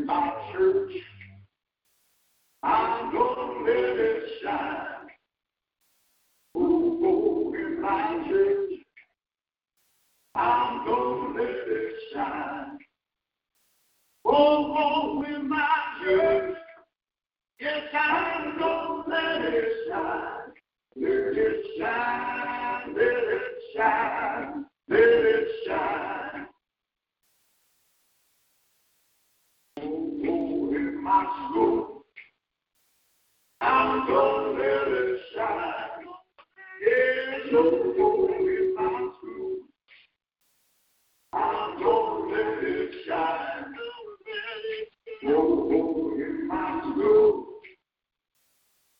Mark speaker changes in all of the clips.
Speaker 1: in my church, I'm gonna let it shine. Oh, oh, in my church, I'm gonna let it shine. Oh, oh, in my church, yes, I'm gonna let it shine. Let it shine, let it shine, let it shine. I'm gonna let it shine. In my school, I'm gonna let it shine.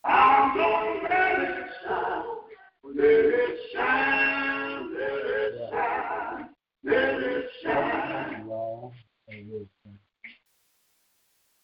Speaker 1: I'm gonna let it shine. Let it shine,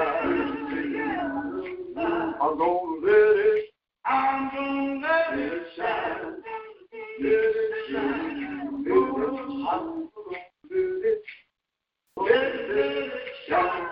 Speaker 1: I'm gonna let it, I'm gonna it. Let it shine, let it shine, let it shine.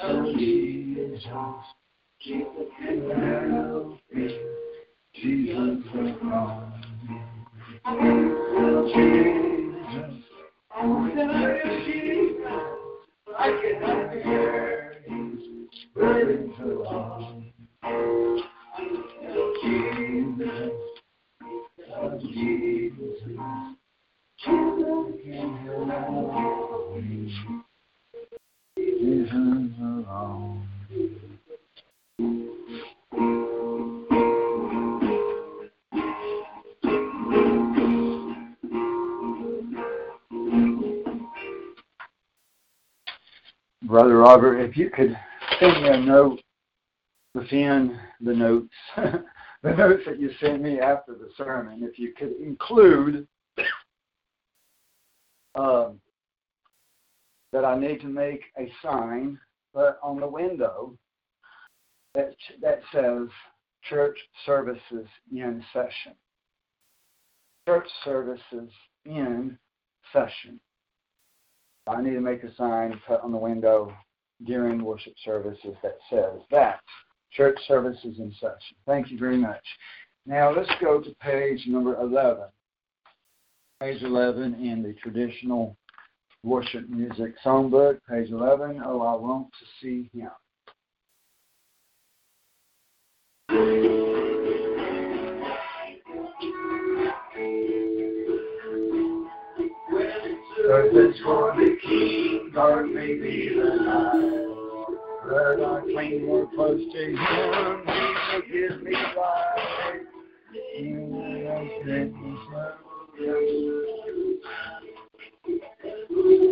Speaker 1: Tell Jesus.
Speaker 2: Can
Speaker 1: Help me. Jesus
Speaker 2: Jesus, I tell Jesus, I Jesus,
Speaker 1: Tell Jesus. Jesus can help me. Alone. Brother Robert, if you could send me a note within the notes, the notes that you sent me after the sermon, if you could include um, that I need to make a sign but on the window that that says church services in session. Church services in session. I need to make a sign put on the window during worship services that says that church services in session. Thank you very much. Now let's go to page number 11. Page 11 in the traditional worship music songbook, page 11. Oh, I want to see him. Service for the King, dark may be the night. But I cling more close to Him, He will give me life. He will take me slow.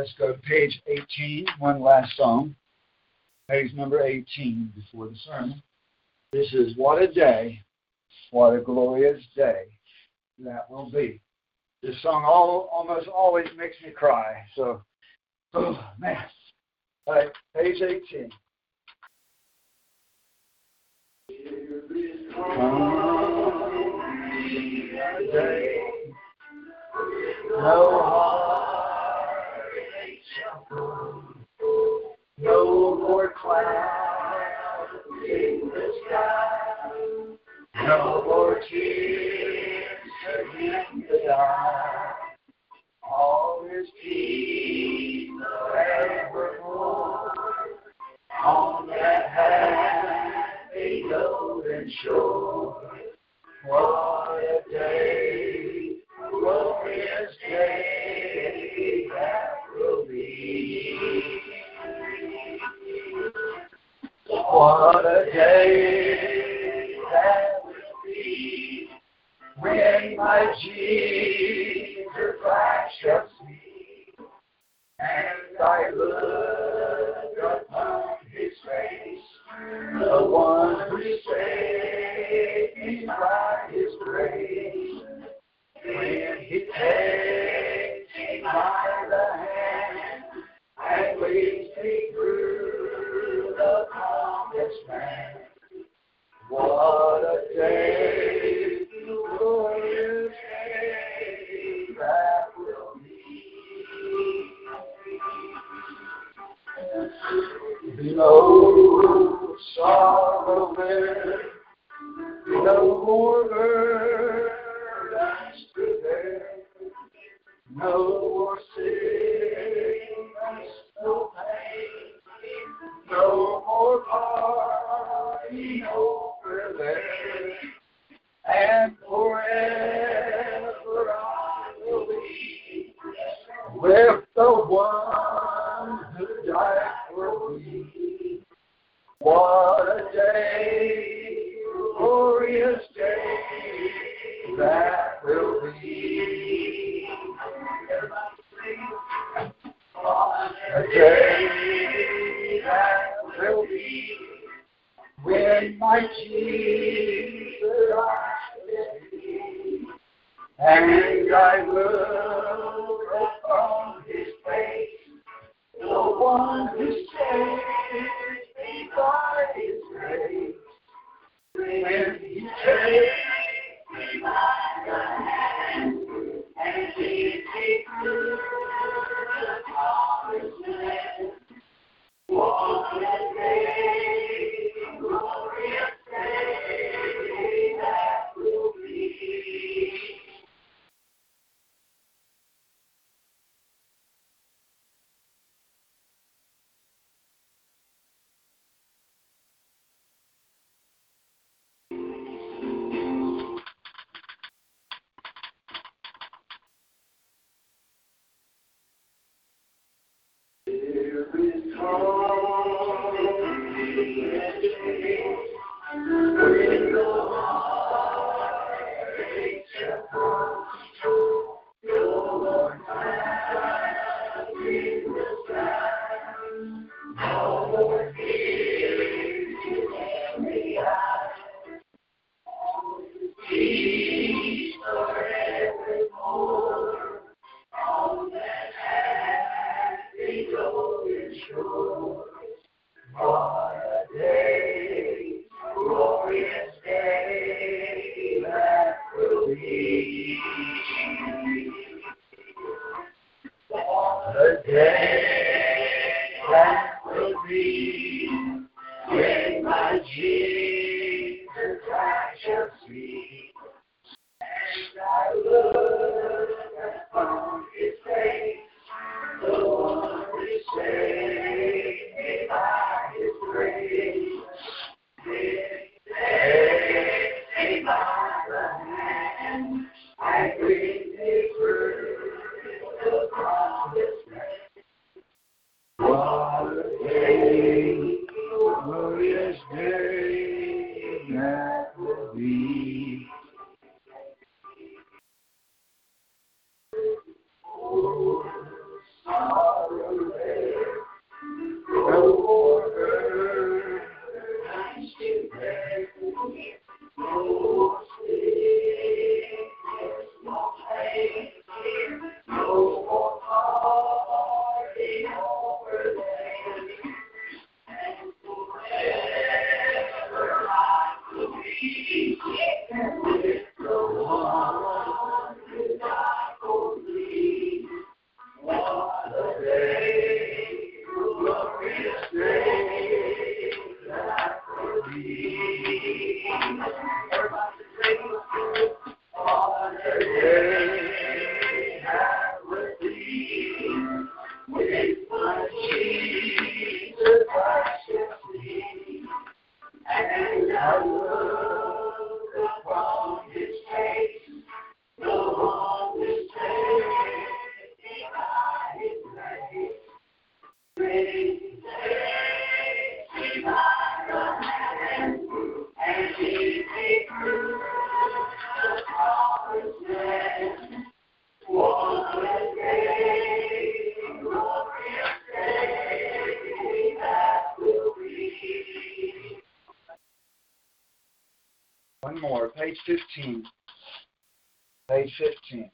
Speaker 1: let's go to page 18, one last song. Page number 18 before the sermon. This is What a Day, What a Glorious Day That Will Be. This song all, almost always makes me cry. So, oh man. All right, page 18. Come day, no heartache What a day, glorious day What a day that will be when my Jesus shall see, and I look upon His face, the one who saved me by His grace. When He takes me by the hand and leads land. What a day, glorious day that will be. No sorrow there, no more burdens to bear, no more sickness, no pain, no more party over there, and forever I will be with the one who died for me. What a day, glorious day that will be. A day that will be when my Jesus I and I look upon his face, the one who saved me by his grace. When he takes me by the hand and leads me through. Walk 15. Page 15.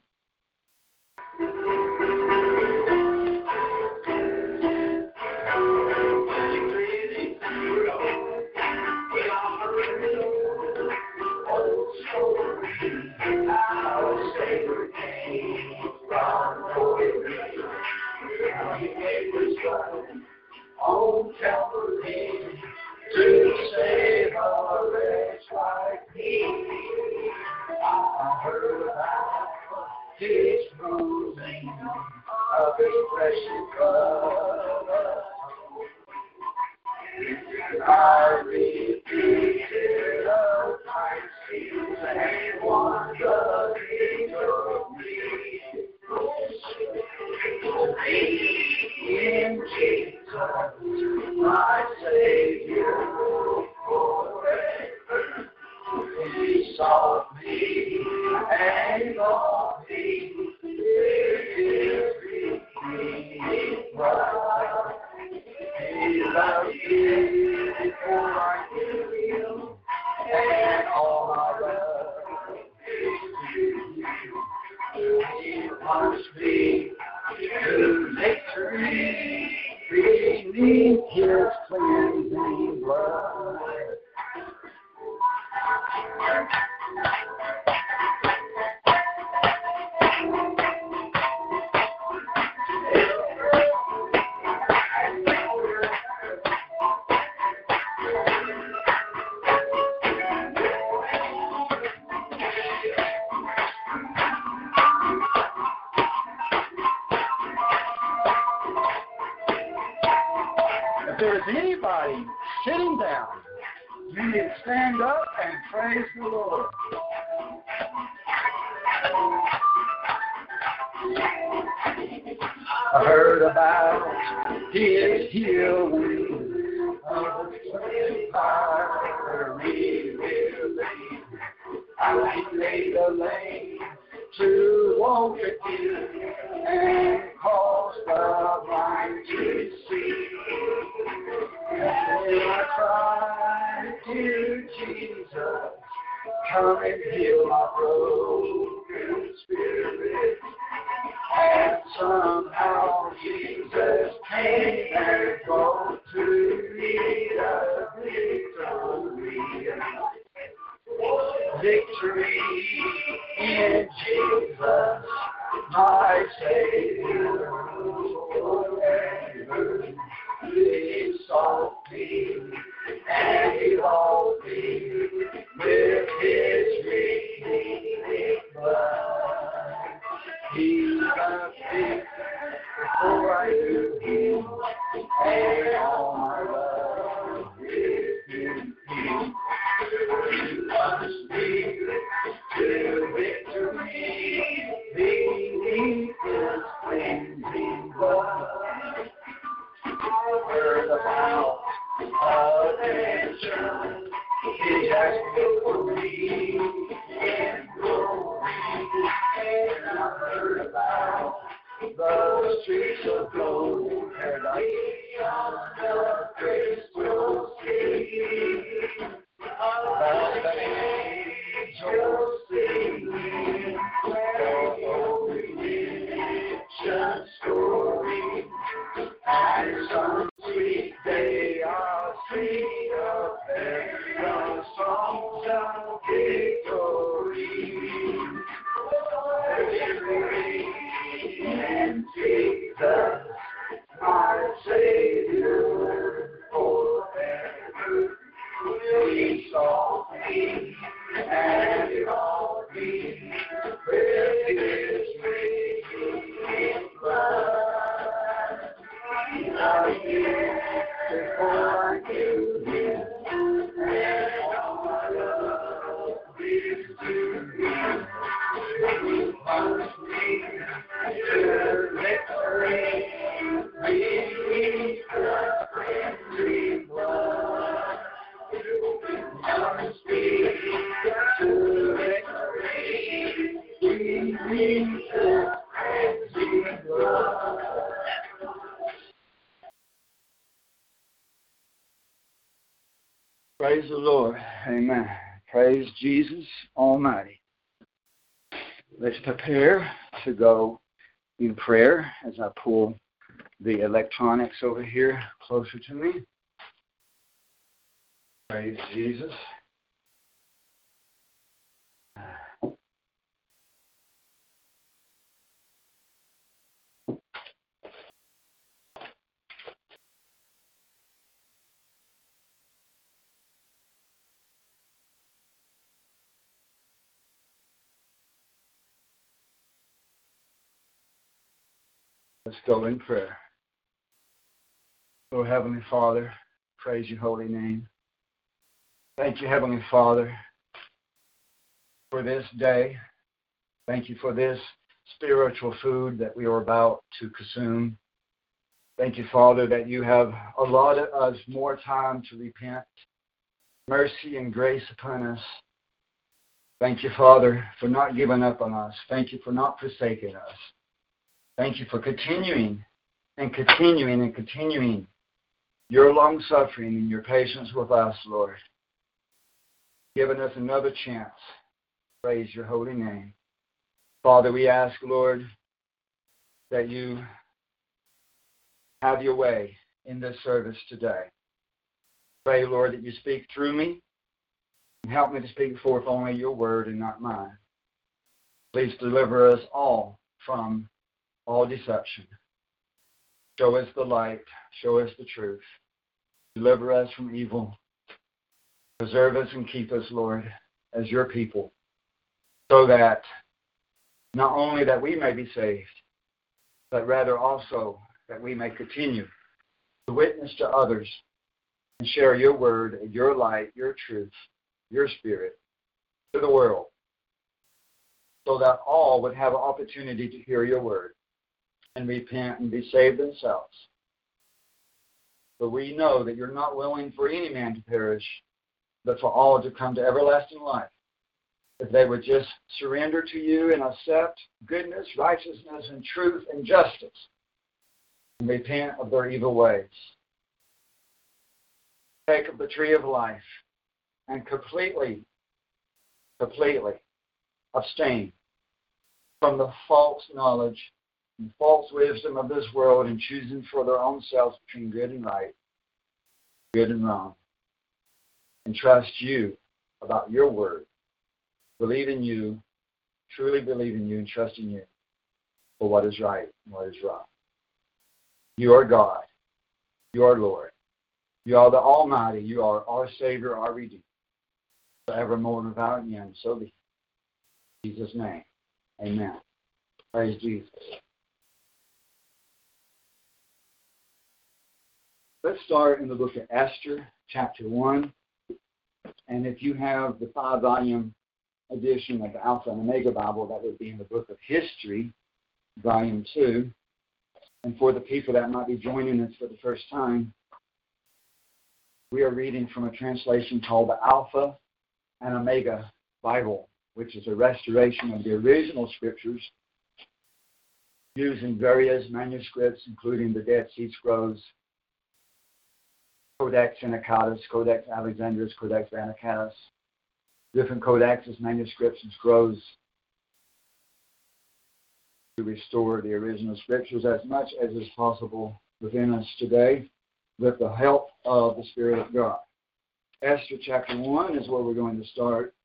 Speaker 1: Prepare to go in prayer as I pull the electronics over here closer to me. Praise Jesus. Let's go in prayer. Oh, Heavenly Father, praise your holy name. Thank you, Heavenly Father, for this day. Thank you for this spiritual food that we are about to consume. Thank you, Father, that you have allotted us more time to repent. Mercy and grace upon us. Thank you, Father, for not giving up on us. Thank you for not forsaking us. Thank you for continuing and continuing and continuing your long suffering and your patience with us, Lord. Giving us another chance. Praise your holy name. Father, we ask, Lord, that you have your way in this service today. Pray, Lord, that you speak through me and help me to speak forth only your word and not mine. Please deliver us all from all deception. Show us the light. Show us the truth. Deliver us from evil. Preserve us and keep us, Lord, as your people, so that not only that we may be saved, but rather also that we may continue to witness to others and share your word, your light, your truth, your spirit to the world, so that all would have an opportunity to hear your word and repent and be saved themselves. But we know that you're not willing for any man to perish, but for all to come to everlasting life. If they would just surrender to you and accept goodness, righteousness, and truth and justice, and repent of their evil ways. Take of the tree of life and completely, completely abstain from the false knowledge and false wisdom of this world and choosing for their own selves between good and right, good and wrong. And trust you about your word. Believe in you, truly believe in you, and trust in you for what is right and what is wrong. You are God. You are Lord. You are the Almighty. You are our Savior, our Redeemer. Forevermore and without end. So be. In Jesus' name. Amen. Praise Jesus. Let's start in the book of Esther, chapter 1. And if you have the five volume edition of the Alpha and Omega Bible, that would be in the book of History, volume 2. And for the people that might be joining us for the first time, we are reading from a translation called the Alpha and Omega Bible, which is a restoration of the original scriptures using various manuscripts, including the Dead Sea Scrolls, Codex Sinaiticus, Codex Alexandrinus, Codex Vaticanus, different codexes, manuscripts, and scrolls to restore the original scriptures as much as is possible within us today with the help of the Spirit of God. Esther chapter 1 is where we're going to start.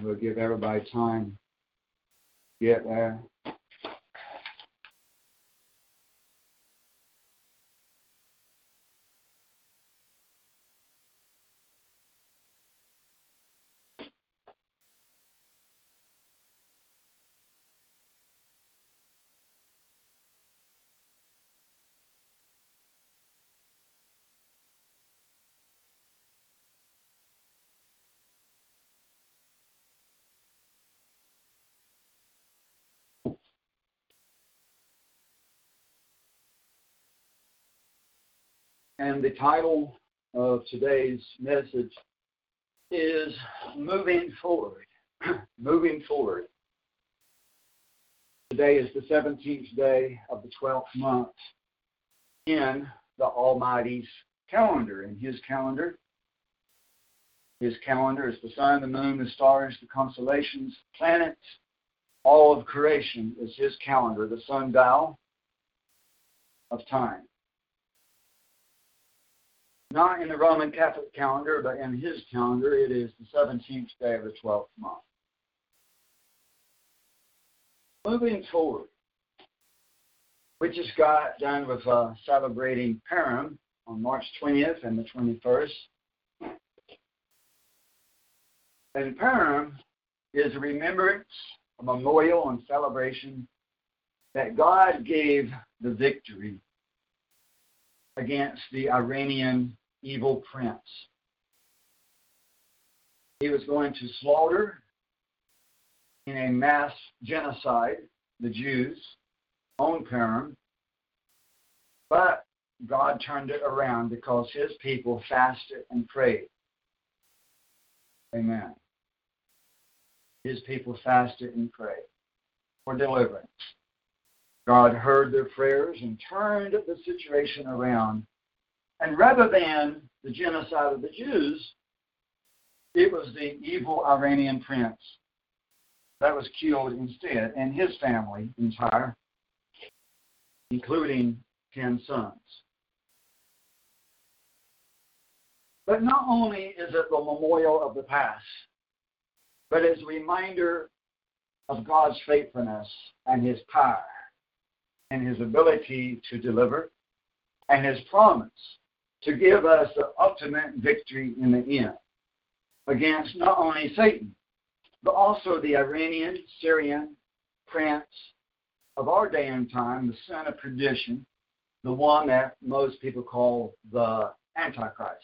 Speaker 1: We'll give everybody time to get there. And the title of today's message is Moving Forward. Moving Forward. Today is the 17th day of the 12th month in the Almighty's calendar. In His calendar, His calendar is the sun, the moon, the stars, the constellations, planets, all of creation is His calendar, the sundial of time not in the Roman Catholic calendar, but in his calendar, it is the 17th day of the 12th month. Moving forward, we just got done with uh, celebrating Purim on March 20th and the 21st. And Purim is a remembrance, a memorial, and celebration that God gave the victory against the Iranian evil prince. He was going to slaughter in a mass genocide the Jews on Purim, but God turned it around because his people fasted and prayed. Amen. His people fasted and prayed for deliverance. God heard their prayers and turned the situation around. And rather than the genocide of the Jews, it was the evil Iranian prince that was killed instead, and his family entire. including ten sons. But not only is it the memorial of the past, but it's a reminder of God's faithfulness and His power and His ability to deliver and His promise to give us the ultimate victory in the end against not only Satan, but also the Iranian, Syrian prince of our day and time, the son of perdition, the one that most people call the Antichrist.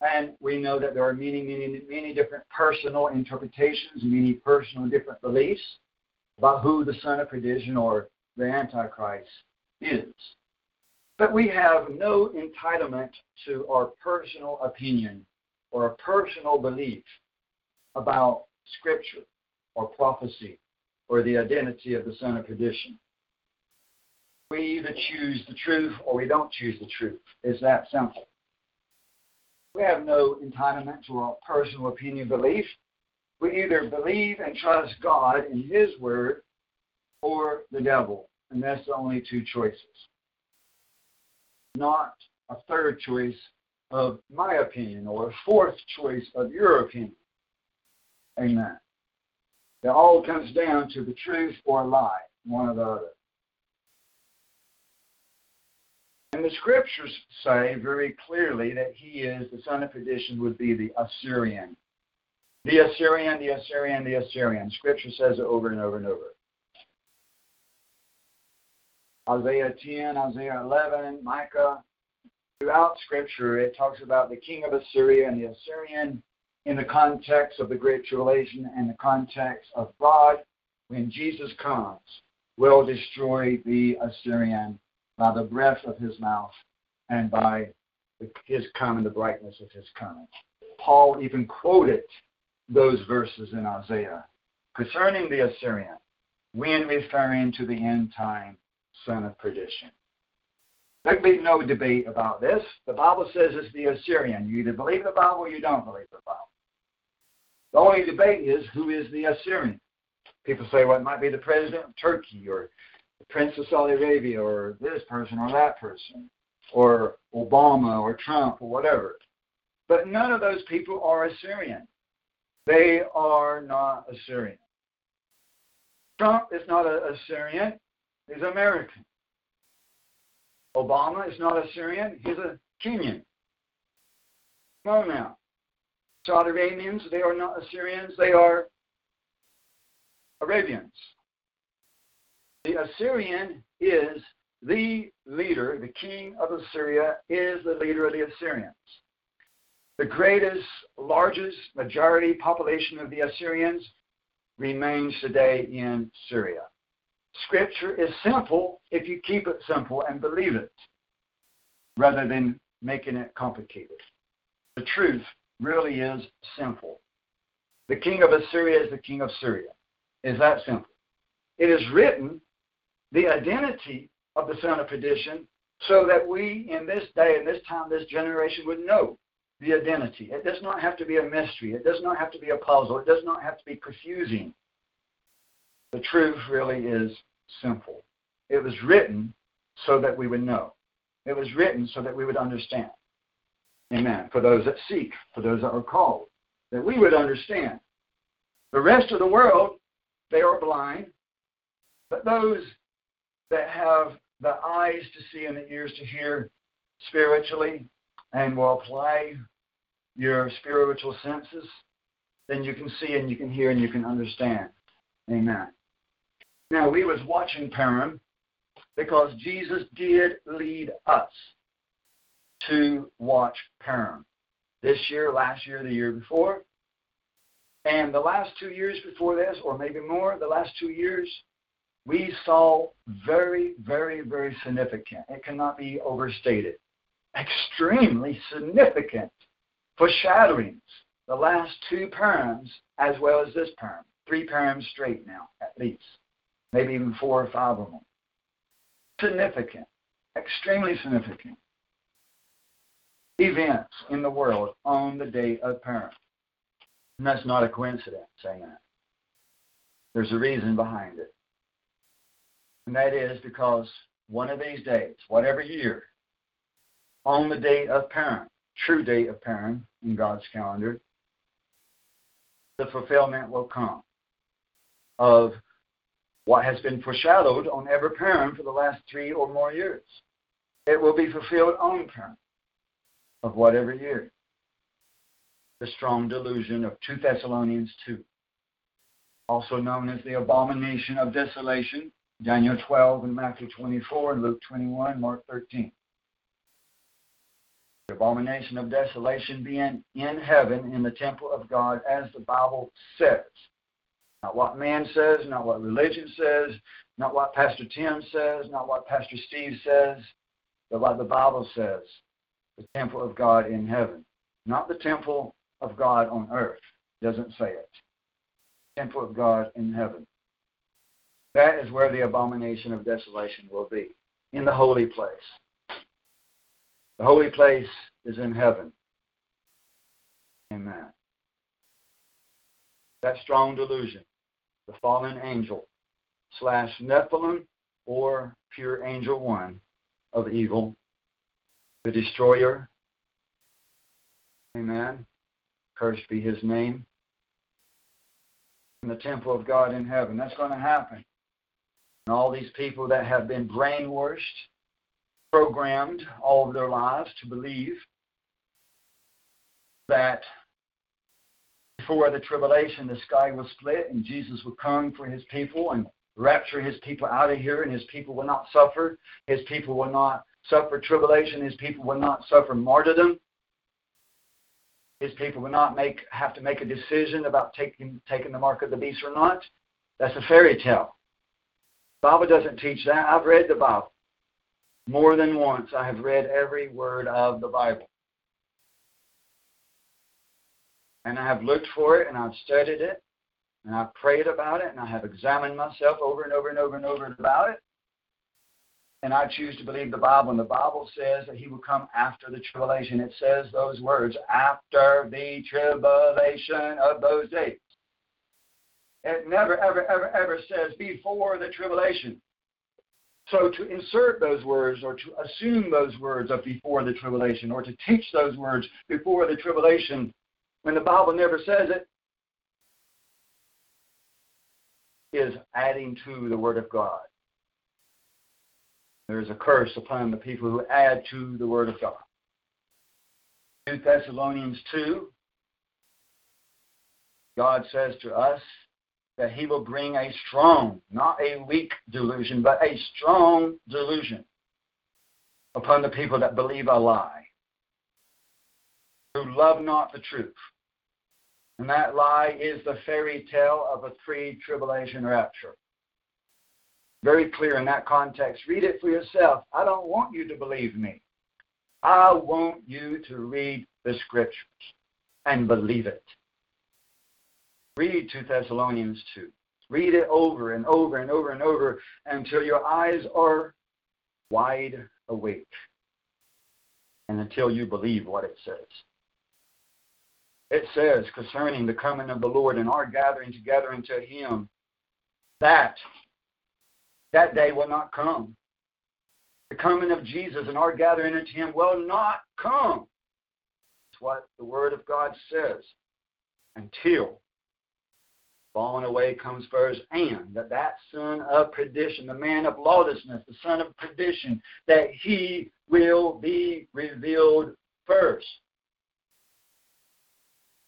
Speaker 1: And we know that there are many, many, many different personal interpretations, many personal different beliefs about who the son of perdition or the Antichrist is. But we have no entitlement to our personal opinion or a personal belief about Scripture or prophecy or the identity of the son of perdition. We either choose the truth or we don't choose the truth. It's that simple. We have no entitlement to our personal opinion belief. We either believe and trust God in His Word or the devil, and that's the only two choices. Not a third choice of my opinion or a fourth choice of your opinion. Amen. It all comes down to the truth or lie, one or the other. And the scriptures say very clearly that he is, the son of perdition would be the Assyrian. The Assyrian, the Assyrian, the Assyrian. Scripture says it over and over and over. Isaiah 10, Isaiah 11, Micah. Throughout Scripture, it talks about the king of Assyria and the Assyrian in the context of the Great Tribulation and the context of God when Jesus comes will destroy the Assyrian by the breath of his mouth and by his coming, the brightness of his coming. Paul even quoted those verses in Isaiah concerning the Assyrian when referring to the end time son of perdition. There can be no debate about this. The Bible says it's the Assyrian. You either believe the Bible or you don't believe the Bible. The only debate is who is the Assyrian. People say, well, it might be the president of Turkey or the prince of Saudi Arabia or this person or that person or Obama or Trump or whatever. But none of those people are Assyrian. They are not Assyrian. Trump is not a Assyrian, he's American. Obama is not Assyrian, he's a Kenyan. Come on now. Saudi Arabians, they are not Assyrians, they are Arabians. The Assyrian is the leader, the king of Assyria is the leader of the Assyrians. The greatest, largest majority population of the Assyrians remains today in Syria. Scripture is simple if you keep it simple and believe it, rather than making it complicated. The truth really is simple. The king of Assyria is the king of Syria. Is that simple? It is written the identity of the son of perdition so that we in this day, in this time, this generation would know the identity. It does not have to be a mystery. It does not have to be a puzzle. It does not have to be confusing. The truth really is simple. It was written so that we would know. It was written so that we would understand. Amen. For those that seek, for those that are called, that we would understand. The rest of the world, they are blind, but those that have the eyes to see and the ears to hear spiritually and will apply your spiritual senses, then you can see and you can hear and you can understand. Amen. Now we was watching Purim because Jesus did lead us to watch Purim. This year, last year, the year before. And the last two years before this, or maybe more, the last two years, we saw very, very, very significant. It cannot be overstated. Extremely significant foreshadowings. The last two Purims, as well as this Purim. Three Purims straight now, at least. Maybe even four or five of them. Significant. Extremely significant events in the world on the day of Purim. And that's not a coincidence saying that. There's a reason behind it. And that is because one of these days, whatever year, on the date of Purim, true date of Purim in God's calendar, the fulfillment will come of what has been foreshadowed on every Purim for the last three or more years. It will be fulfilled on Purim of whatever year. The strong delusion of 2 Thessalonians 2, also known as the abomination of desolation, Daniel 12 and Matthew 24 and Luke 21, Mark 13. The abomination of desolation being in heaven in the temple of God, as the Bible says. Not what man says, not what religion says, not what Pastor Tim says, not what Pastor Steve says, but what the Bible says. The temple of God in heaven. Not the temple of God on earth. Doesn't say it. Temple of God in heaven. That is where the abomination of desolation will be, in the holy place. The holy place is in heaven. Amen. That strong delusion, the fallen angel slash Nephilim or pure angel one of evil, the destroyer. Amen. Cursed be his name. In the temple of God in heaven. That's going to happen. And all these people that have been brainwashed, programmed all of their lives to believe that before the tribulation the sky will split and Jesus will come for his people and rapture his people out of here and his people will not suffer. His people will not suffer tribulation. His people will not suffer martyrdom. His people will not make have to make a decision about taking taking the mark of the beast or not. That's a fairy tale. Bible doesn't teach that. I've read the Bible. More than once I have read every word of the Bible. And I have looked for it and I've studied it and I've prayed about it and I have examined myself over and over and over and over about it. And I choose to believe the Bible. And the Bible says that he will come after the tribulation. It says those words, after the tribulation of those days. It never, ever, ever, ever says before the tribulation. So to insert those words or to assume those words of before the tribulation or to teach those words before the tribulation when the Bible never says it is adding to the Word of God. There is a curse upon the people who add to the Word of God. 2 Thessalonians 2, God says to us that He will bring a strong, not a weak delusion, but a strong delusion upon the people that believe a lie, who love not the truth. And that lie is the fairy tale of a pre tribulation rapture. Very clear in that context. Read it for yourself. I don't want you to believe me. I want you to read the scriptures and believe it. Read 2 Thessalonians 2. Read it over and over and over and over until your eyes are wide awake and until you believe what it says. It says concerning the coming of the Lord and our gathering together unto him that that day will not come. The coming of Jesus and our gathering unto him will not come. That's what the word of God says. Until falling away comes first, and that that son of perdition, the man of lawlessness, the son of perdition, that he will be revealed first.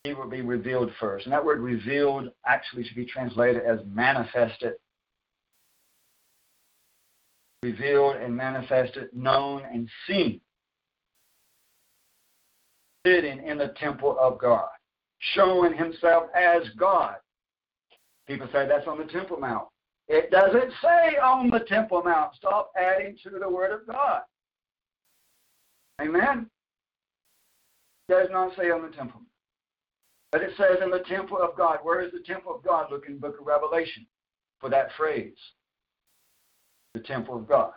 Speaker 1: He will be revealed first. And that word revealed actually should be translated as manifested. Revealed and manifested, known and seen. Sitting in the temple of God, showing himself as God People say that's on the Temple Mount. It doesn't say on the Temple Mount. Stop adding to the Word of God. Amen? It does not say on the Temple Mount. But it says in the temple of God. Where is the temple of God? Look in the book of Revelation for that phrase. The temple of God.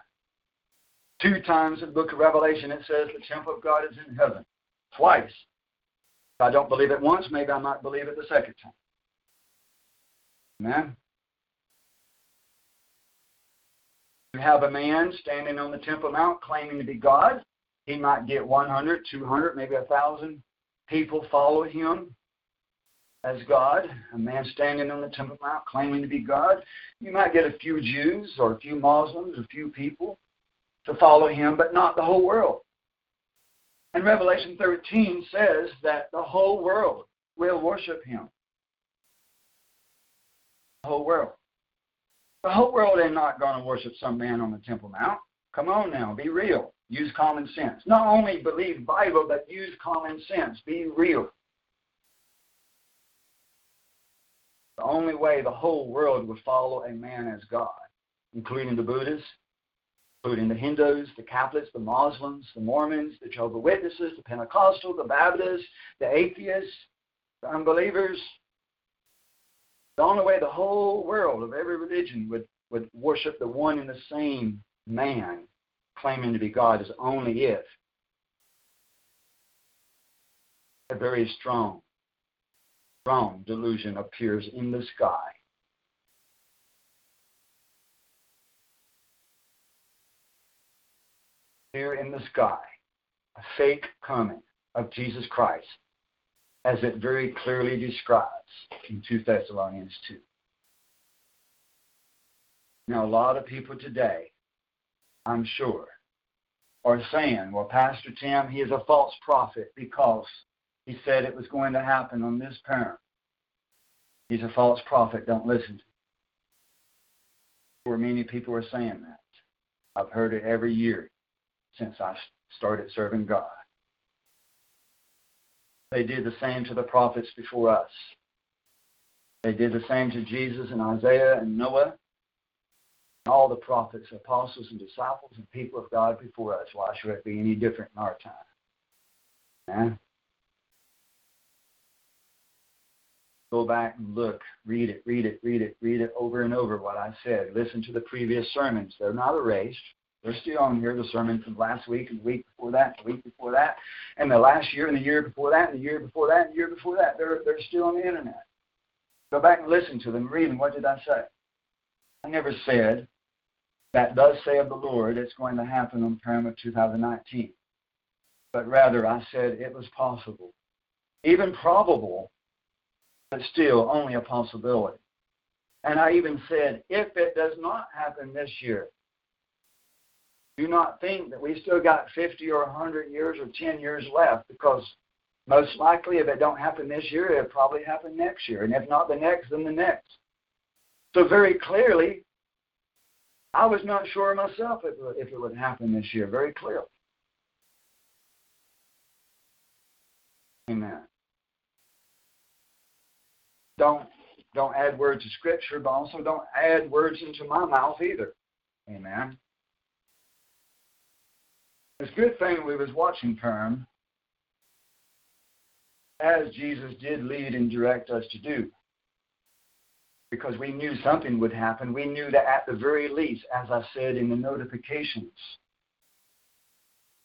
Speaker 1: Two times in the book of Revelation it says the temple of God is in heaven. Twice. If I don't believe it once, maybe I might believe it the second time. Amen You have a man standing on the Temple Mount claiming to be God. He might get 100, 200, maybe a 1,000 people follow him as God. A man standing on the Temple Mount claiming to be God. You might get a few Jews or a few Muslims, a few people to follow him, but not the whole world. And Revelation 13 says that the whole world will worship him. The whole world. The whole world ain't not going to worship some man on the Temple Mount. Come on now, be real. Use common sense. Not only believe Bible, but use common sense. Be real. The only way the whole world would follow a man as God, including the Buddhists, including the Hindus, the Catholics, the Muslims, the Mormons, the Jehovah Witnesses, the Pentecostal, the Baptists, the atheists, the unbelievers, the only way the whole world of every religion would, would worship the one and the same man claiming to be God. Is only if a very strong, strong delusion appears in the sky. Here in the sky, a fake coming of Jesus Christ as it very clearly describes in 2 Thessalonians 2. Now, a lot of people today, I'm sure, are saying, well, Pastor Tim, he is a false prophet because he said it was going to happen on this Purim. He's a false prophet. Don't listen to him. Where many people are saying that. I've heard it every year since I started serving God. They did the same to the prophets before us. They did the same to Jesus and Isaiah and Noah, and all the prophets, apostles, and disciples and people of God before us. Why should it be any different in our time? Go back and look, read it, read it, read it, read it over and over what I said. Listen to the previous sermons. They're not erased. They're still on here, the sermon from last week and the week before that, the week before that, and the last year and the year before that, and the year before that, and the year before that. They're, they're still on the internet. Go back and listen to them, read them. What did I say? I never said that does say of the Lord it's going to happen on of 2019. But rather I said it was possible. Even probable, but still only a possibility. And I even said, if it does not happen this year, do not think that we still got 50 or 100 years or 10 years left because most likely if it don't happen this year, it'll probably happen next year. And if not the next, then the next. So very clearly, I was not sure myself if, if it would happen this year, very clearly. Amen. Don't don't add words to scripture, but also don't add words into my mouth either. Amen. It's a good thing we was watching Purim, as Jesus did lead and direct us to do. Because we knew something would happen. We knew that at the very least, as I said in the notifications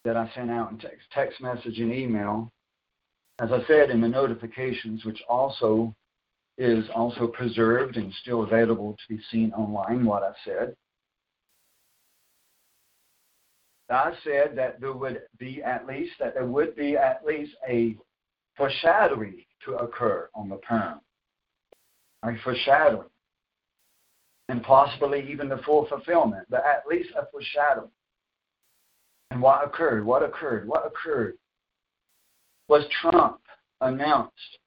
Speaker 1: that I sent out in text, text message and email, as I said in the notifications, which also is also preserved and still available to be seen online, what I said. I said that there would be at least that there would be at least a foreshadowing to occur on the Purim. A foreshadowing. And possibly even the full fulfillment, but at least a foreshadowing. And what occurred? What occurred? What occurred? Was Trump announced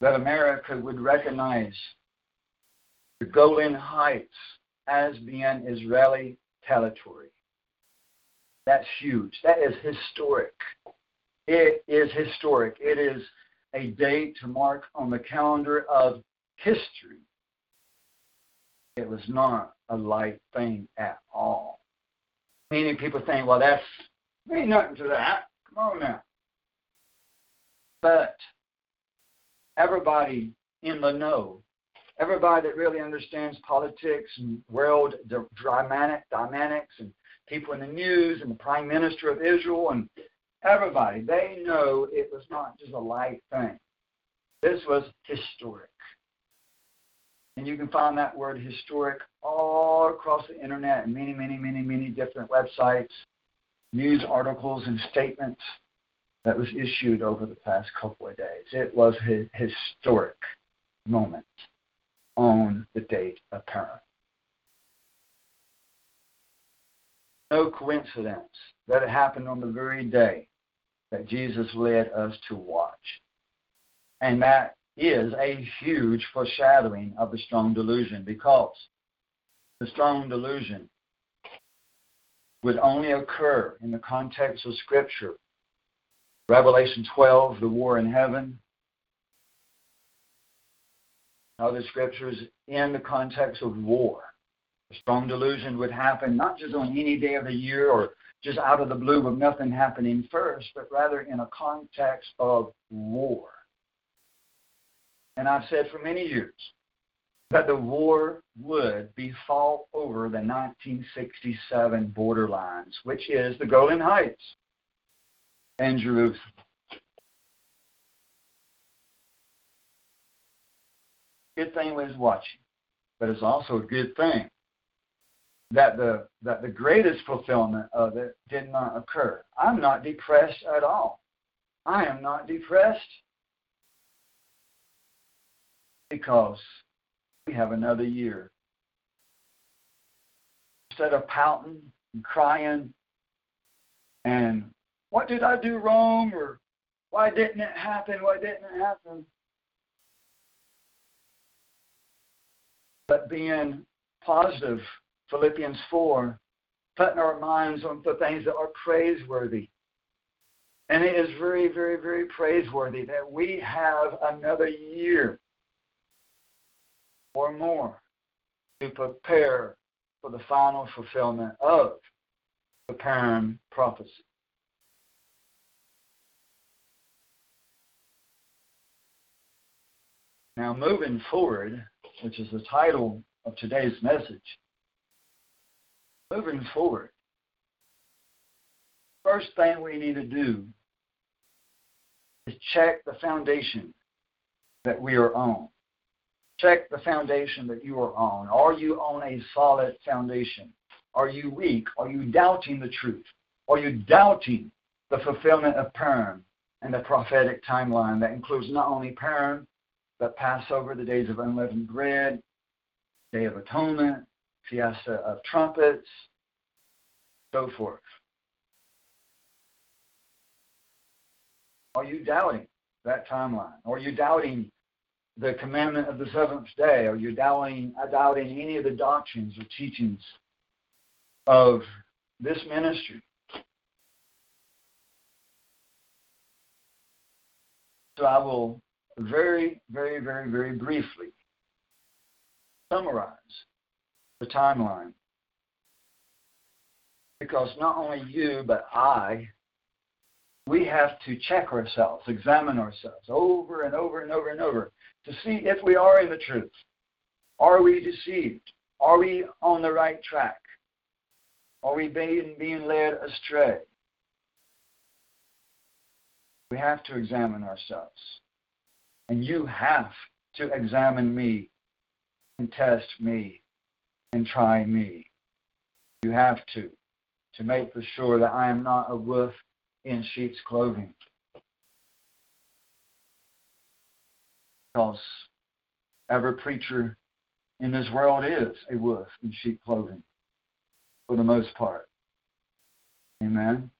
Speaker 1: that America would recognize the Golan Heights as being Israeli territory. That's huge. That is historic. It is historic. It is a day to mark on the calendar of history. It was not a light thing at all. Many people think, well, that's ain't nothing to that. Come on now. But everybody in the know, everybody that really understands politics and world dynamic, dynamics and people in the news and the prime minister of Israel and everybody, they know it was not just a light thing. This was historic. And you can find that word historic all across the internet and many, many, many, many different websites, news articles, and statements that was issued over the past couple of days. It was a historic moment on the date of Purim. No coincidence that it happened on the very day that Jesus led us to watch. And that is a huge foreshadowing of the strong delusion because the strong delusion would only occur in the context of Scripture. Revelation 12, the war in heaven. Other scriptures in the context of war. A strong delusion would happen not just on any day of the year or just out of the blue with nothing happening first, but rather in a context of war. And I've said for many years that the war would be fought over the 1967 borderlines, which is the Golan Heights and Jerusalem. Good thing was watching, but it's also a good thing that the that the greatest fulfillment of it did not occur. I'm not depressed at all. I am not depressed because we have another year. Instead of pouting and crying and what did I do wrong or why didn't it happen? Why didn't it happen? But being positive Philippians 4, putting our minds on the things that are praiseworthy. And it is very, very, very praiseworthy that we have another year or more to prepare for the final fulfillment of the Purim prophecy. Now, moving forward, which is the title of today's message, moving forward, first thing we need to do is check the foundation that we are on. Check the foundation that you are on. Are you on a solid foundation? Are you weak? Are you doubting the truth? Are you doubting the fulfillment of Purim and the prophetic timeline that includes not only Purim, but Passover, the days of unleavened bread, Day of Atonement, Feast of Trumpets, so forth. Are you doubting that timeline? Are you doubting the commandment of the seventh day? Are you doubting, uh, doubting any of the doctrines or teachings of this ministry? So I will very, very, very, very briefly summarize the timeline. Because not only you, but I, we have to check ourselves, examine ourselves over and over and over and over to see if we are in the truth. Are we deceived? Are we on the right track? Are we being, being led astray? We have to examine ourselves. And you have to examine me and test me and try me. You have to, to make for sure that I am not a wolf in sheep's clothing. Because every preacher in this world is a wolf in sheep clothing, for the most part. Amen.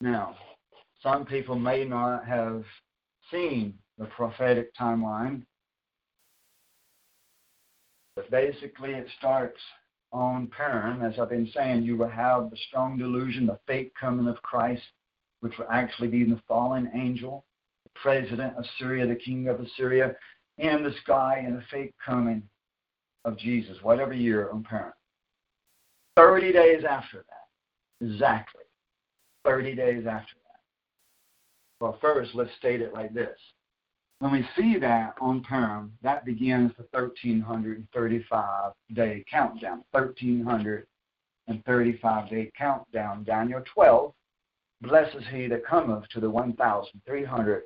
Speaker 1: Now, some people may not have seen the prophetic timeline. But basically, it starts on Purim. As I've been saying, you will have the strong delusion, the fake coming of Christ, which will actually be the fallen angel, the president of Syria, the king of Assyria, and the sky, and the fake coming of Jesus, whatever year on Purim. 30 days after that, exactly. 30 days after that. Well, first, let's state it like this when we see that on Purim, that begins the 1335 day countdown. 1335 day countdown. Daniel 12, blesses he that cometh to the 1335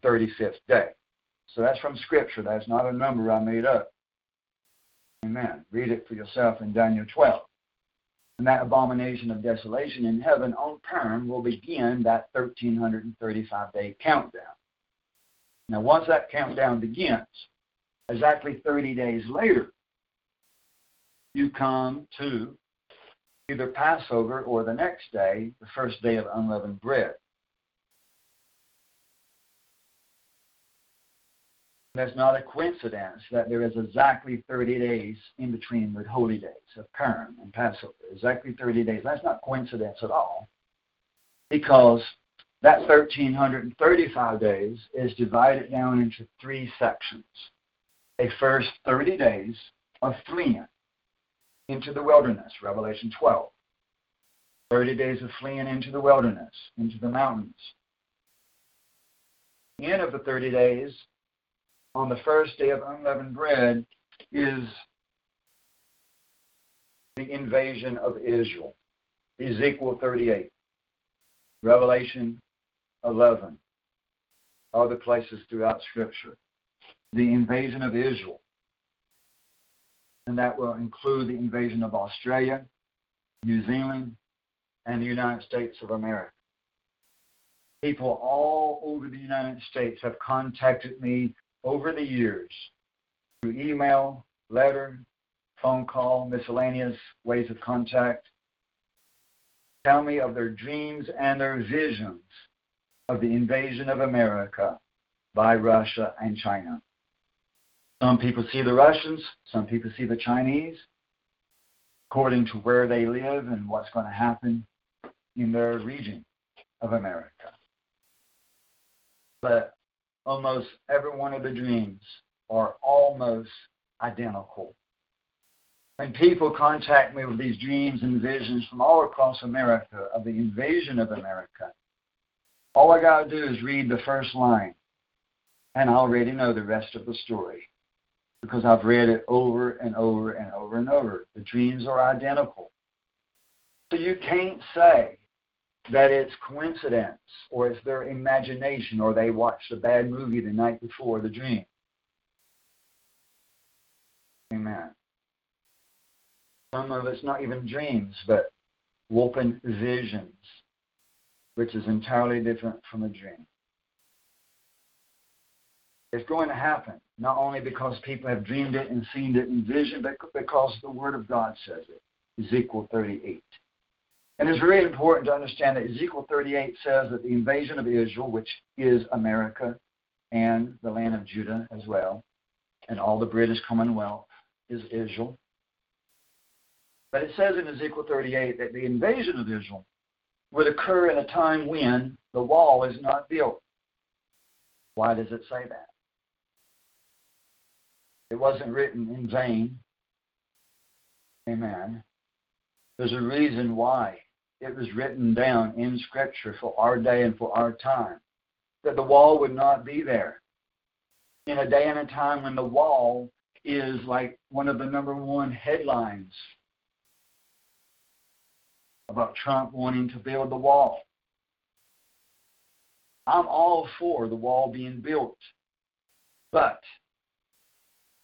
Speaker 1: 35th day. So that's from Scripture. That's not a number I made up. Amen. Read it for yourself in Daniel 12. And that abomination of desolation in heaven on Purim will begin that 1335 day countdown. Now, once that countdown begins, exactly 30 days later, you come to either Passover or the next day, the first day of unleavened bread. There's not a coincidence that there is exactly 30 days in between the holy days of Purim and Passover. Exactly 30 days. That's not coincidence at all. Because that 1335 days is divided down into three sections. A first 30 days of fleeing into the wilderness, Revelation 12. 30 days of fleeing into the wilderness, into the mountains. The end of the 30 days, on the first day of unleavened bread, is the invasion of Israel. Ezekiel 38, Revelation 11, other places throughout Scripture. The invasion of Israel. And that will include the invasion of Australia, New Zealand, and the United States of America. People all over the United States have contacted me over the years through email, letter, phone call, miscellaneous ways of contact. Tell me of their dreams and their visions of the invasion of America by Russia and China. Some people see the Russians, some people see the Chinese, according to where they live and what's going to happen in their region of America. But almost every one of the dreams are almost identical. When people contact me with these dreams and visions from all across America of the invasion of America, all I got to do is read the first line, and I already know the rest of the story because I've read it over and over and over and over. The dreams are identical. So you can't say that it's coincidence or it's their imagination or they watched a bad movie the night before the dream. Amen. Some of it's not even dreams, but open visions, which is entirely different from a dream. It's going to happen, not only because people have dreamed it and seen it in vision, but because the Word of God says it. Ezekiel 38. And it's very important to understand that Ezekiel 38 says that the invasion of Israel, which is America and the land of Judah as well, and all the British Commonwealth is Israel. But it says in Ezekiel 38 that the invasion of Israel would occur in a time when the wall is not built. Why does it say that? It wasn't written in vain. Amen. There's a reason why it was written down in Scripture for our day and for our time that the wall would not be there. In a day and a time when the wall is like one of the number one headlines about Trump wanting to build the wall. I'm all for the wall being built, but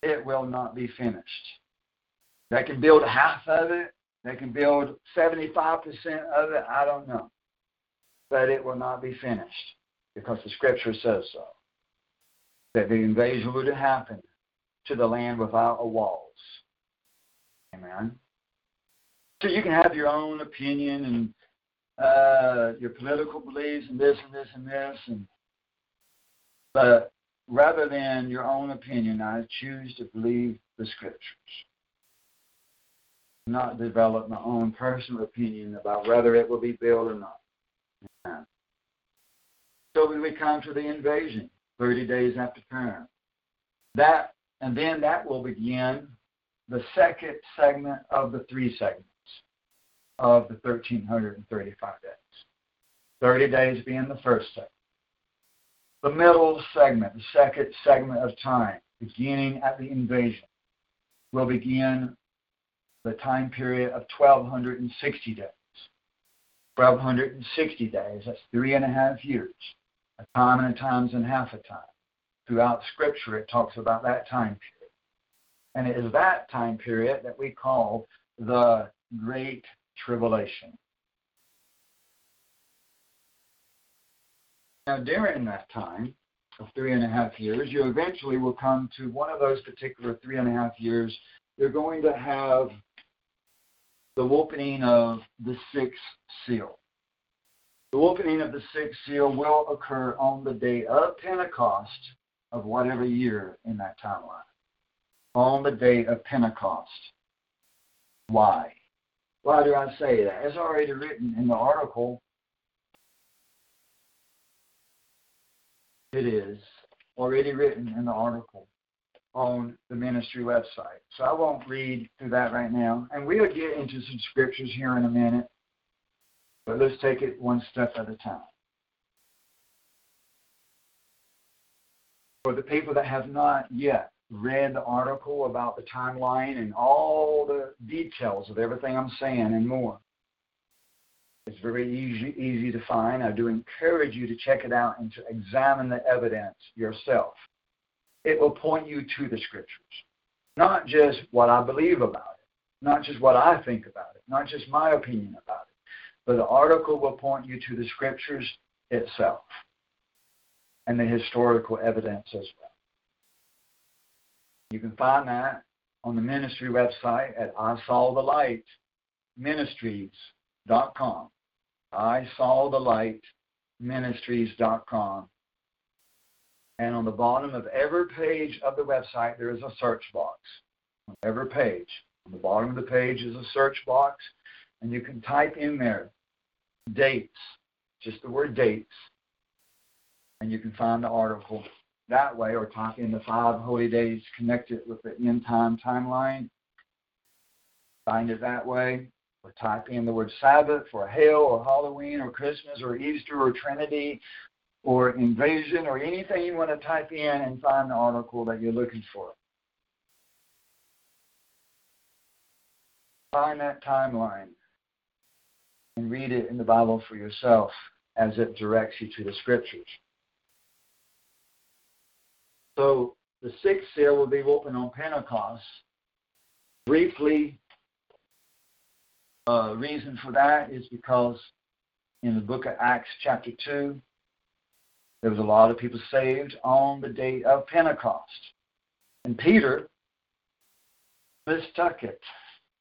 Speaker 1: it will not be finished. They can build half of it, they can build 75% of it, I don't know. But it will not be finished because the scripture says so. That the invasion would happen to the land without a walls. Amen. So you can have your own opinion and uh, your political beliefs and this and this and this, and but rather than your own opinion, I choose to believe the scriptures not develop my own personal opinion about whether it will be built or not. Yeah. So when we come to the invasion, 30 days after term that and then that will begin the second segment of the three segments of the 1335 days. 30 days being the first segment. The middle segment, the second segment of time, beginning at the invasion, will begin the time period of 1260 days. 1260 days, that's three and a half years. A time and a times and half a time. Throughout Scripture, it talks about that time period. And it is that time period that we call the Great Tribulation. Now, during that time of three and a half years, you eventually will come to one of those particular three and a half years. You're going to have the opening of the sixth seal. The opening of the sixth seal will occur on the day of Pentecost of whatever year in that timeline. On the day of Pentecost. Why? Why do I say that? As already written in the article, it is already written in the article on the ministry website. So I won't read through that right now. And we'll get into some scriptures here in a minute. But let's take it one step at a time. For the people that have not yet read the article about the timeline and all the details of everything I'm saying and more, it's very easy, easy to find. I do encourage you to check it out and to examine the evidence yourself. It will point you to the scriptures, not just what I believe about it, not just what I think about it, not just my opinion about it, but the article will point you to the scriptures itself and the historical evidence as well. You can find that on the ministry website at I Saw the Light Ministries.com. I saw the light ministries.com. And on the bottom of every page of the website, there is a search box. On every page. On the bottom of the page is a search box, and you can type in there dates, just the word dates, and you can find the article that way, or type in the five holy days connected with the end time timeline. Find it that way or type in the word Sabbath or Hail or Halloween or Christmas or Easter or Trinity or invasion or anything you want to type in and find the article that you're looking for. Find that timeline and read it in the Bible for yourself as it directs you to the scriptures. So the sixth seal will be open on Pentecost. Briefly, uh, reason for that is because in the book of Acts, chapter 2, there was a lot of people saved on the day of Pentecost. And Peter mistook it.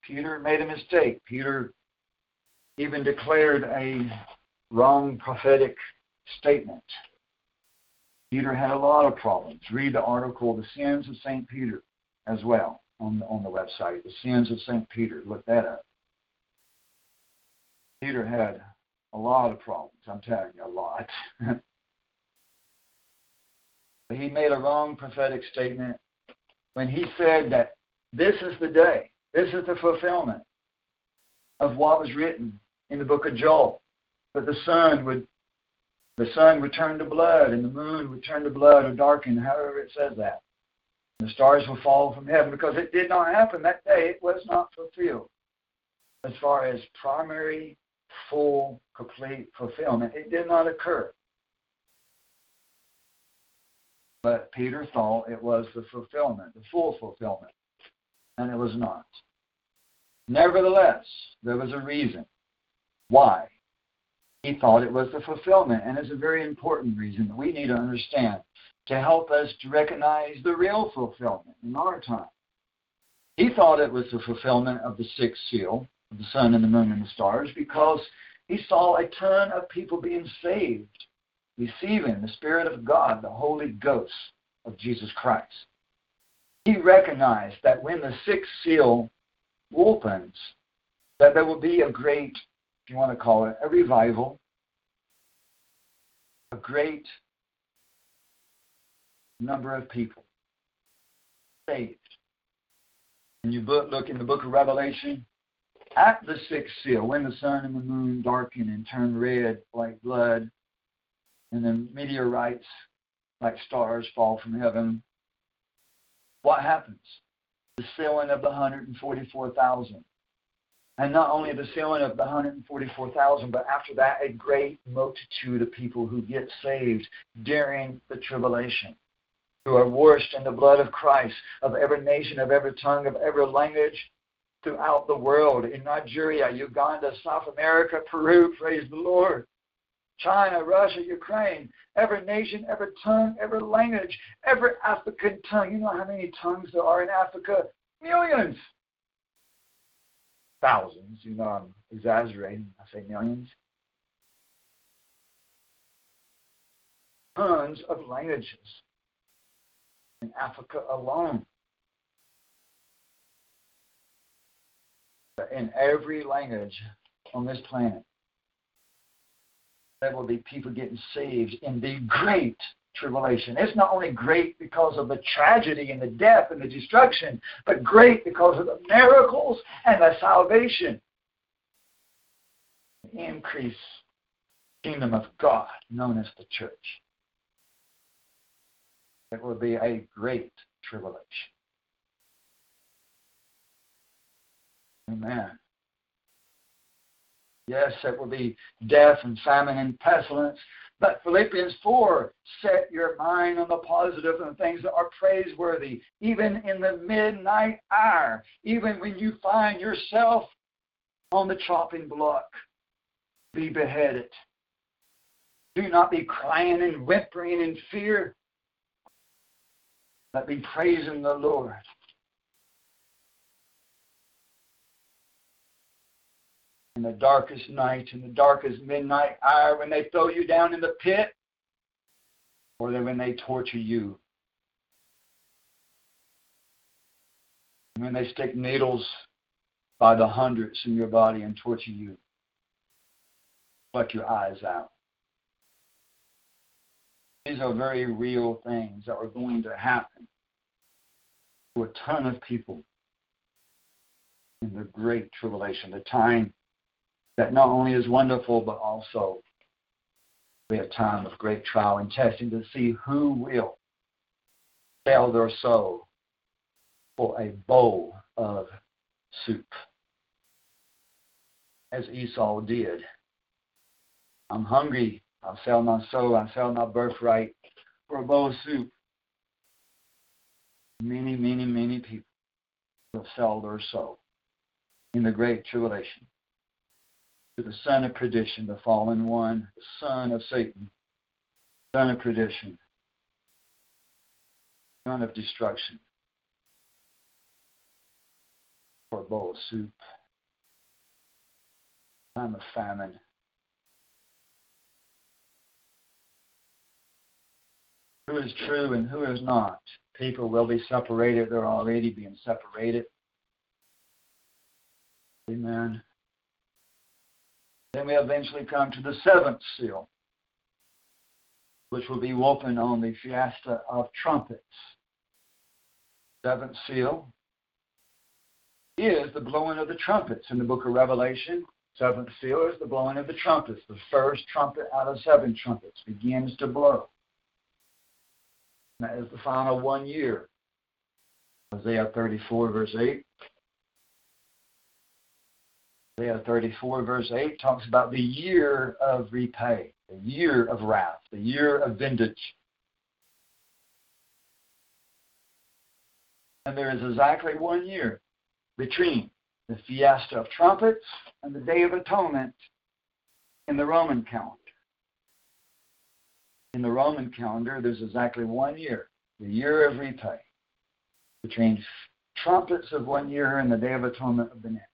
Speaker 1: Peter made a mistake. Peter even declared a wrong prophetic statement. Peter had a lot of problems. Read the article, The Sins of St. Peter, as well on the, on the website. The Sins of St. Peter. Look that up. Peter had a lot of problems. I'm telling you, a lot. but he made a wrong prophetic statement when he said that this is the day, this is the fulfillment of what was written in the book of Joel, that the sun would the sun would turn to blood and the moon would turn to blood or darken, however it says that. The stars will fall from heaven because it did not happen that day. It was not fulfilled as far as primary full, complete fulfillment. It did not occur. But Peter thought it was the fulfillment, the full fulfillment, and it was not. Nevertheless, there was a reason why he thought it was the fulfillment, and it's a very important reason that we need to understand to help us to recognize the real fulfillment in our time. He thought it was the fulfillment of the sixth seal, of the sun and the moon and the stars because he saw a ton of people being saved, receiving the Spirit of God, the Holy Ghost of Jesus Christ. He recognized that when the sixth seal opens, that there will be a great, you want to call it, a revival, a great number of people saved. And you look in the book of Revelation, at the sixth seal, when the sun and the moon darken and turn red like blood, and then meteorites like stars fall from heaven, what happens? The sealing of the 144,000 And not only the sealing of the 144,000, but after that, a great multitude of people who get saved during the tribulation, who are washed in the blood of Christ, of every nation, of every tongue, of every language throughout the world, in Nigeria, Uganda, South America, Peru, praise the Lord. China, Russia, Ukraine, every nation, every tongue, every language, every African tongue. You know how many tongues there are in Africa? Millions. Thousands. You know, I'm exaggerating. I say millions. Tons of languages in Africa alone. In every language on this planet there will be people getting saved in the great tribulation. It's not only great because of the tragedy and the death and the destruction, but great because of the miracles and the salvation. The increase kingdom of God known as the church. It will be a great tribulation. Amen. Yes, it will be death and famine and pestilence. But Philippians 4, set your mind on the positive and the things that are praiseworthy, even in the midnight hour, even when you find yourself on the chopping block. Be beheaded. Do not be crying and whimpering in fear, but be praising the Lord. In the darkest night, in the darkest midnight hour, when they throw you down in the pit, or when they torture you. When they stick needles by the hundreds in your body and torture you, pluck your eyes out. These are very real things that are going to happen to a ton of people in the great tribulation, the time that not only is wonderful, but also be a time of great trial and testing to see who will sell their soul for a bowl of soup, as Esau did. I'm hungry. I'll sell my soul. I'll sell my birthright for a bowl of soup. Many, many, many people will sell their soul in the great tribulation to the son of perdition, the fallen one, the son of Satan, son of perdition, son of destruction, for a bowl of soup, time of famine. Who is true and who is not? People will be separated. They're already being separated. Amen. Then we eventually come to the seventh seal, which will be opened on the Feast of Trumpets. Seventh seal is the blowing of the trumpets in the book of Revelation. Seventh seal is the blowing of the trumpets. The first trumpet out of seven trumpets begins to blow. That is the final one year. Isaiah 34, verse 8. Isaiah 34, verse 8 talks about the year of repay, the year of wrath, the year of vintage. And there is exactly one year between the Feast of Trumpets and the Day of Atonement in the Roman calendar. In the Roman calendar, there's exactly one year, the year of repay, between trumpets of one year and the Day of Atonement of the next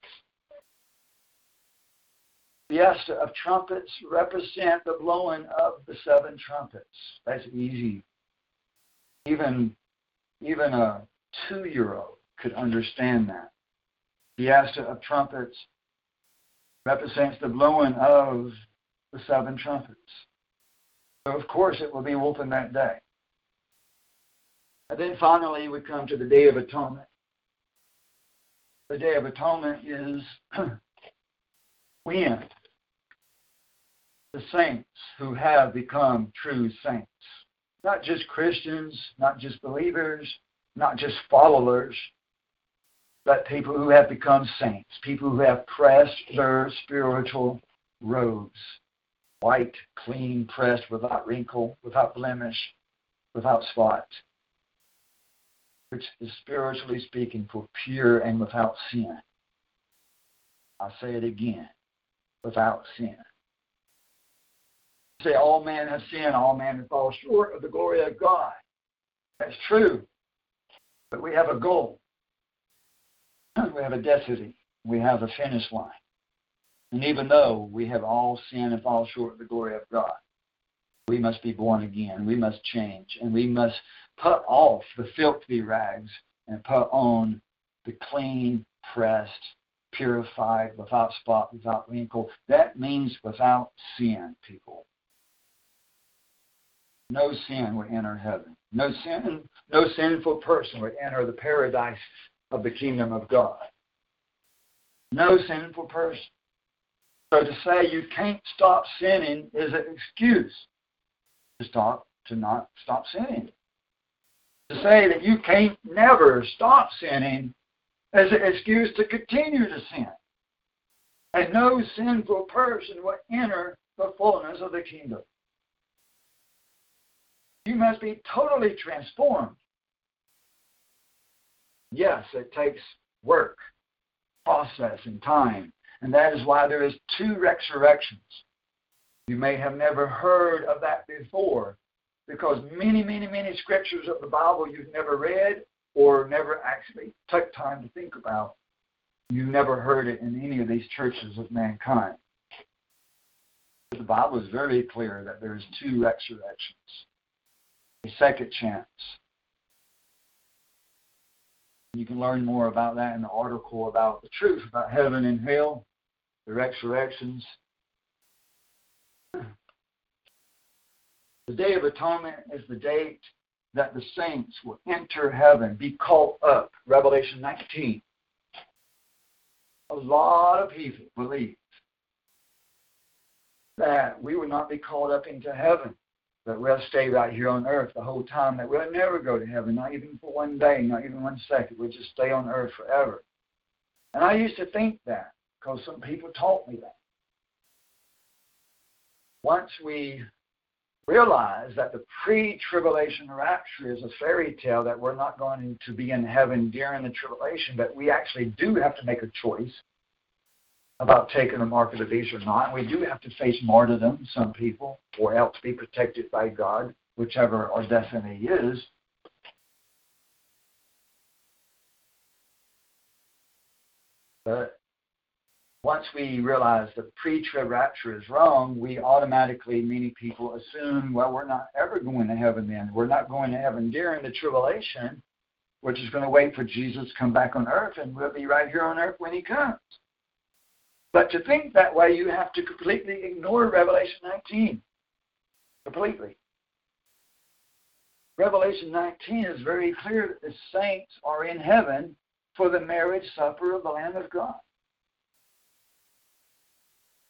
Speaker 1: feast of trumpets represent the blowing of the seven trumpets. That's easy. Even even a two-year-old could understand that. Feast of trumpets represents the blowing of the seven trumpets. So of course it will be open that day. And then finally we come to the Day of Atonement. The Day of Atonement is when the saints who have become true saints. Not just Christians, not just believers, not just followers, but people who have become saints, people who have pressed their spiritual robes, white, clean, pressed, without wrinkle, without blemish, without spot, which is spiritually speaking for pure and without sin. I'll say it again without sin. Say, all men have sinned, all men have fallen short of the glory of God. That's true. But we have a goal. We have a destiny. We have a finish line. And even though we have all sinned and fall short of the glory of God, we must be born again. We must change. And we must put off the filthy rags and put on the clean, pressed, purified, without spot, without wrinkle. That means without sin, people. No sin would enter heaven. No sin, no sinful person would enter the paradise of the kingdom of God. No sinful person. So to say you can't stop sinning is an excuse to stop to not stop sinning. To say that you can't never stop sinning is an excuse to continue to sin. And no sinful person will enter the fullness of the kingdom. You must be totally transformed. Yes, it takes work, process, and time. And that is why there is two resurrections. You may have never heard of that before because many, many, many scriptures of the Bible you've never read or never actually took time to think about. You've never heard it in any of these churches of mankind. The Bible is very clear that there is two resurrections a second chance. You can learn more about that in the article about the truth about heaven and hell, the resurrections. The Day of Atonement is the date that the saints will enter heaven, be caught up. Revelation 19. A lot of people believe that we will not be called up into heaven that we'll stay right here on earth the whole time, that we'll never go to heaven, not even for one day, not even one second. We'll just stay on earth forever. And I used to think that because some people taught me that. Once we realize that the pre tribulation rapture is a fairy tale, that we're not going to be in heaven during the tribulation, but we actually do have to make a choice about taking the mark of the beast or not. We do have to face martyrdom, some people, or else be protected by God, whichever our destiny is. But once we realize the pre-trib rapture is wrong, we automatically, many people assume, well, we're not ever going to heaven then. We're not going to heaven during the tribulation. We're just going to wait for Jesus to come back on earth, and we'll be right here on earth when he comes. But to think that way, you have to completely ignore Revelation 19. Completely. Revelation 19 is very clear that the saints are in heaven for the marriage supper of the Lamb of God.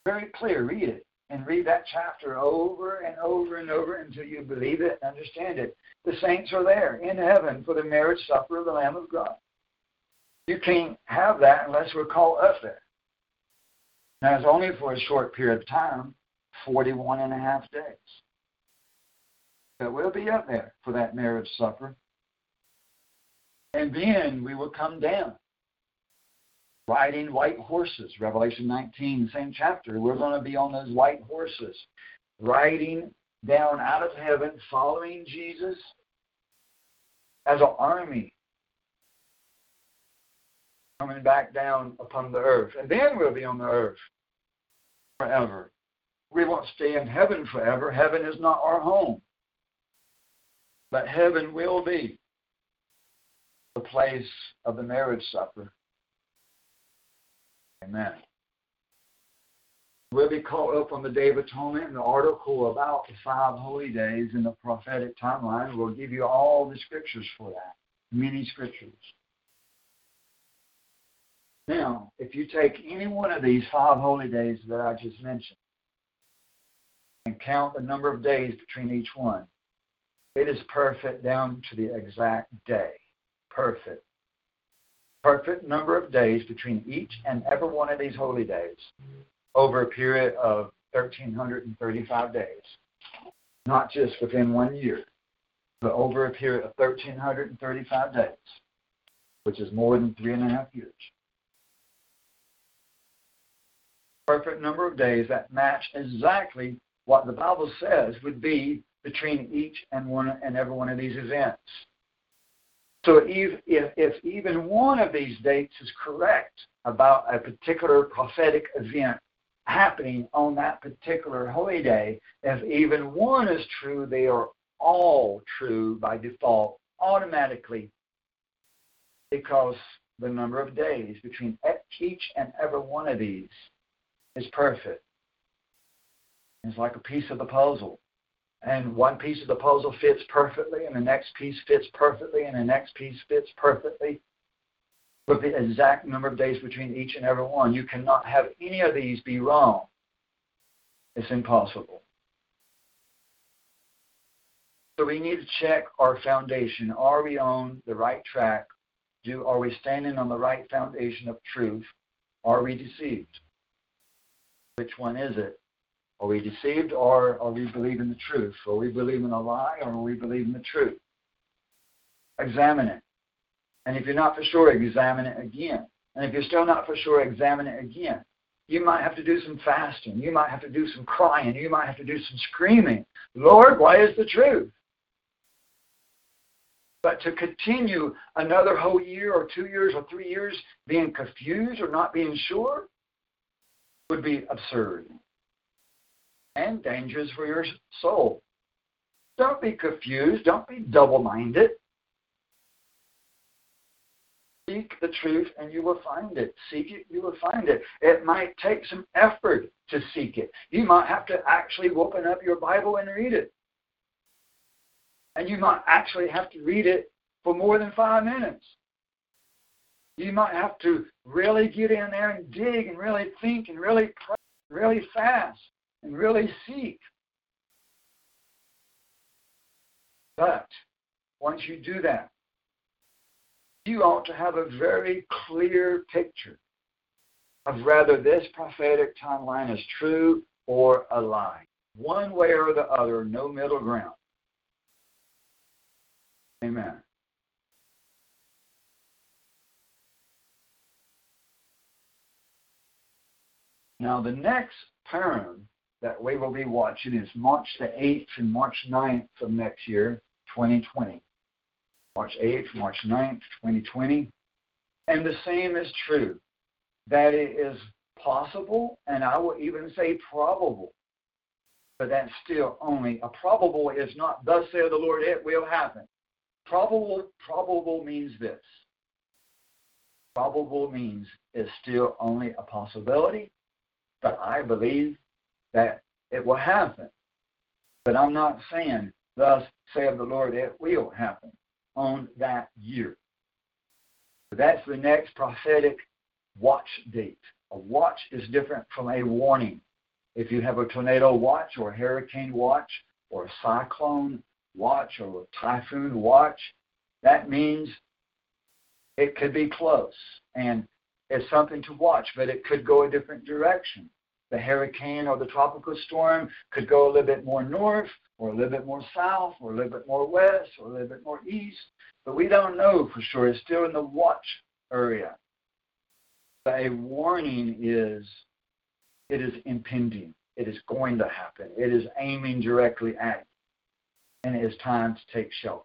Speaker 1: Very clear. Read it. And read that chapter over and over and over until you believe it and understand it. The saints are there in heaven for the marriage supper of the Lamb of God. You can't have that unless we're called up there. Now, it's only for a short period of time 41 and a half days. But we'll be up there for that marriage supper. And then we will come down riding white horses. Revelation 19, same chapter. We're going to be on those white horses, riding down out of heaven, following Jesus as an army coming back down upon the earth. And then we'll be on the earth forever. We won't stay in heaven forever. Heaven is not our home. But heaven will be the place of the marriage supper. Amen. We'll be caught up on the Day of Atonement. and The article about the five holy days in the prophetic timeline will give you all the scriptures for that, many scriptures. Now, if you take any one of these five holy days that I just mentioned and count the number of days between each one, it is perfect down to the exact day. Perfect. perfect number of days between each and every one of these holy days over a period of 1,335 days. Not just within one year, but over a period of 1,335 days, which is more than three and a half years. Perfect number of days that match exactly what the Bible says would be between each and one and every one of these events. So if, if, if even one of these dates is correct about a particular prophetic event happening on that particular holy day, if even one is true, they are all true by default, automatically, because the number of days between each and every one of these is perfect. It's like a piece of the puzzle. And one piece of the puzzle fits perfectly, and the next piece fits perfectly, and the next piece fits perfectly. With the exact number of days between each and every one. You cannot have any of these be wrong. It's impossible. So we need to check our foundation. Are we on the right track? Do are we standing on the right foundation of truth? Are we deceived? Which one is it? Are we deceived or are we believing the truth? Are we believing a lie or are we believing the truth? Examine it. And if you're not for sure, examine it again. And if you're still not for sure, examine it again. You might have to do some fasting. You might have to do some crying. You might have to do some screaming. Lord, why is the truth? But to continue another whole year or two years or three years being confused or not being sure would be absurd and dangerous for your soul. Don't be confused. Don't be double minded. Seek the truth and you will find it. Seek it, you will find it. It might take some effort to seek it. You might have to actually open up your Bible and read it. And you might actually have to read it for more than five minutes. You might have to really get in there and dig and really think and really pray really fast and really seek. But once you do that, you ought to have a very clear picture of whether this prophetic timeline is true or a lie. One way or the other, no middle ground. Amen. Now, the next Purim that we will be watching is March the 8th and March 9th of next year, 2020. March 8th, March 9th, 2020. And the same is true, that it is possible, and I will even say probable, but that's still only a probable is not thus saith the Lord, it will happen. Probable, probable means this. Probable means is still only a possibility, but I believe that it will happen. But I'm not saying, thus saith the Lord, it will happen on that year. That's the next prophetic watch date. A watch is different from a warning. If you have a tornado watch or a hurricane watch or a cyclone watch or a typhoon watch, that means it could be close and it's something to watch, but it could go a different direction the hurricane or the tropical storm could go a little bit more north or a little bit more south or a little bit more west or a little bit more east. But we don't know for sure. It's still in the watch area. But a warning is it is impending. It is going to happen. It is aiming directly at you. And it is time to take shelter.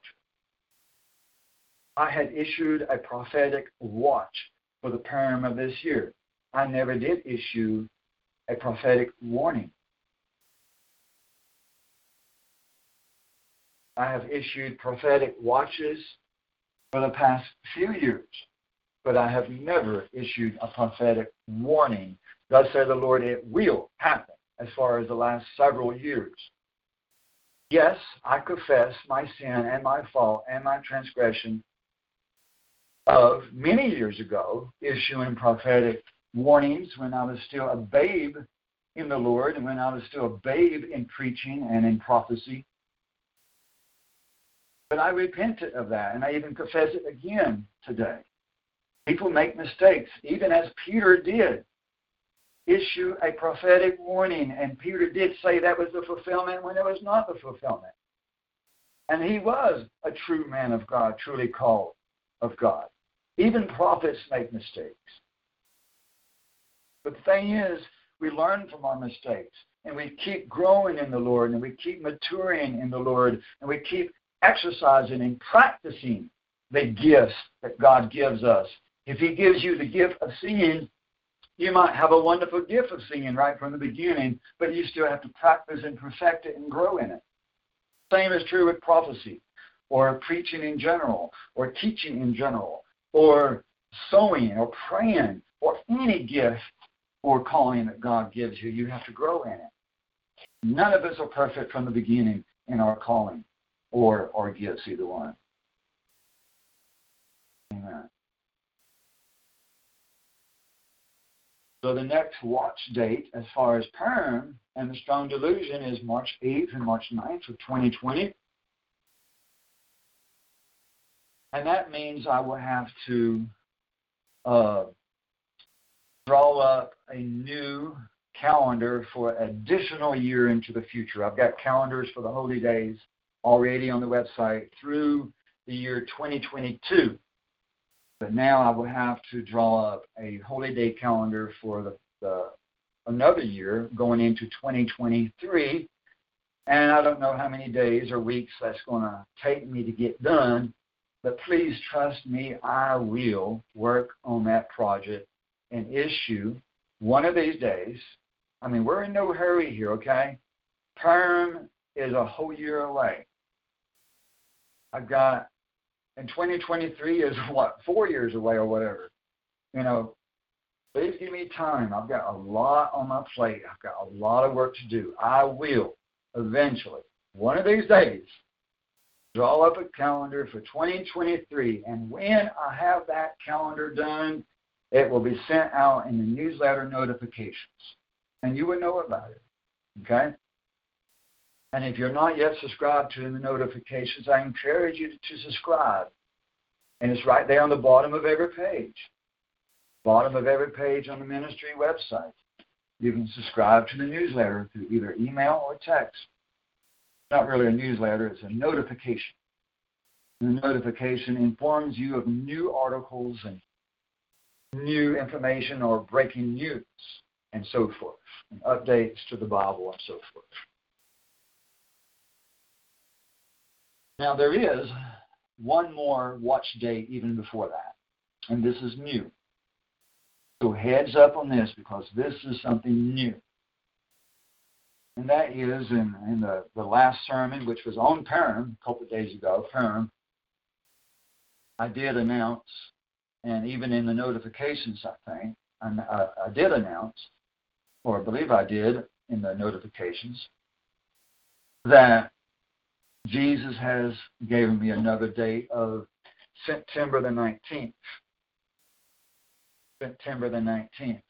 Speaker 1: I had issued a prophetic watch for the Purim of this year. I never did issue a prophetic warning. I have issued prophetic watches for the past few years, but I have never issued a prophetic warning. Thus said the Lord, it will happen as far as the last several years. Yes, I confess my sin and my fault and my transgression of many years ago issuing prophetic warnings when I was still a babe in the Lord and when I was still a babe in preaching and in prophecy. But I repented of that, and I even confess it again today. People make mistakes, even as Peter did. Issue a prophetic warning, and Peter did say that was the fulfillment when it was not the fulfillment. And he was a true man of God, truly called of God. Even prophets make mistakes. But the thing is, we learn from our mistakes and we keep growing in the Lord and we keep maturing in the Lord and we keep exercising and practicing the gifts that God gives us. If He gives you the gift of singing, you might have a wonderful gift of singing right from the beginning, but you still have to practice and perfect it and grow in it. Same is true with prophecy or preaching in general or teaching in general or sowing or praying or any gift or calling that God gives you. You have to grow in it. None of us are perfect from the beginning in our calling or our gifts, either one. Amen. So the next watch date, as far as Purim and the strong delusion, is March 8th and March 9th of 2020. And that means I will have to uh, draw up a new calendar for an additional year into the future. I've got calendars for the holy days already on the website through the year 2022. But now I will have to draw up a holy day calendar for the, the another year going into 2023. And I don't know how many days or weeks that's going to take me to get done, but please trust me, I will work on that project and issue one of these days. I mean, we're in no hurry here, okay? Purim is a whole year away. I've got, and 2023 is what, four years away or whatever. You know, please give me time. I've got a lot on my plate. I've got a lot of work to do. I will eventually, one of these days, draw up a calendar for 2023. And when I have that calendar done, it will be sent out in the newsletter notifications. And you will know about it. Okay? And if you're not yet subscribed to the notifications, I encourage you to subscribe. And it's right there on the bottom of every page. Bottom of every page on the ministry website. You can subscribe to the newsletter through either email or text. Not really a newsletter, it's a notification. The notification informs you of new articles and new information or breaking news and so forth, and updates to the Bible and so forth. Now, there is one more watch date even before that, and this is new. So, heads up on this because this is something new. And that is in, in the, the last sermon, which was on Purim a couple of days ago, Purim, I did announce, and even in the notifications, I think, I, I did announce, or I believe I did in the notifications, that Jesus has given me another date of September the 19th. September the 19th.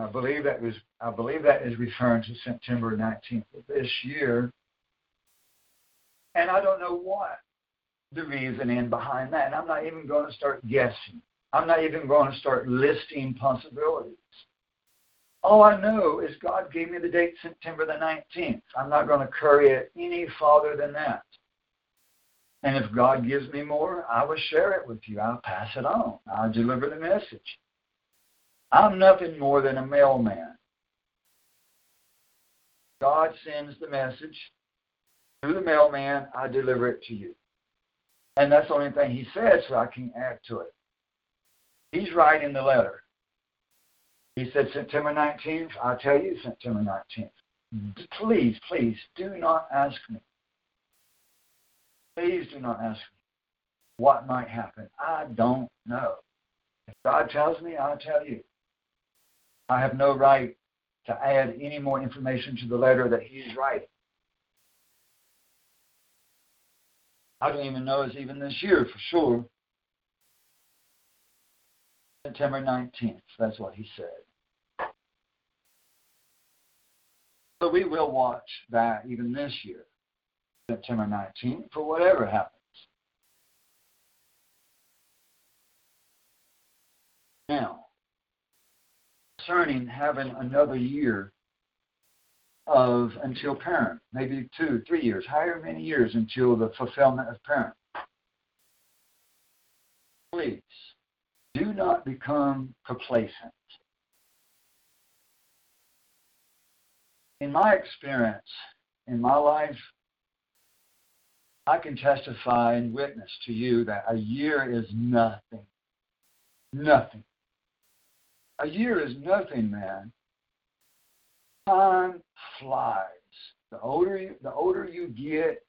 Speaker 1: I believe that was I believe that is referring to September 19th of this year. And I don't know what the reasoning behind that. And I'm not even going to start guessing. I'm not even going to start listing possibilities. All I know is God gave me the date September the 19th. I'm not going to curry it any farther than that. And if God gives me more, I will share it with you. I'll pass it on. I'll deliver the message. I'm nothing more than a mailman. God sends the message through the mailman, I deliver it to you. And that's the only thing he says, so I can add to it. He's writing the letter. He said September 19th. I'll tell you September 19th. Mm-hmm. Please, please do not ask me. Please do not ask me what might happen. I don't know. If God tells me, I'll tell you. I have no right to add any more information to the letter that he's writing. I don't even know it's even this year for sure. September 19th. That's what he said. So we will watch that even this year, September 19th, for whatever happens. Now, concerning having another year of until Purim, maybe two, three years, however many years until the fulfillment of Purim. Please do not become complacent. In my experience, in my life, I can testify and witness to you that a year is nothing. Nothing. A year is nothing, man. Time flies. The older you, the older you get,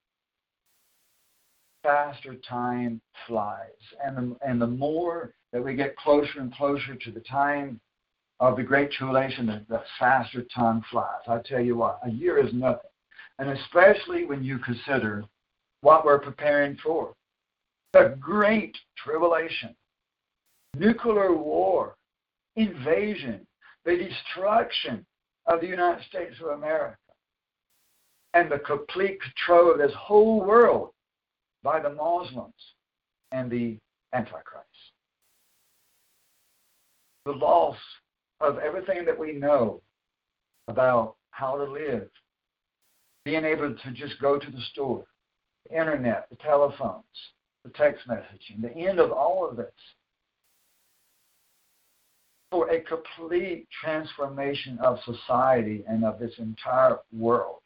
Speaker 1: faster time flies. And the, and the more that we get closer and closer to the time of the Great Tribulation, the, the faster time flies. I tell you what, a year is nothing. And especially when you consider what we're preparing for the Great Tribulation, nuclear war, invasion, the destruction of the United States of America, and the complete control of this whole world by the Muslims and the Antichrist. The loss of everything that we know about how to live, being able to just go to the store, the internet, the telephones, the text messaging, the end of all of this for a complete transformation of society and of this entire world.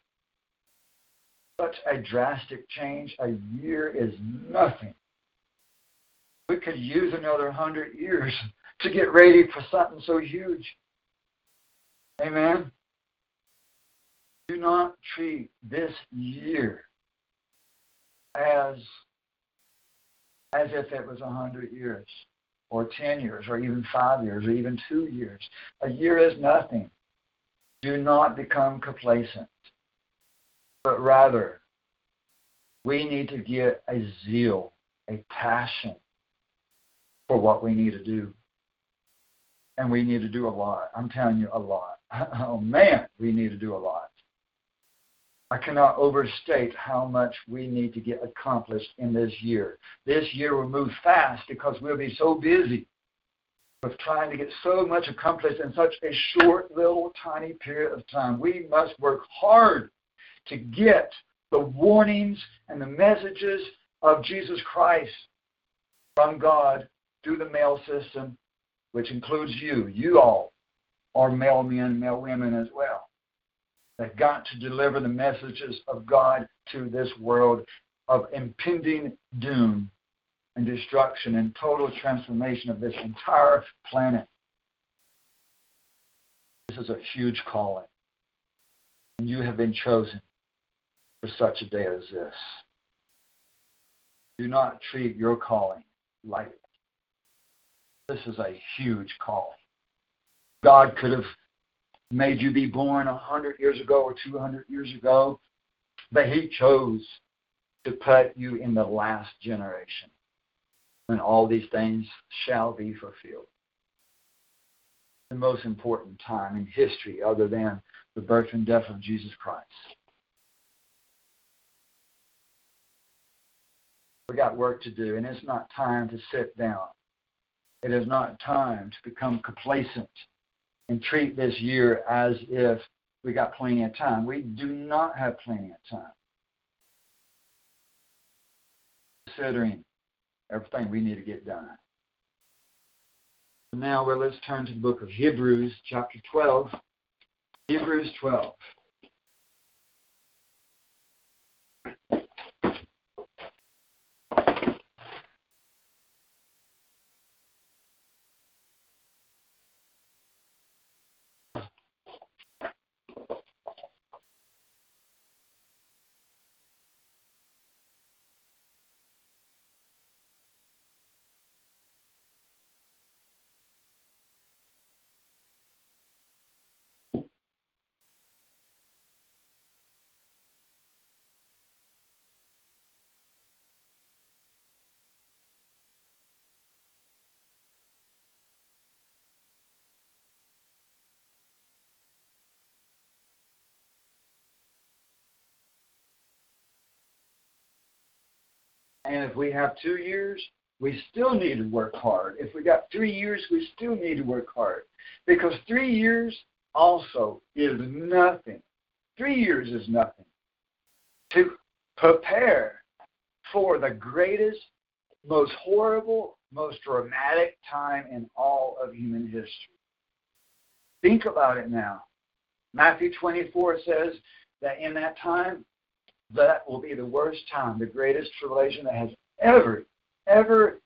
Speaker 1: Such a drastic change, a year is nothing. We could use another hundred years to get ready for something so huge. Amen. Do not treat this year as as if it was a hundred years or 10 years, or even five years, or even two years. A year is nothing. Do not become complacent, but rather, we need to get a zeal, a passion for what we need to do. And we need to do a lot. I'm telling you, a lot. oh man, we need to do a lot. I cannot overstate how much we need to get accomplished in this year. This year will move fast because we'll be so busy with trying to get so much accomplished in such a short, little, tiny period of time. We must work hard to get the warnings and the messages of Jesus Christ from God through the mail system, which includes you. You all are mail men, mail women as well that got to deliver the messages of God to this world of impending doom and destruction and total transformation of this entire planet. This is a huge calling. And you have been chosen for such a day as this. Do not treat your calling lightly. This is a huge calling. God could have made you be born a hundred years ago or two hundred years ago, but He chose to put you in the last generation when all these things shall be fulfilled. The most important time in history, other than the birth and death of Jesus Christ. We got work to do, and it's not time to sit down. It is not time to become complacent and treat this year as if we got plenty of time. We do not have plenty of time. Considering everything we need to get done. Now, well, let's turn to the book of Hebrews, chapter 12. Hebrews 12. And if we have two years, we still need to work hard. If we got three years, we still need to work hard. Because three years also is nothing. Three years is nothing. To prepare for the greatest, most horrible, most dramatic time in all of human history. Think about it now. Matthew 24 says that in that time, that will be the worst time, the greatest tribulation that has ever, ever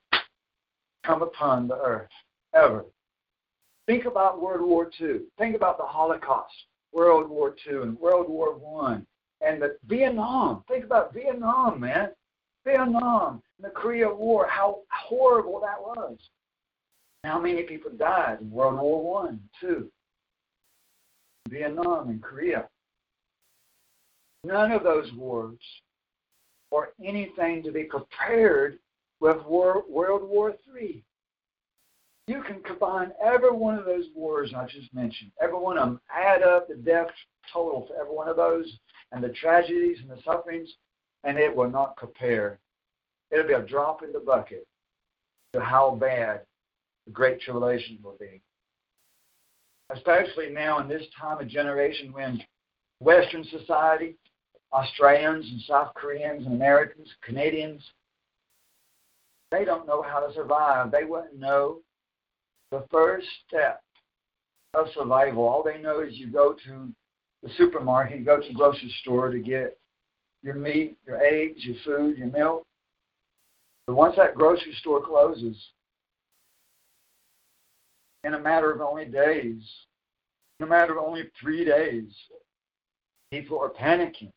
Speaker 1: come upon the earth. Ever. Think about World War II. Think about the Holocaust, World War II, and World War One, and the Vietnam. Think about Vietnam, man. Vietnam, and the Korea War. How horrible that was. How many people died in World War One, Two, Vietnam, and Korea? None of those wars or anything to be prepared with World War III. You can combine every one of those wars I just mentioned, every one of them, add up the death total for every one of those, and the tragedies and the sufferings, and it will not compare. It'll be a drop in the bucket to how bad the Great Tribulation will be. Especially now in this time of generation when Western society, Australians and South Koreans and Americans, Canadians, they don't know how to survive. They wouldn't know the first step of survival. All they know is you go to the supermarket, you go to the grocery store to get your meat, your eggs, your food, your milk. But once that grocery store closes, in a matter of only days, in a matter of only three days, people are panicking.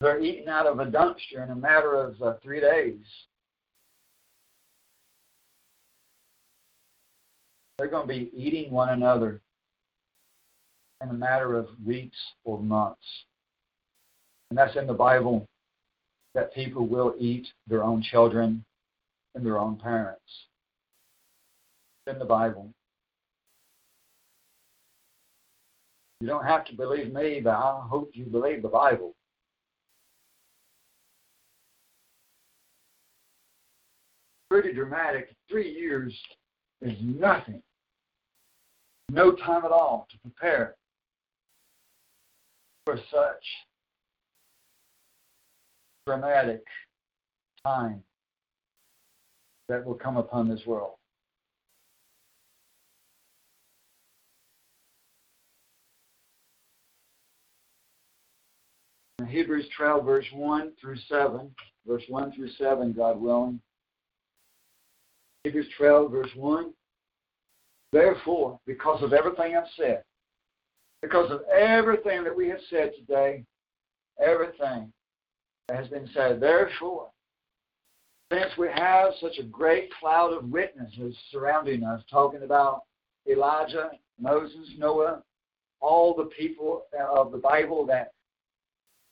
Speaker 1: They're eating out of a dumpster in a matter of uh, three days. They're going to be eating one another in a matter of weeks or months. And that's in the Bible that people will eat their own children and their own parents. It's in the Bible. You don't have to believe me, but I hope you believe the Bible. Pretty dramatic. Three years is nothing. No time at all to prepare for such dramatic time that will come upon this world. Hebrews 12, verse 1 through 7, verse 1 through 7, God willing. Hebrews 12, verse 1. Therefore, because of everything I've said, because of everything that we have said today, everything that has been said, therefore, since we have such a great cloud of witnesses surrounding us, talking about Elijah, Moses, Noah, all the people of the Bible that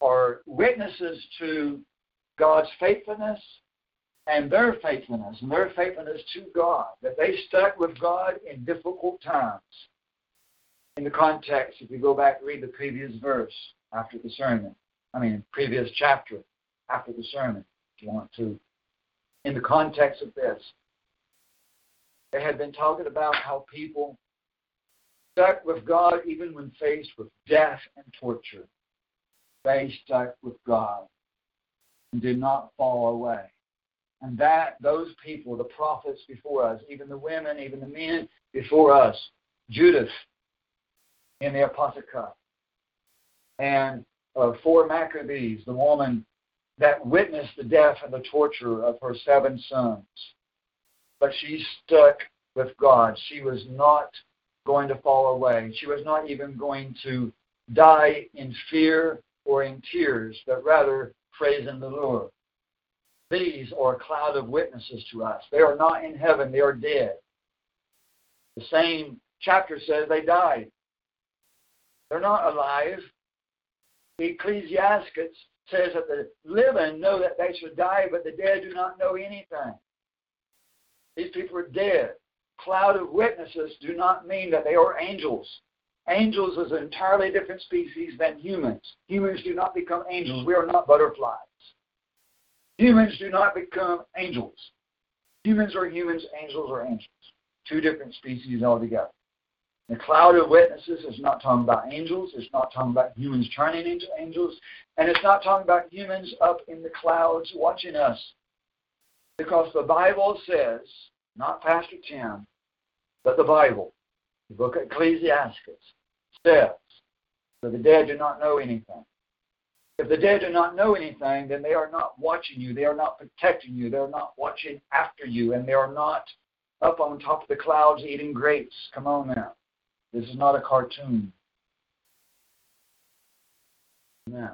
Speaker 1: are witnesses to God's faithfulness and their faithfulness and their faithfulness to God, that they stuck with God in difficult times. In the context, if you go back and read the previous verse after the sermon, I mean, previous chapter after the sermon, if you want to, in the context of this, they had been talking about how people stuck with God even when faced with death and torture. They stuck with God and did not fall away. And that those people, the prophets before us, even the women, even the men before us, Judith in the Apocrypha, and uh, four Maccabees, the woman that witnessed the death and the torture of her seven sons. But she stuck with God. She was not going to fall away. She was not even going to die in fear or in tears, but rather praising the Lord. These are a cloud of witnesses to us. They are not in heaven, they are dead. The same chapter says they died. They're not alive. Ecclesiastes says that the living know that they should die, but the dead do not know anything. These people are dead. Cloud of witnesses do not mean that they are angels. Angels is an entirely different species than humans. Humans do not become angels. We are not butterflies. Humans do not become angels. Humans are humans, angels are angels. Two different species altogether. The cloud of witnesses is not talking about angels. It's not talking about humans turning into angels. And it's not talking about humans up in the clouds watching us. Because the Bible says, not Pastor Tim, but the Bible, the book of Ecclesiastes, says that the dead do not know anything. If the dead do not know anything, then they are not watching you. They are not protecting you. They are not watching after you. And they are not up on top of the clouds eating grapes. Come on now. This is not a cartoon. Amen.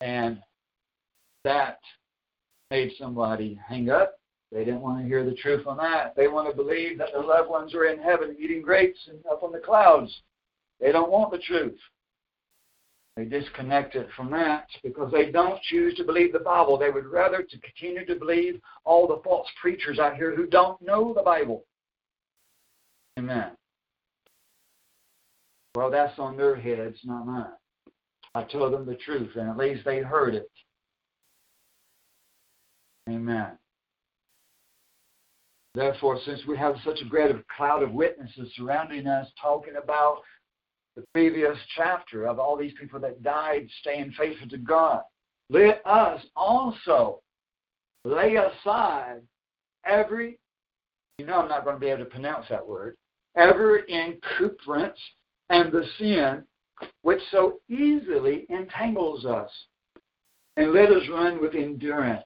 Speaker 1: And that made somebody hang up. They didn't want to hear the truth on that. They want to believe that their loved ones are in heaven eating grapes and up on the clouds. They don't want the truth. They disconnect it from that because they don't choose to believe the Bible. They would rather to continue to believe all the false preachers out here who don't know the Bible. Amen. Well, that's on their heads, not mine. I told them the truth, and at least they heard it. Amen. Therefore, since we have such a great cloud of witnesses surrounding us talking about the previous chapter of all these people that died staying faithful to God, let us also lay aside every, you know, I'm not going to be able to pronounce that word, every encumbrance and the sin which so easily entangles us. And let us run with endurance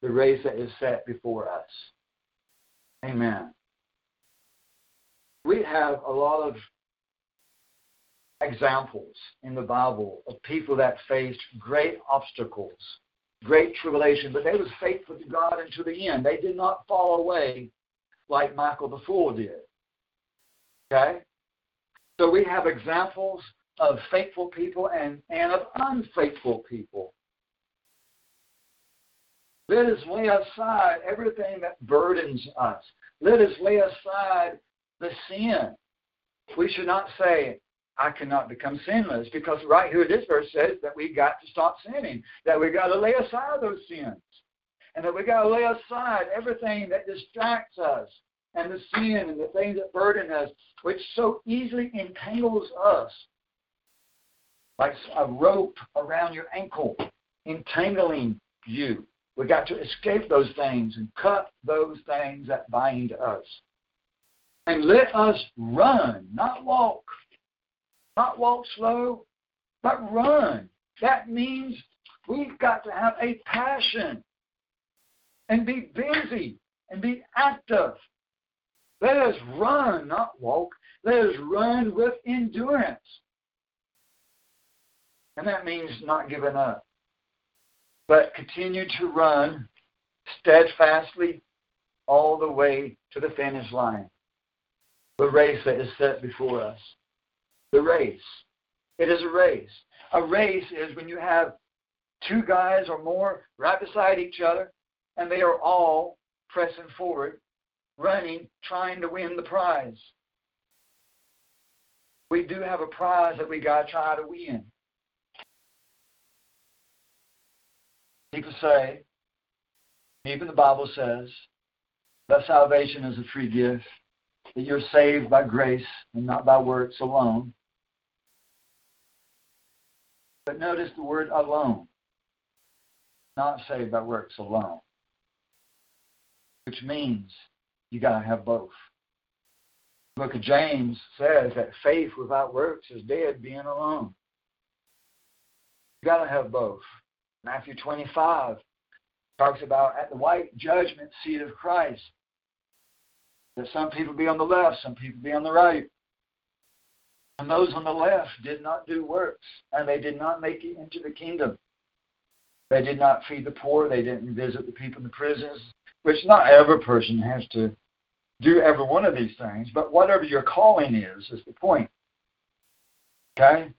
Speaker 1: the race that is set before us. Amen. We have a lot of examples in the Bible of people that faced great obstacles, great tribulation, but they was faithful to God until the end. They did not fall away like Michael the Fool did. Okay? So we have examples of faithful people and, and of unfaithful people. Let us lay aside everything that burdens us. Let us lay aside the sin. We should not say, I cannot become sinless, because right here this verse says that we got to stop sinning, that we got to lay aside those sins, and that we got to lay aside everything that distracts us, and the sin and the things that burden us, which so easily entangles us, like a rope around your ankle, entangling you. We got to escape those things and cut those things that bind us. And let us run, not walk. Not walk slow, but run. That means we've got to have a passion and be busy and be active. Let us run, not walk. Let us run with endurance. And that means not giving up but continue to run steadfastly all the way to the finish line. The race that is set before us. The race. It is a race. A race is when you have two guys or more right beside each other, and they are all pressing forward, running, trying to win the prize. We do have a prize that we got to try to win. People say, even the Bible says, that salvation is a free gift, that you're saved by grace and not by works alone. But notice the word alone, not saved by works alone, which means you got to have both. The book of James says that faith without works is dead, being alone. You got to have both. Matthew 25 talks about at the white judgment seat of Christ. That some people be on the left, some people be on the right. And those on the left did not do works, and they did not make it into the kingdom. They did not feed the poor, they didn't visit the people in the prisons, which not every person has to do every one of these things, but whatever your calling is, is the point. Okay?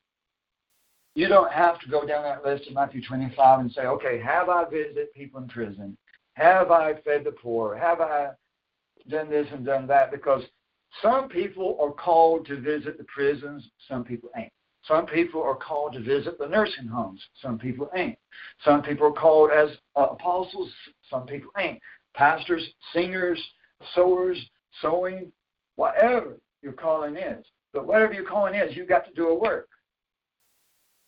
Speaker 1: You don't have to go down that list in Matthew 25 and say, okay, have I visited people in prison? Have I fed the poor? Have I done this and done that? Because some people are called to visit the prisons, some people ain't. Some people are called to visit the nursing homes. Some people ain't. Some people are called as uh, apostles. Some people ain't. Pastors, singers, sowers, sowing, whatever your calling is. But whatever your calling is, you've got to do a work.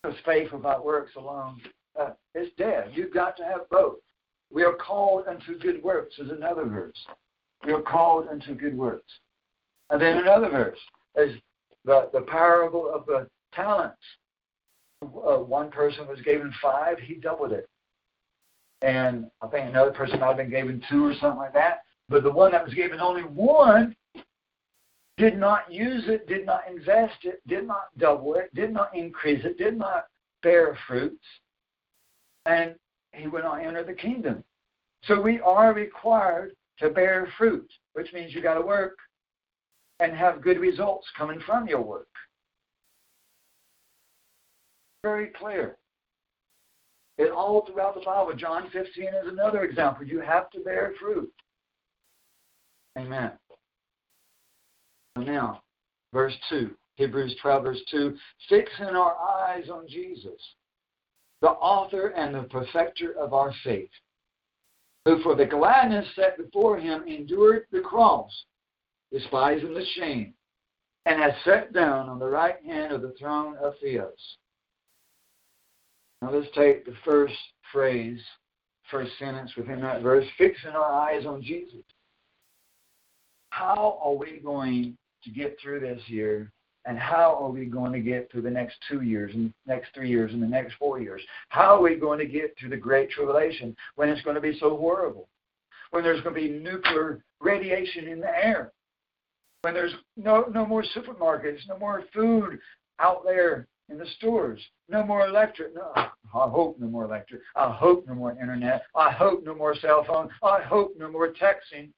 Speaker 1: Because faith without works alone uh, is dead. You've got to have both. We are called unto good works is another verse. We are called unto good works. And then another verse is the, the parable of the talents. Uh, one person was given five, he doubled it. And I think another person might have been given two or something like that. But the one that was given only one did not use it, did not invest it, did not double it, did not increase it, did not bear fruits. And he will not enter the kingdom. So we are required to bear fruit, which means you got to work and have good results coming from your work. Very clear. It all throughout the Bible. John 15 is another example. You have to bear fruit. Amen. So now, verse 2, Hebrews 12, verse 2, fixing our eyes on Jesus, the author and the perfecter of our faith, who for the gladness set before him endured the cross, despising the shame, and has sat down on the right hand of the throne of Theos. Now let's take the first phrase, first sentence within that verse, fixing our eyes on Jesus. How are we going to get through this year and how are we going to get through the next two years and next three years and the next four years? How are we going to get through the Great Tribulation when it's going to be so horrible? When there's going to be nuclear radiation in the air? When there's no, no more supermarkets, no more food out there in the stores, no more electric. No, I hope no more electric. I hope no more internet. I hope no more cell phone. I hope no more texting.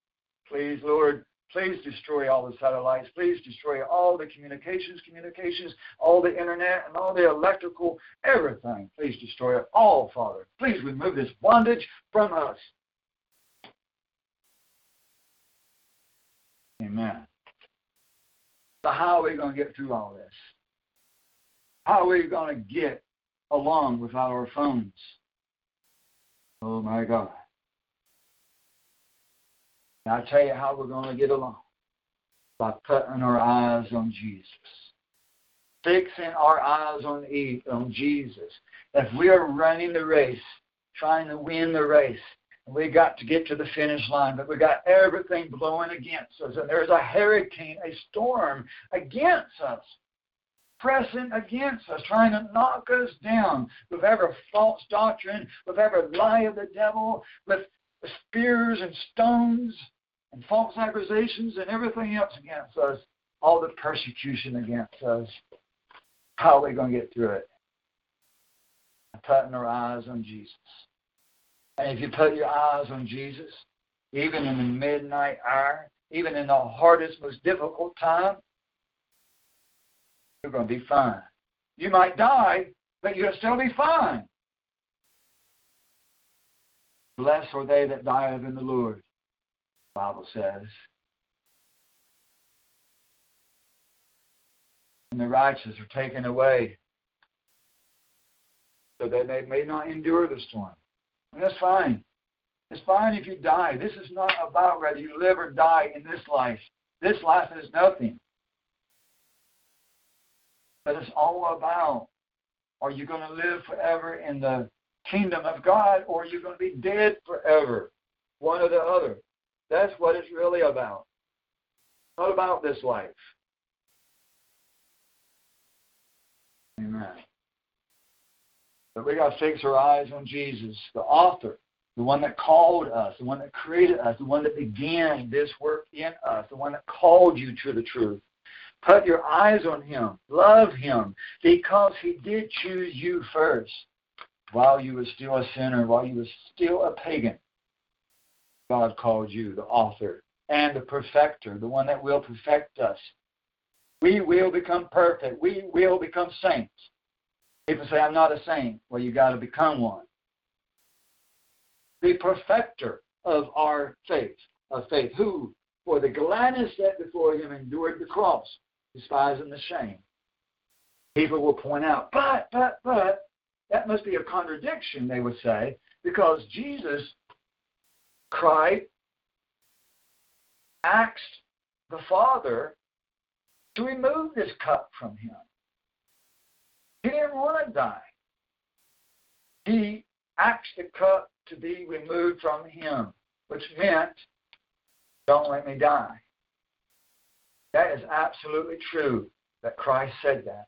Speaker 1: Please, Lord, Please destroy all the satellites. Please destroy all the communications, communications, all the internet and all the electrical, everything. Please destroy it all, Father. Please remove this bondage from us. Amen. So how are we going to get through all this? How are we going to get along without our phones? Oh my God. And I'll tell you how we're going to get along by putting our eyes on Jesus. Fixing our eyes on, on Jesus. If we are running the race, trying to win the race, we got to get to the finish line, but we got everything blowing against us, and there's a hurricane, a storm against us, pressing against us, trying to knock us down with every false doctrine, with every lie of the devil, with spears and stones and false accusations and everything else against us, all the persecution against us. How are we going to get through it? Putting our eyes on Jesus. And if you put your eyes on Jesus, even in the midnight hour, even in the hardest, most difficult time, you're going to be fine. You might die, but you'll still be fine. Blessed are they that die in the Lord. The Bible says. And the righteous are taken away so that they may not endure the storm. And that's fine. It's fine if you die. This is not about whether you live or die in this life. This life is nothing. But it's all about are you going to live forever in the kingdom of God or are you going to be dead forever? One or the other. That's what it's really about. Not about this life. Amen. We got to fix our eyes on Jesus, the author, the one that called us, the one that created us, the one that began this work in us, the one that called you to the truth. Put your eyes on him. Love him because he did choose you first while you were still a sinner, while you were still a pagan. God called you, the author and the perfecter, the one that will perfect us. We will become perfect. We will become saints. People say, I'm not a saint. Well, you got to become one. The perfecter of our faith, of faith, who, for the gladness set before him, endured the cross, despising the shame. People will point out, but, but, but, that must be a contradiction, they would say, because Jesus cried, asked the Father to remove this cup from him. He didn't want to die. He asked the cup to be removed from him, which meant, don't let me die. That is absolutely true that Christ said that.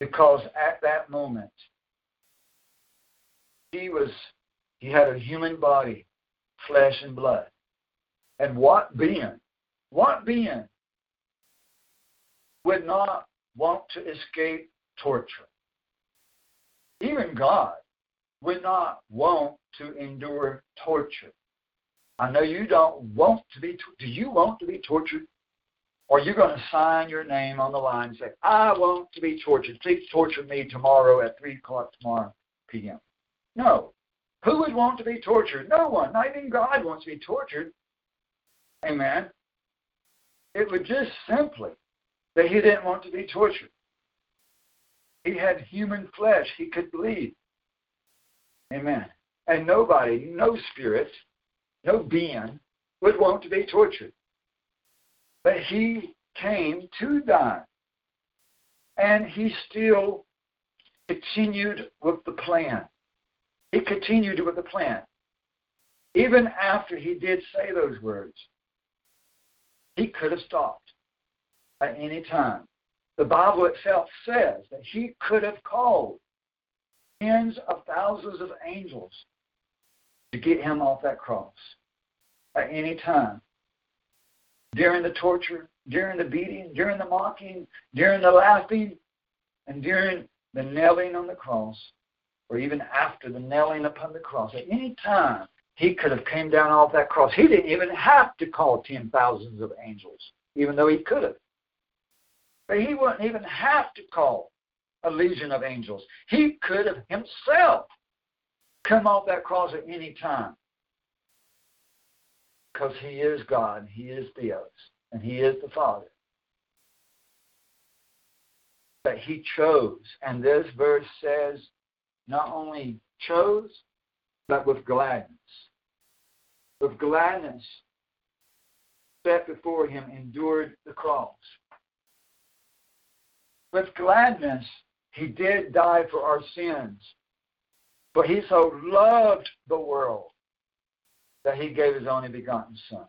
Speaker 1: Because at that moment, he was, he had a human body, flesh and blood. And what being, what being would not want to escape torture? Even God would not want to endure torture. I know you don't want to be. Do you want to be tortured? Or are you going to sign your name on the line and say, I want to be tortured. Please torture me tomorrow at 3 o'clock tomorrow p.m. No. Who would want to be tortured? No one. Not even God wants to be tortured. Amen. It was just simply that he didn't want to be tortured. He had human flesh. He could bleed. Amen. And nobody, no spirit, no being would want to be tortured. But he came to die. And he still continued with the plan. He continued with the plan. Even after he did say those words, he could have stopped at any time. The Bible itself says that he could have called tens of thousands of angels to get him off that cross at any time during the torture, during the beating, during the mocking, during the laughing, and during the nailing on the cross, or even after the nailing upon the cross. At any time, he could have came down off that cross. He didn't even have to call ten thousands of angels, even though he could have. But he wouldn't even have to call a legion of angels. He could have himself come off that cross at any time because he is God, he is Theos, and he is the Father. But he chose, and this verse says not only chose, but with gladness. With gladness, set before him, endured the cross. With gladness, he did die for our sins. For he so loved the world that he gave his only begotten Son,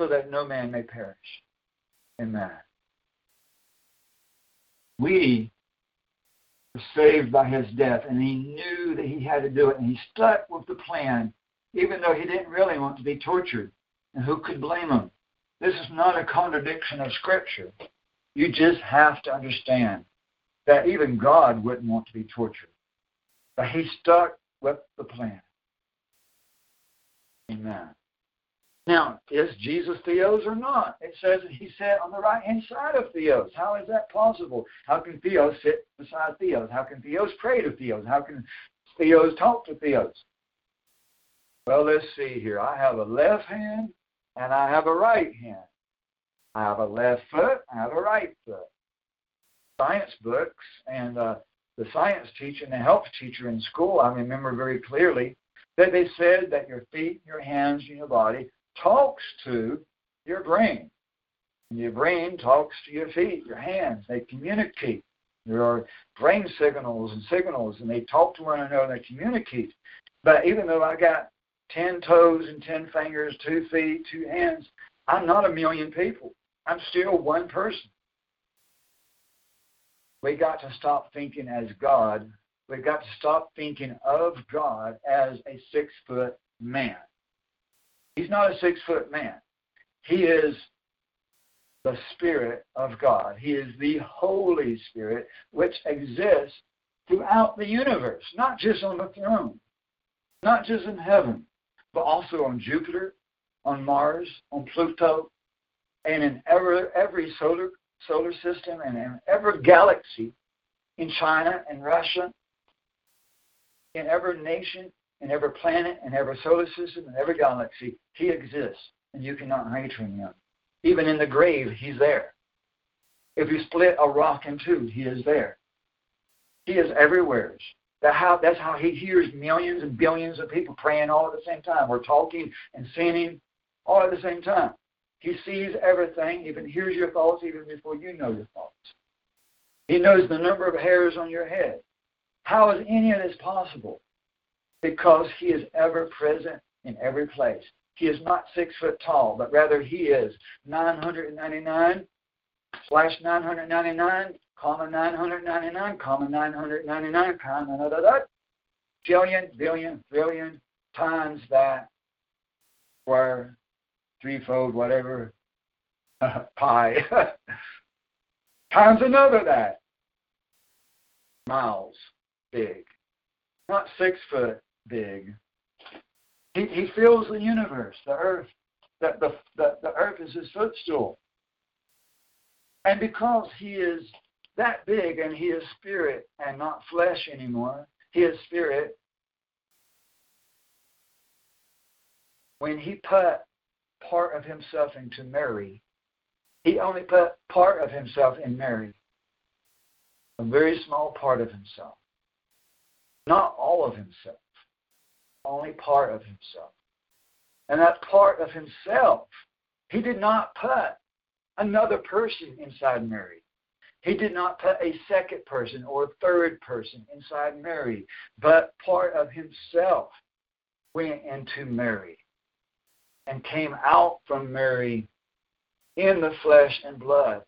Speaker 1: so that no man may perish. Amen. We were saved by his death, and he knew that he had to do it, and he stuck with the plan, even though he didn't really want to be tortured. And who could blame him? This is not a contradiction of Scripture. You just have to understand that even God wouldn't want to be tortured. But he stuck with the plan. Amen. Now, is Jesus Theos or not? It says that he sat on the right hand side of Theos. How is that possible? How can Theos sit beside Theos? How can Theos pray to Theos? How can Theos talk to Theos? Well, let's see here. I have a left hand and I have a right hand. I have a left foot, I have a right foot. Science books and uh, the science teacher and the health teacher in school, I remember very clearly that they said that your feet, your hands, and your body talks to your brain. And your brain talks to your feet, your hands. They communicate. There are brain signals and signals, and they talk to one another and they communicate. But even though I got 10 toes and 10 fingers, two feet, two hands, I'm not a million people. I'm still one person. We got to stop thinking as God We've got to stop thinking of God as a six foot man. He's not a six foot man. He is the Spirit of God. He is the Holy Spirit, which exists throughout the universe, not just on the throne, not just in heaven, but also on Jupiter, on Mars, on Pluto, and in every, every solar, solar system and in every galaxy in China and Russia in every nation, in every planet, in every solar system, in every galaxy, he exists, and you cannot hide from him. Even in the grave, he's there. If you split a rock in two, he is there. He is everywhere. That how, that's how he hears millions and billions of people praying all at the same time. We're talking and singing all at the same time. He sees everything, even hears your thoughts even before you know your thoughts. He knows the number of hairs on your head. How is any of this possible? Because he is ever present in every place. He is not six foot tall, but rather he is 999 slash 999, comma 999, comma 999, comma da da da, billion, billion, billion times that square, threefold, whatever, pi, times another that. Miles big. Not six foot big. He, he fills the universe, the earth. That the, the, the earth is his footstool. And because he is that big and he is spirit and not flesh anymore, he is spirit. When he put part of himself into Mary, he only put part of himself in Mary, a very small part of himself. Not all of himself, only part of himself. And that part of himself, he did not put another person inside Mary. He did not put a second person or a third person inside Mary, but part of himself went into Mary and came out from Mary in the flesh and blood.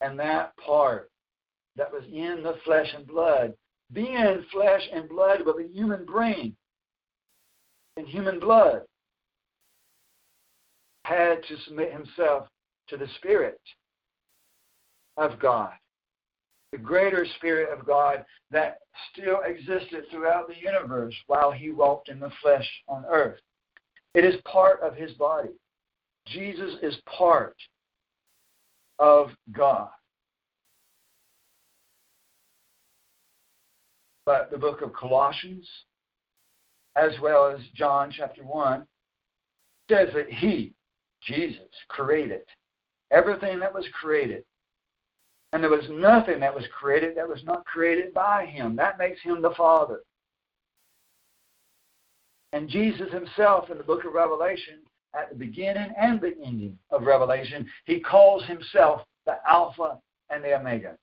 Speaker 1: And that part that was in the flesh and blood, being flesh and blood with a human brain and human blood, had to submit himself to the Spirit of God, the greater Spirit of God that still existed throughout the universe while he walked in the flesh on earth. It is part of his body. Jesus is part of God. But the book of Colossians, as well as John chapter 1, says that he, Jesus, created everything that was created. And there was nothing that was created that was not created by him. That makes him the Father. And Jesus himself in the book of Revelation, at the beginning and the ending of Revelation, he calls himself the Alpha and the Omega.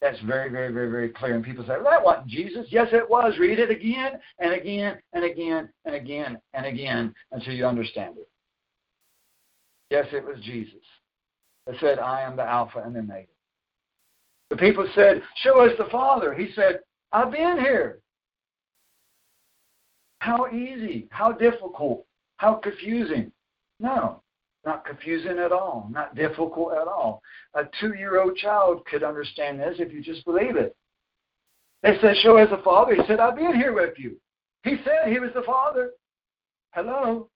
Speaker 1: That's very, very, very, very clear. And people say, well, that wasn't Jesus. Yes, it was. Read it again and again and again and again and again until you understand it. Yes, it was Jesus that said, I am the Alpha and the Omega. The people said, Show us the Father. He said, I've been here. How easy, how difficult, how confusing. No, not confusing at all, not difficult at all. A two year old child could understand this if you just believe it. They said, Show us the Father. He said, I've been here with you. He said he was the Father. Hello?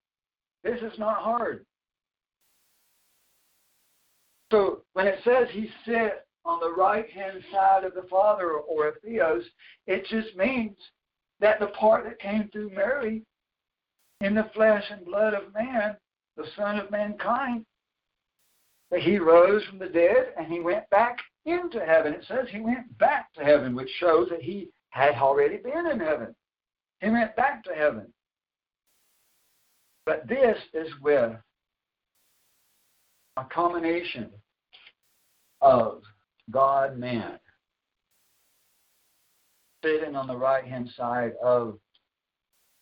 Speaker 1: This is not hard. So when it says he sat on the right hand side of the Father or a theos, it just means that the part that came through Mary in the flesh and blood of man the Son of Mankind. That he rose from the dead and he went back into heaven. It says he went back to heaven, which shows that he had already been in heaven. He went back to heaven. But this is with a combination of God man sitting on the right hand side of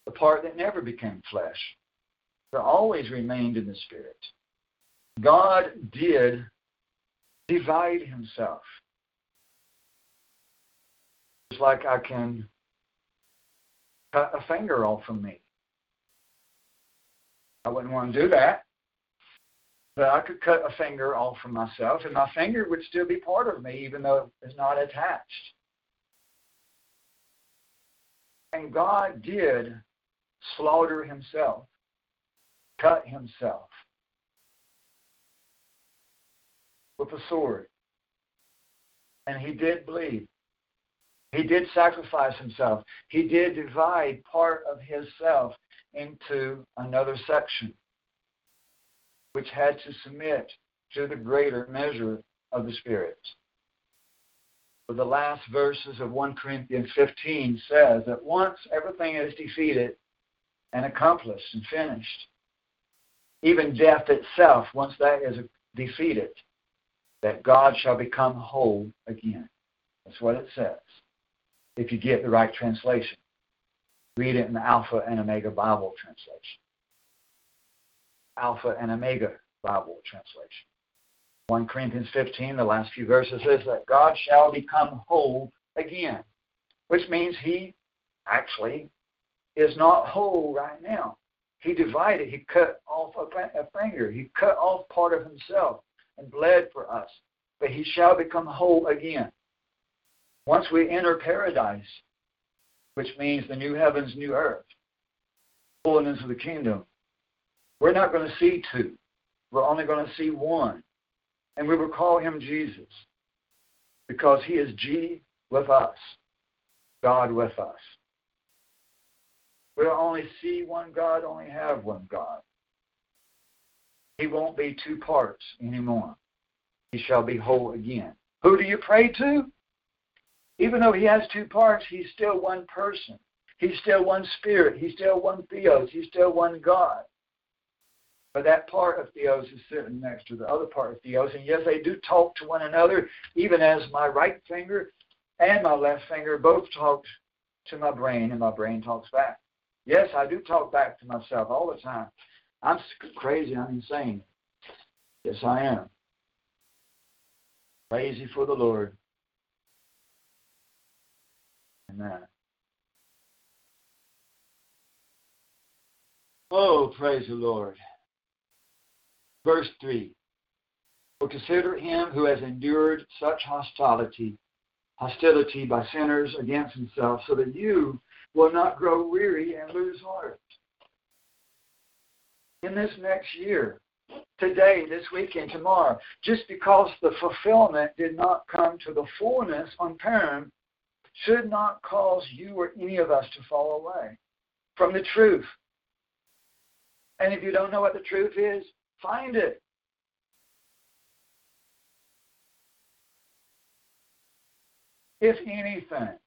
Speaker 1: the part that never became flesh but always remained in the Spirit. God did divide himself. It's like I can cut a finger off from me. I wouldn't want to do that. But I could cut a finger off from myself, and my finger would still be part of me, even though it's not attached. And God did slaughter himself cut himself with a sword. And he did bleed. He did sacrifice himself. He did divide part of his self into another section, which had to submit to the greater measure of the Spirit. But the last verses of 1 Corinthians 15 says that once everything is defeated and accomplished and finished, even death itself, once that is defeated, that God shall become whole again. That's what it says. If you get the right translation, read it in the Alpha and Omega Bible translation. Alpha and Omega Bible translation. 1 Corinthians 15, the last few verses says that God shall become whole again, which means he actually is not whole right now. He divided, he cut off a finger, he cut off part of himself and bled for us. But he shall become whole again. Once we enter paradise, which means the new heavens, new earth, fullness of the kingdom, we're not going to see two. We're only going to see one. And we will call him Jesus because he is G with us, God with us. We'll only see one God, only have one God. He won't be two parts anymore. He shall be whole again. Who do you pray to? Even though he has two parts, he's still one person. He's still one spirit. He's still one theos. He's still one God. But that part of theos is sitting next to the other part of theos. And yes, they do talk to one another, even as my right finger and my left finger both talk to my brain, and my brain talks back. Yes, I do talk back to myself all the time. I'm crazy. I'm insane. Yes, I am. Crazy for the Lord. Amen. Oh, praise the Lord. Verse 3 For consider him who has endured such hostility, hostility by sinners against himself, so that you will not grow weary and lose heart. In this next year, today, this weekend, tomorrow, just because the fulfillment did not come to the fullness on Purim, should not cause you or any of us to fall away from the truth. And if you don't know what the truth is, find it. If anything,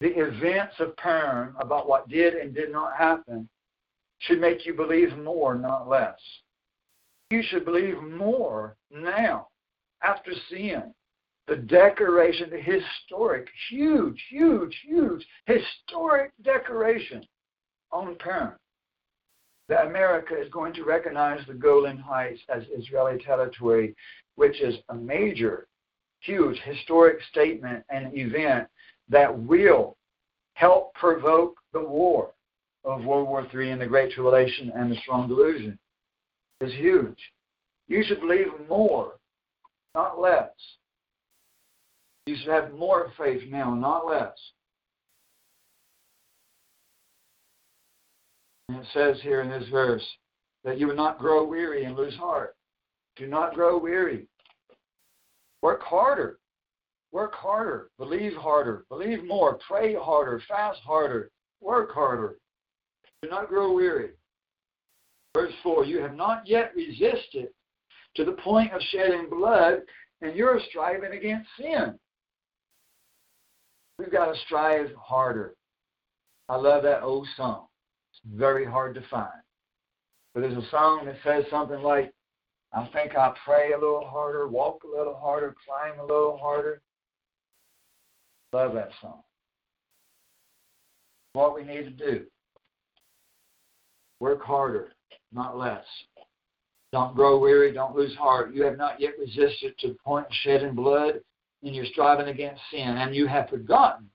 Speaker 1: the events of Purim about what did and did not happen should make you believe more, not less. You should believe more now after seeing the decoration, the historic, huge, huge, huge, historic decoration on Purim. That America is going to recognize the Golan Heights as Israeli territory, which is a major, huge historic statement and event that will help provoke the war of World War III and the Great Tribulation and the Strong Delusion is huge. You should believe more, not less. You should have more faith now, not less. And it says here in this verse that you would not grow weary and lose heart. Do not grow weary. Work harder. Work harder, believe harder, believe more, pray harder, fast harder, work harder. Do not grow weary. Verse 4 You have not yet resisted to the point of shedding blood, and you're striving against sin. We've got to strive harder. I love that old song. Very hard to find. But there's a song that says something like, I think I'll pray a little harder, walk a little harder, climb a little harder. Love that song. What we need to do work harder, not less. Don't grow weary, don't lose heart. You have not yet resisted to the point of shedding blood, and you're striving against sin, and you have forgotten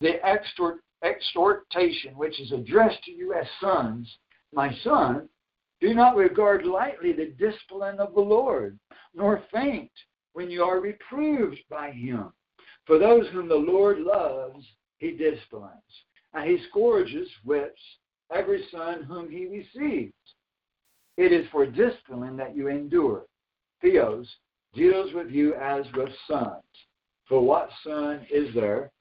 Speaker 1: the extort, exhortation which is addressed to you as sons. My son, do not regard lightly the discipline of the Lord, nor faint when you are reproved by him. For those whom the Lord loves, he disciplines, and he scourges, whips, every son whom he receives. It is for discipline that you endure. Theos deals with you as with sons. For what son is there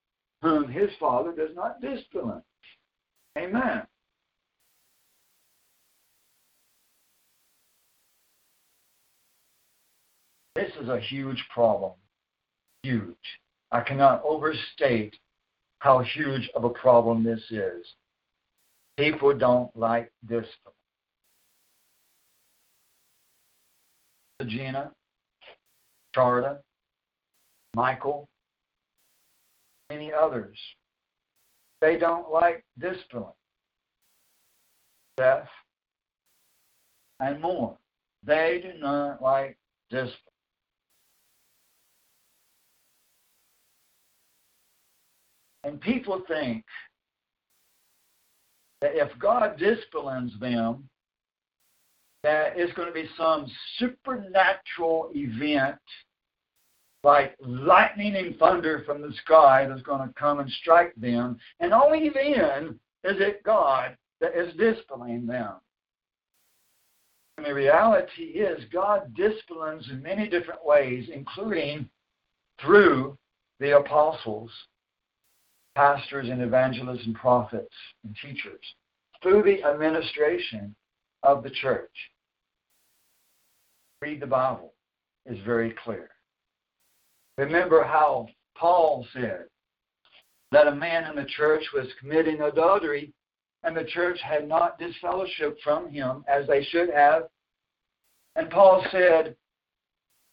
Speaker 1: whom his father does not discipline? Amen. This is a huge problem. Huge. I cannot overstate how huge of a problem this is. People don't like discipline. Gina, Charda, Michael, many others. They don't like discipline. Death, and more. They do not like discipline. And people think that if God disciplines them, that it's going to be some supernatural event like lightning and thunder from the sky that's going to come and strike them. And only then is it God that is disciplining them. And the reality is God disciplines in many different ways, including through the apostles, pastors and evangelists and prophets and teachers, through the administration of the church. Read the Bible is very clear. Remember how Paul said that a man in the church was committing adultery and the church had not disfellowship from him as they should have. And Paul said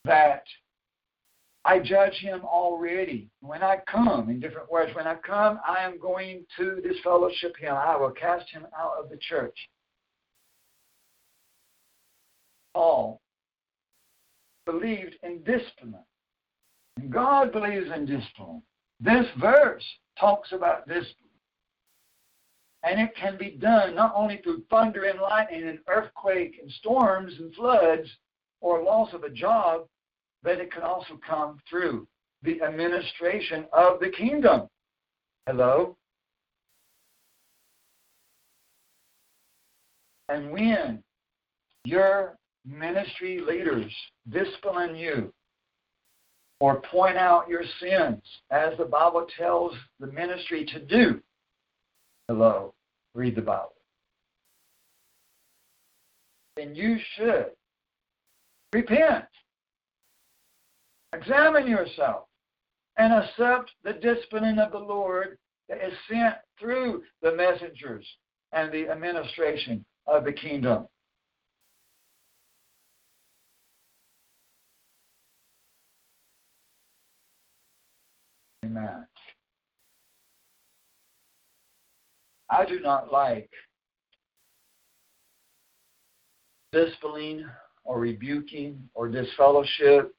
Speaker 1: that I judge him already. When I come, in different words, when I come, I am going to disfellowship him. I will cast him out of the church. Paul believed in discipline. God believes in discipline. This verse talks about discipline. And it can be done not only through thunder and lightning and earthquake and storms and floods or loss of a job, but it can also come through the administration of the kingdom. Hello? And when your ministry leaders discipline you or point out your sins, as the Bible tells the ministry to do, Hello, read the Bible. Then you should repent, examine yourself, and accept the disciplining of the Lord that is sent through the messengers and the administration of the kingdom. Amen. I do not like disciplining or rebuking or disfellowship.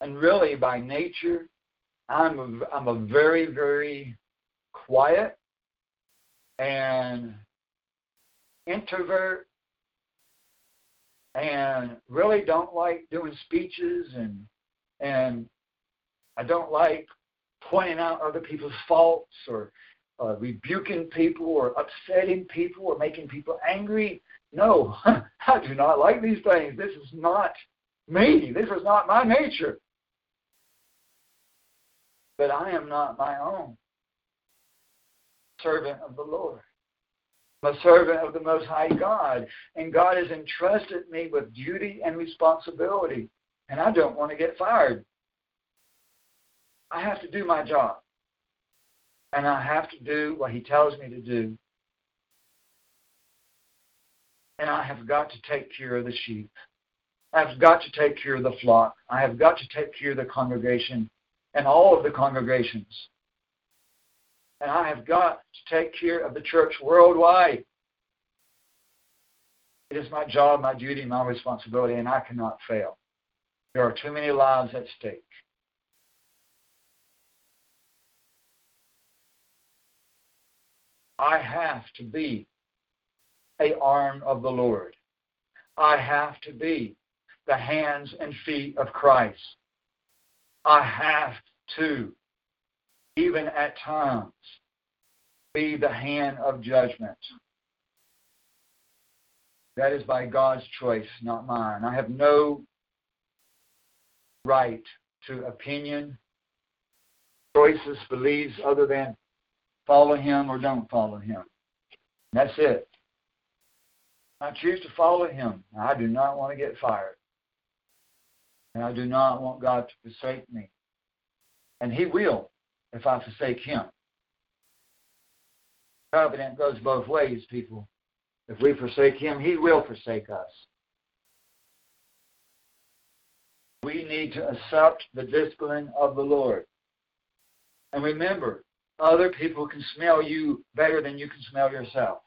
Speaker 1: And really, by nature, I'm a, I'm a very, very quiet and introvert and really don't like doing speeches and and I don't like pointing out other people's faults or uh, rebuking people or upsetting people or making people angry. No, I do not like these things. This is not me. This is not my nature. But I am not my own. Servant of the Lord. A servant of the Most High God. And God has entrusted me with duty and responsibility. And I don't want to get fired. I have to do my job. And I have to do what he tells me to do. And I have got to take care of the sheep. I have got to take care of the flock. I have got to take care of the congregation and all of the congregations. And I have got to take care of the church worldwide. It is my job, my duty, my responsibility, and I cannot fail. There are too many lives at stake. I have to be a arm of the Lord. I have to be the hands and feet of Christ. I have to, even at times, be the hand of judgment. That is by God's choice, not mine. I have no right to opinion, choices, beliefs, other than follow him or don't follow him. That's it. I choose to follow him. I do not want to get fired. And I do not want God to forsake me. And he will if I forsake him. Covenant goes both ways, people. If we forsake him, he will forsake us. We need to accept the discipline of the Lord. And remember, other people can smell you better than you can smell yourself.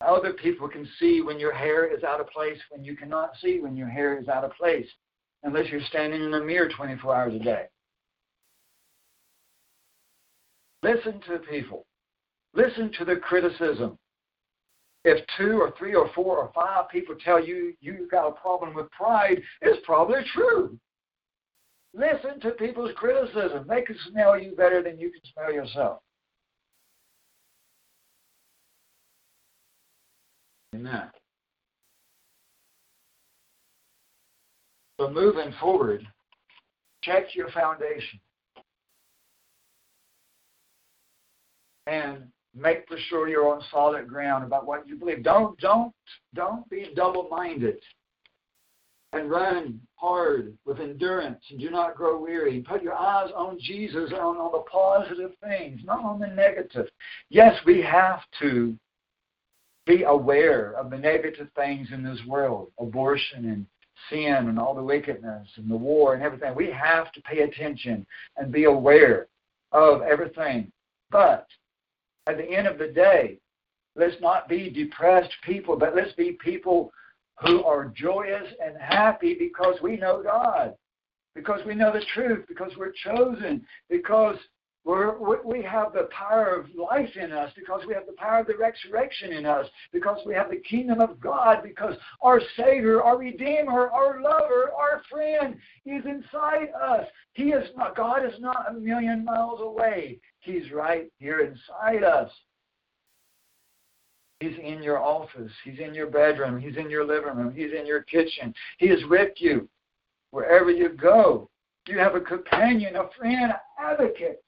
Speaker 1: Other people can see when your hair is out of place when you cannot see when your hair is out of place unless you're standing in a mirror 24 hours a day. Listen to people. Listen to the criticism. If two or three or four or five people tell you you've got a problem with pride, it's probably true. Listen to people's criticism. They can smell you better than you can smell yourself. Amen. So moving forward, check your foundation. And make for sure you're on solid ground about what you believe. Don't don't don't be double minded and run hard with endurance and do not grow weary. Put your eyes on Jesus, and on, on the positive things, not on the negative. Yes, we have to be aware of the negative things in this world abortion and sin and all the wickedness and the war and everything. We have to pay attention and be aware of everything. But at the end of the day, let's not be depressed people, but let's be people who are joyous and happy because we know God, because we know the truth, because we're chosen, because we're, we have the power of life in us, because we have the power of the resurrection in us, because we have the kingdom of God, because our Savior, our Redeemer, our lover, our friend is inside us. He is not, God is not a million miles away. He's right here inside us. He's in your office. He's in your bedroom. He's in your living room. He's in your kitchen. He is with you wherever you go. You have a companion, a friend, an advocate.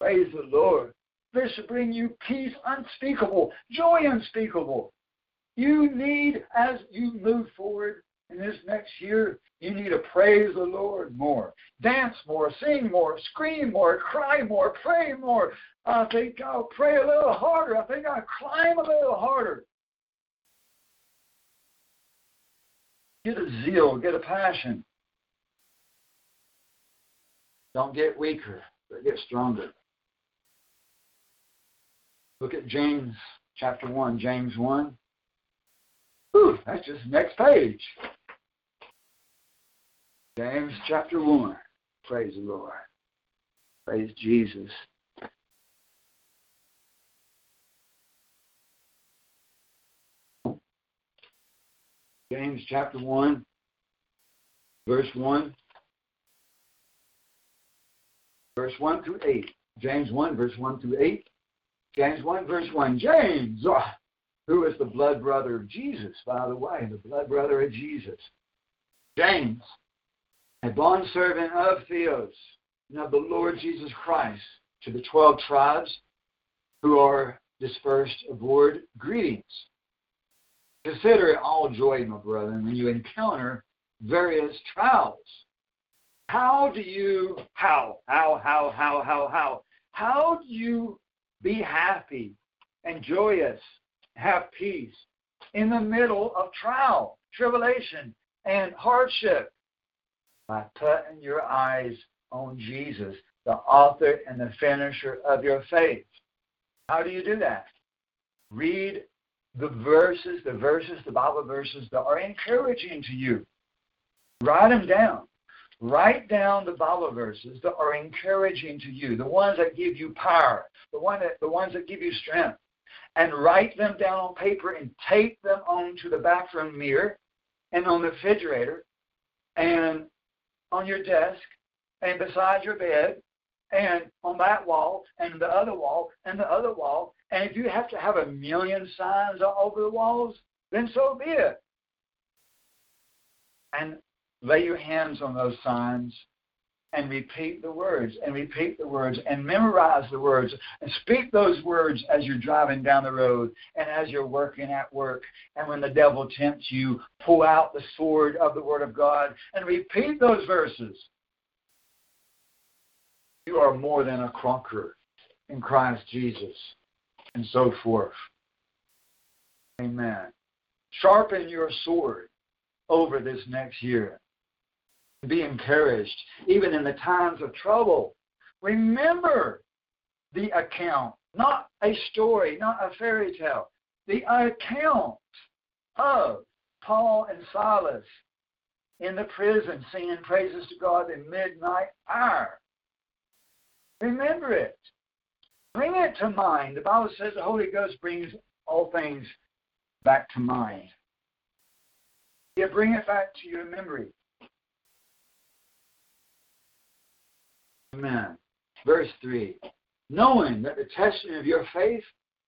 Speaker 1: Praise the Lord. This should bring you peace unspeakable, joy unspeakable. You need, as you move forward in this next year, you need to praise the Lord more, dance more, sing more, scream more, cry more, pray more. I think I'll pray a little harder. I think I'll climb a little harder. Get a zeal, get a passion. Don't get weaker, but get stronger. Look at James chapter 1, James 1. Ooh, that's just next page. James chapter 1. Praise the Lord. Praise Jesus. James chapter 1, verse 1. Verse 1 through 8. James 1, verse 1 through 8. James 1, verse 1. James, oh, who is the blood brother of Jesus, by the way, the blood brother of Jesus. James, a bondservant of Theos, and of the Lord Jesus Christ, to the twelve tribes who are dispersed abroad, greetings. Consider it all joy, my brethren, when you encounter various trials. How do you, how, how, how, how, how, how, how do you be happy and joyous, have peace in the middle of trial, tribulation, and hardship? By putting your eyes on Jesus, the author and the finisher of your faith. How do you do that? Read the verses, the verses, the Bible verses that are encouraging to you. Write them down. Write down the Bible verses that are encouraging to you, the ones that give you power, the one that the ones that give you strength. And write them down on paper and tape them onto the bathroom mirror and on the refrigerator and on your desk and beside your bed and on that wall and the other wall and the other wall. And if you have to have a million signs all over the walls, then so be it. And lay your hands on those signs and repeat the words and repeat the words and memorize the words and speak those words as you're driving down the road and as you're working at work. And when the devil tempts you, pull out the sword of the Word of God and repeat those verses. You are more than a conqueror in Christ Jesus, and so forth. Amen. Sharpen your sword over this next year be encouraged, even in the times of trouble. Remember the account, not a story, not a fairy tale, the account of Paul and Silas in the prison singing praises to God in midnight hour. Remember it. Bring it to mind. The Bible says the Holy Ghost brings all things back to mind. Yeah, bring it back to your memory. Amen. Verse 3 Knowing that the testing of your faith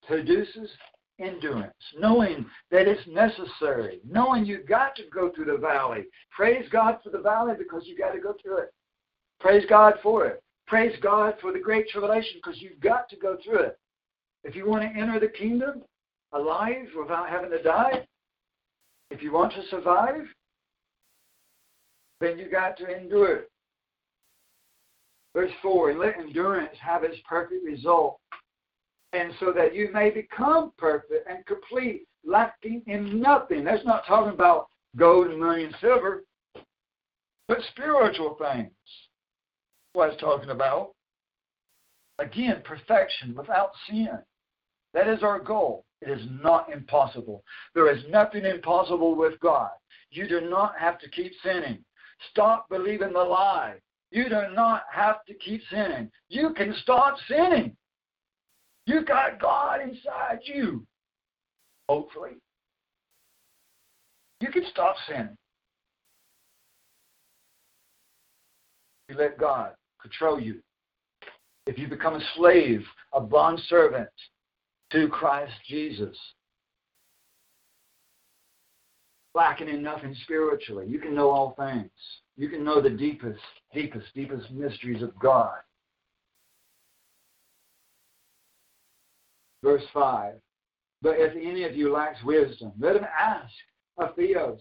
Speaker 1: produces endurance, knowing that it's necessary, knowing you've got to go through the valley. Praise God for the valley because you've got to go through it. Praise God for it. Praise God for the great tribulation because you've got to go through it. If you want to enter the kingdom alive without having to die, if you want to survive, then you got to endure it. Verse 4 And let endurance have its perfect result, and so that you may become perfect and complete, lacking in nothing. That's not talking about gold and money and silver, but spiritual things. What it's talking about. Again, perfection without sin. That is our goal. It is not impossible. There is nothing impossible with God. You do not have to keep sinning. Stop believing the lie you do not have to keep sinning. You can stop sinning. You got God inside you. Hopefully. You can stop sinning. You let God control you. If you become a slave, a bond servant to Christ Jesus, lacking in nothing spiritually, you can know all things. You can know the deepest, deepest, deepest mysteries of God. Verse 5 But if any of you lacks wisdom, let him ask of Theos,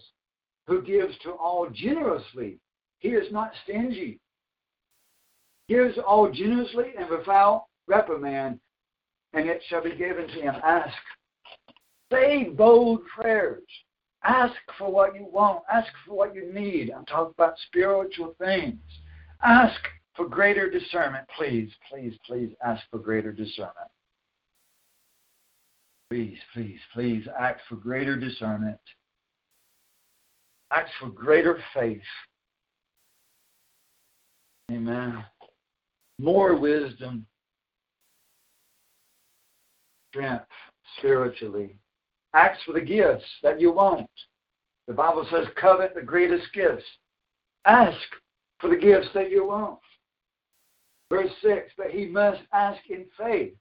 Speaker 1: who gives to all generously. He is not stingy. Gives all generously and without reprimand, and it shall be given to him. Ask. Say bold prayers. Ask for what you want. Ask for what you need. I'm talking about spiritual things. Ask for greater discernment. Please, please, please ask for greater discernment. Please, please, please ask for greater discernment. Ask for greater faith. Amen. More wisdom, strength spiritually. Ask for the gifts that you want. The Bible says, covet the greatest gifts. Ask for the gifts that you want. Verse 6 But he must ask in faith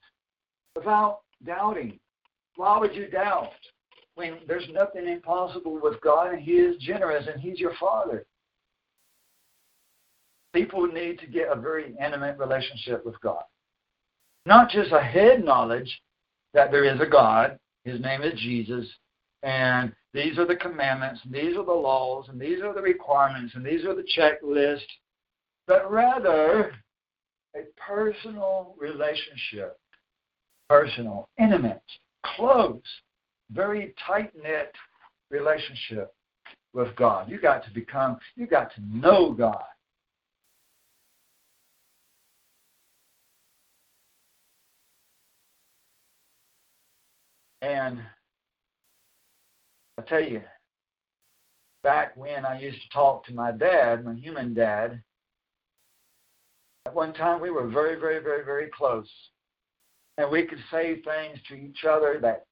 Speaker 1: without doubting. Why would you doubt when there's nothing impossible with God and He is generous and He's your Father? People need to get a very intimate relationship with God. Not just a head knowledge that there is a God his name is Jesus. And these are the commandments, and these are the laws, and these are the requirements, and these are the checklists, but rather a personal relationship, personal, intimate, close, very tight knit relationship with God. You got to become, you got to know God. And I tell you, back when I used to talk to my dad, my human dad, at one time we were very, very, very, very close. And we could say things to each other that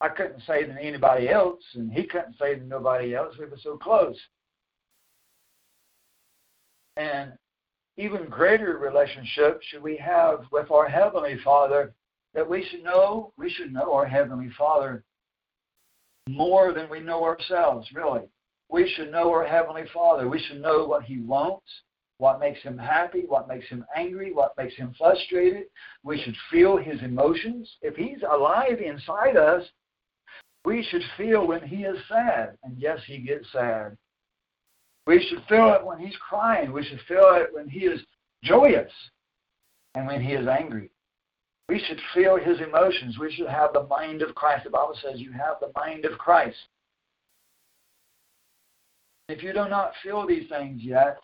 Speaker 1: I couldn't say to anybody else, and he couldn't say to nobody else. We were so close. And even greater relationship should we have with our Heavenly Father that we should know, we should know our Heavenly Father more than we know ourselves, really. We should know our Heavenly Father. We should know what He wants, what makes Him happy, what makes Him angry, what makes Him frustrated. We should feel His emotions. If He's alive inside us, we should feel when He is sad. And yes, He gets sad. We should feel it when He's crying. We should feel it when He is joyous and when He is angry. We should feel his emotions. We should have the mind of Christ. The Bible says you have the mind of Christ. If you do not feel these things yet,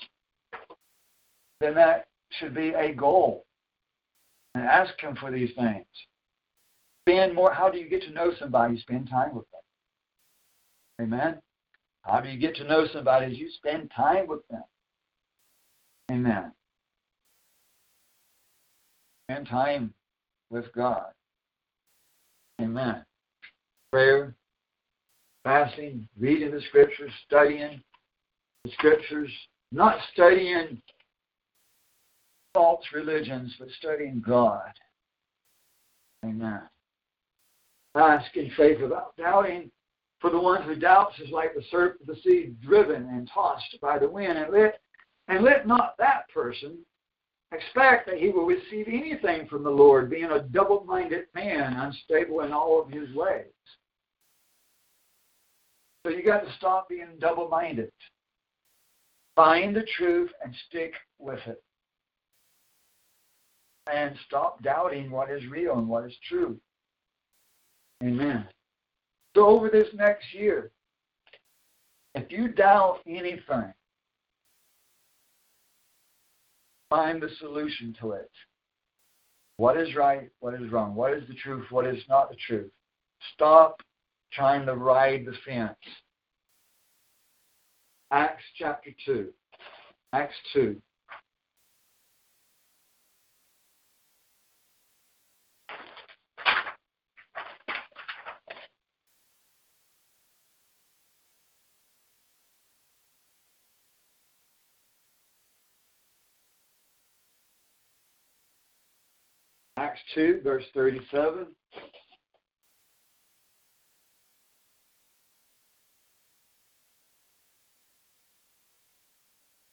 Speaker 1: then that should be a goal. And ask him for these things. Spend more. How do you get to know somebody? Spend time with them. Amen. How do you get to know somebody? You spend time with them. Amen. Spend time with God. Amen. Prayer, fasting, reading the scriptures, studying the scriptures, not studying false religions, but studying God. Amen. Ask in faith without doubting. For the one who doubts is like the of the sea, driven and tossed by the wind. And let, and let not that person expect that he will receive anything from the Lord, being a double minded man, unstable in all of his ways. So you got to stop being double minded. Find the truth and stick with it. And stop doubting what is real and what is true. Amen. So, over this next year, if you doubt anything, find the solution to it. What is right? What is wrong? What is the truth? What is not the truth? Stop trying to ride the fence. Acts chapter 2. Acts 2. Acts 2, verse 37.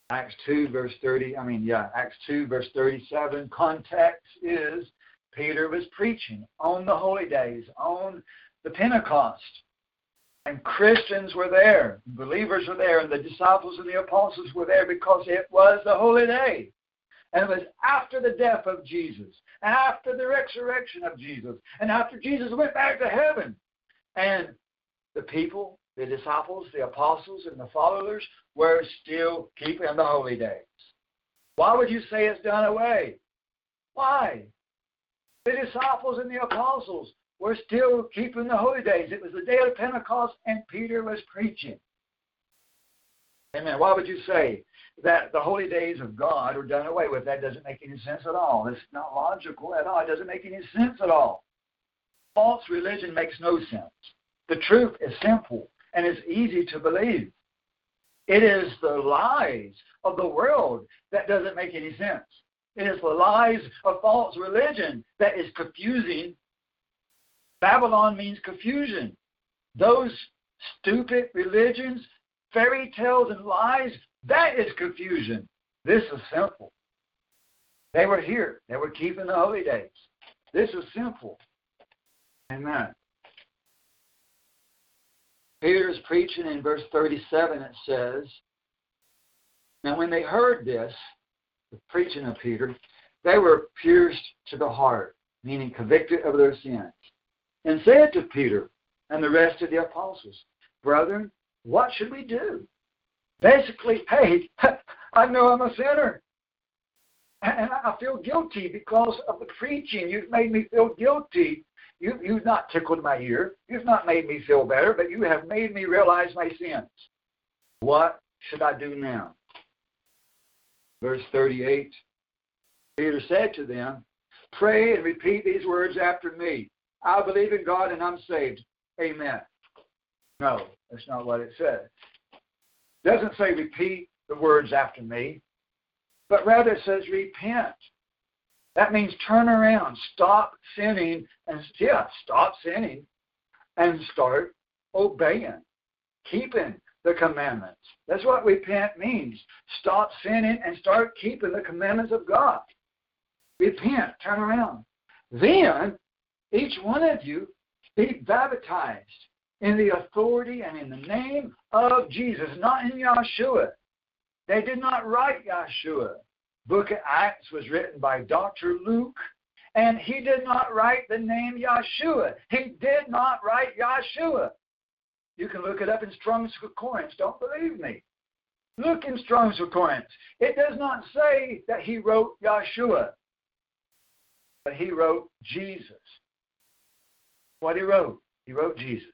Speaker 1: Acts 2, verse 30, I mean, yeah, Acts 2, verse 37. Context is Peter was preaching on the holy days, on the Pentecost. And Christians were there, believers were there, and the disciples and the apostles were there because it was the holy day. And it was after the death of Jesus, and after the resurrection of Jesus, and after Jesus went back to heaven. And the people, the disciples, the apostles, and the followers were still keeping the holy days. Why would you say it's done away? Why? The disciples and the apostles were still keeping the holy days. It was the day of Pentecost, and Peter was preaching. Amen. Why would you say that the holy days of God are done away with. That doesn't make any sense at all. It's not logical at all. It doesn't make any sense at all. False religion makes no sense. The truth is simple and it's easy to believe. It is the lies of the world that doesn't make any sense. It is the lies of false religion that is confusing. Babylon means confusion. Those stupid religions, fairy tales, and lies that is confusion. This is simple. They were here. They were keeping the holy days. This is simple. Amen. Peter's preaching in verse 37, it says, Now when they heard this, the preaching of Peter, they were pierced to the heart, meaning convicted of their sins, and said to Peter and the rest of the apostles, Brethren, what should we do? Basically, hey, I know I'm a sinner. And I feel guilty because of the preaching. You've made me feel guilty. You, you've not tickled my ear. You've not made me feel better, but you have made me realize my sins. What should I do now? Verse 38 Peter said to them, Pray and repeat these words after me. I believe in God and I'm saved. Amen. No, that's not what it says doesn't say repeat the words after me, but rather it says repent. That means turn around, stop sinning, and yeah, stop sinning and start obeying, keeping the commandments. That's what repent means. Stop sinning and start keeping the commandments of God. Repent, turn around. Then each one of you be baptized in the authority and in the name of Jesus, not in Yeshua. They did not write Yeshua. Book of Acts was written by Dr. Luke, and he did not write the name Yeshua. He did not write Yeshua. You can look it up in Strong's Concordance. Don't believe me. Look in Strong's Concordance. It does not say that he wrote Yeshua, but he wrote Jesus. What he wrote? He wrote Jesus.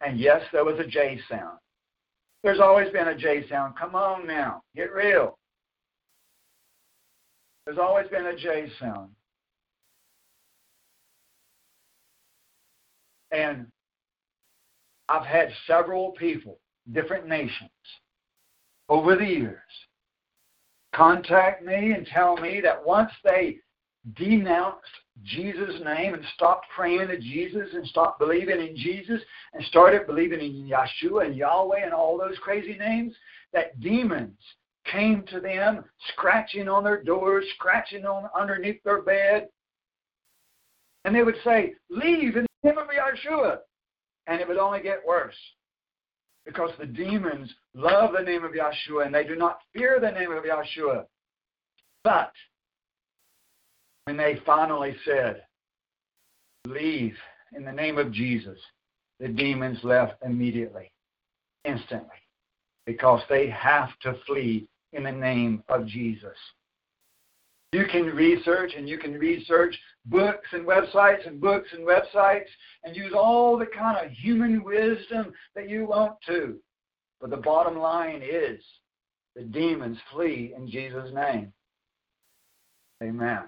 Speaker 1: And yes, there was a J sound. There's always been a J sound. Come on now, get real. There's always been a J sound. And I've had several people, different nations, over the years, contact me and tell me that once they denounced Jesus' name and stopped praying to Jesus and stopped believing in Jesus and started believing in Yeshua and Yahweh and all those crazy names, that demons came to them, scratching on their doors, scratching on underneath their bed. And they would say, Leave in the name of Yeshua. And it would only get worse. Because the demons love the name of Yeshua and they do not fear the name of Yeshua. But when they finally said, Leave in the name of Jesus, the demons left immediately, instantly, because they have to flee in the name of Jesus. You can research and you can research books and websites and books and websites and use all the kind of human wisdom that you want to. But the bottom line is the demons flee in Jesus' name. Amen.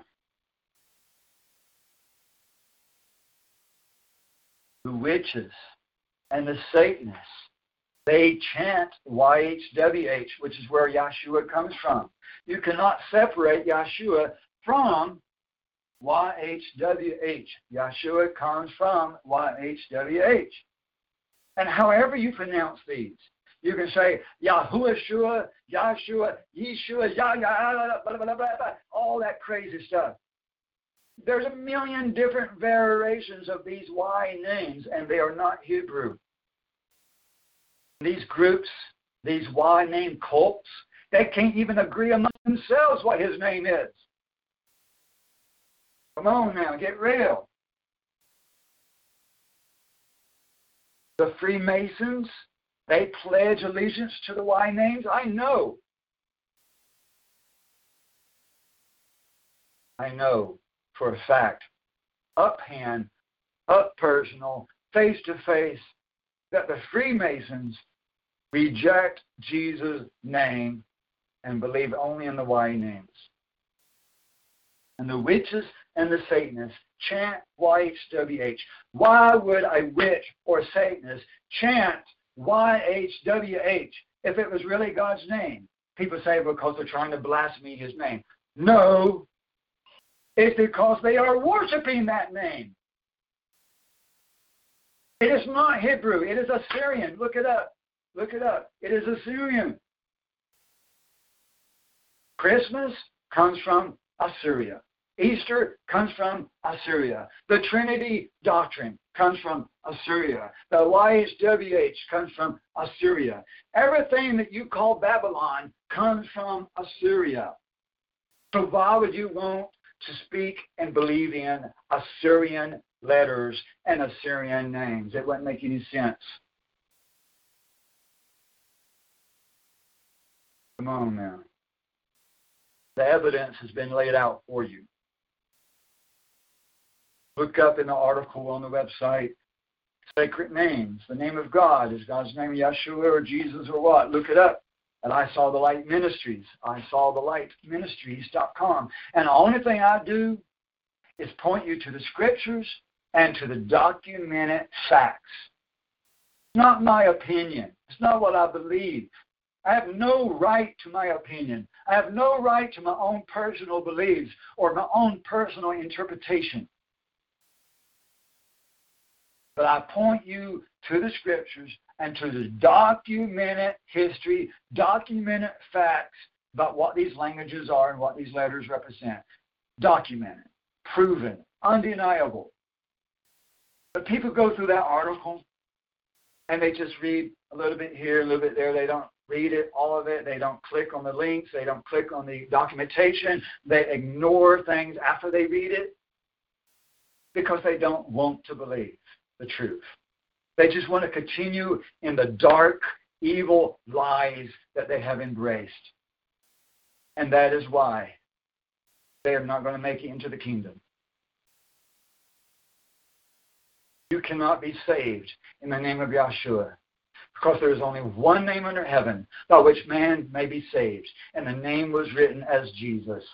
Speaker 1: The witches and the Satanists, they chant YHWH, which is where Yeshua comes from. You cannot separate Yeshua from YHWH. Yeshua comes from YHWH. And however you pronounce these, you can say Yahushua, Yeshua, Yah, Yah, blah, blah, blah, blah, all that crazy stuff there's a million different variations of these Y names, and they are not Hebrew. These groups, these Y name cults, they can't even agree among themselves what his name is. Come on now, get real. The Freemasons, they pledge allegiance to the Y names. I know. I know for a fact, uphand, up personal, face to face, that the Freemasons reject Jesus' name and believe only in the Y names. And the witches and the Satanists chant YHWH. Why would a witch or Satanist chant YHWH if it was really God's name? People say because they're trying to blaspheme his name. No, it's because they are worshiping that name. It is not Hebrew. It is Assyrian. Look it up. Look it up. It is Assyrian. Christmas comes from Assyria. Easter comes from Assyria. The Trinity doctrine comes from Assyria. The YHWH comes from Assyria. Everything that you call Babylon comes from Assyria. So why would you want to speak and believe in Assyrian letters and Assyrian names. It wouldn't make any sense. Come on now. The evidence has been laid out for you. Look up in the article on the website sacred names. The name of God. Is God's name Yeshua or Jesus or what? Look it up. And I saw the light ministries. I saw the light ministries.com. And the only thing I do is point you to the scriptures and to the documented facts. Not my opinion. It's not what I believe. I have no right to my opinion. I have no right to my own personal beliefs or my own personal interpretation. But I point you to the scriptures and to the documented history, documented facts about what these languages are and what these letters represent. Documented, proven, undeniable. But people go through that article and they just read a little bit here, a little bit there. They don't read it, all of it. They don't click on the links. They don't click on the documentation. They ignore things after they read it because they don't want to believe the truth. They just want to continue in the dark, evil lies that they have embraced. And that is why they are not going to make it into the kingdom. You cannot be saved in the name of Yahshua because there is only one name under heaven by which man may be saved, and the name was written as Jesus.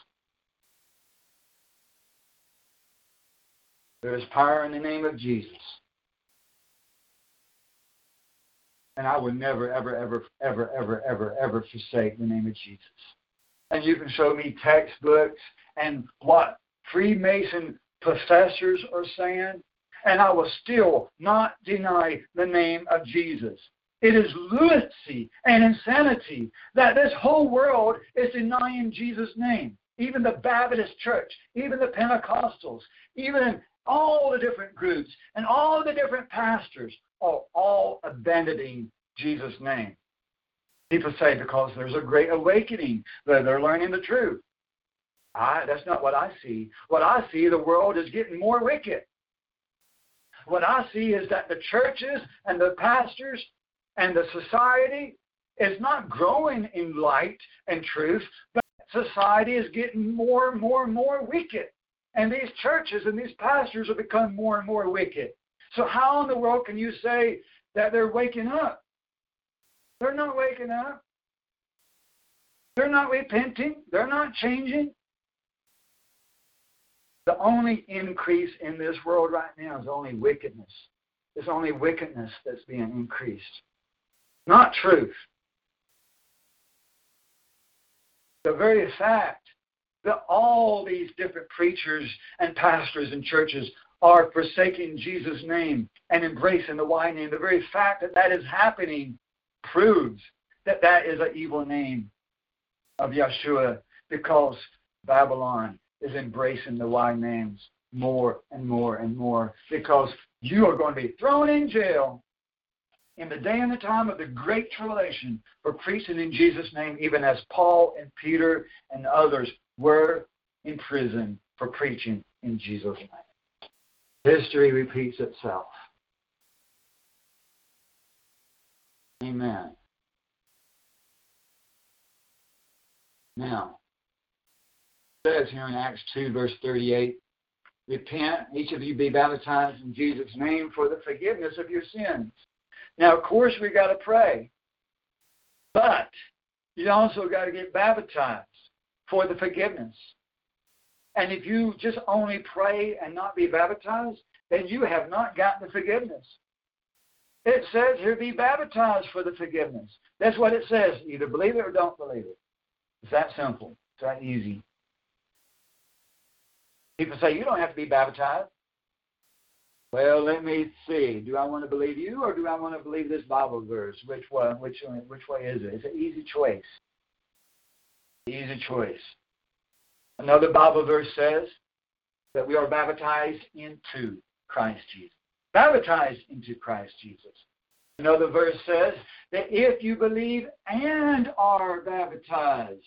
Speaker 1: There is power in the name of Jesus. And I would never, ever, ever, ever, ever, ever, ever forsake the name of Jesus. And you can show me textbooks and what Freemason professors are saying, and I will still not deny the name of Jesus. It is lunacy and insanity that this whole world is denying Jesus' name. Even the Baptist church, even the Pentecostals, even all the different groups and all the different pastors are all abandoning Jesus' name. People say because there's a great awakening, that they're learning the truth. I, that's not what I see. What I see, the world is getting more wicked. What I see is that the churches and the pastors and the society is not growing in light and truth, but society is getting more and more and more wicked. And these churches and these pastors are becoming more and more wicked. So, how in the world can you say that they're waking up? They're not waking up. They're not repenting. They're not changing. The only increase in this world right now is only wickedness. It's only wickedness that's being increased, not truth. The very fact that all these different preachers and pastors and churches are forsaking Jesus' name and embracing the Y name. The very fact that that is happening proves that that is an evil name of Yeshua because Babylon is embracing the Y names more and more and more because you are going to be thrown in jail in the day and the time of the great tribulation for preaching in Jesus' name, even as Paul and Peter and others were in prison for preaching in Jesus' name. History repeats itself. Amen. Now, it says here in Acts 2, verse 38, Repent, each of you be baptized in Jesus' name for the forgiveness of your sins. Now, of course, we got to pray, but you also got to get baptized for the forgiveness. And if you just only pray and not be baptized, then you have not gotten the forgiveness. It says here, be baptized for the forgiveness. That's what it says. Either believe it or don't believe it. It's that simple. It's that easy. People say, you don't have to be baptized. Well, let me see. Do I want to believe you or do I want to believe this Bible verse? Which one? Which one, which way is it? It's an easy choice. Easy choice. Another Bible verse says that we are baptized into Christ Jesus. Baptized into Christ Jesus. Another verse says that if you believe and are baptized,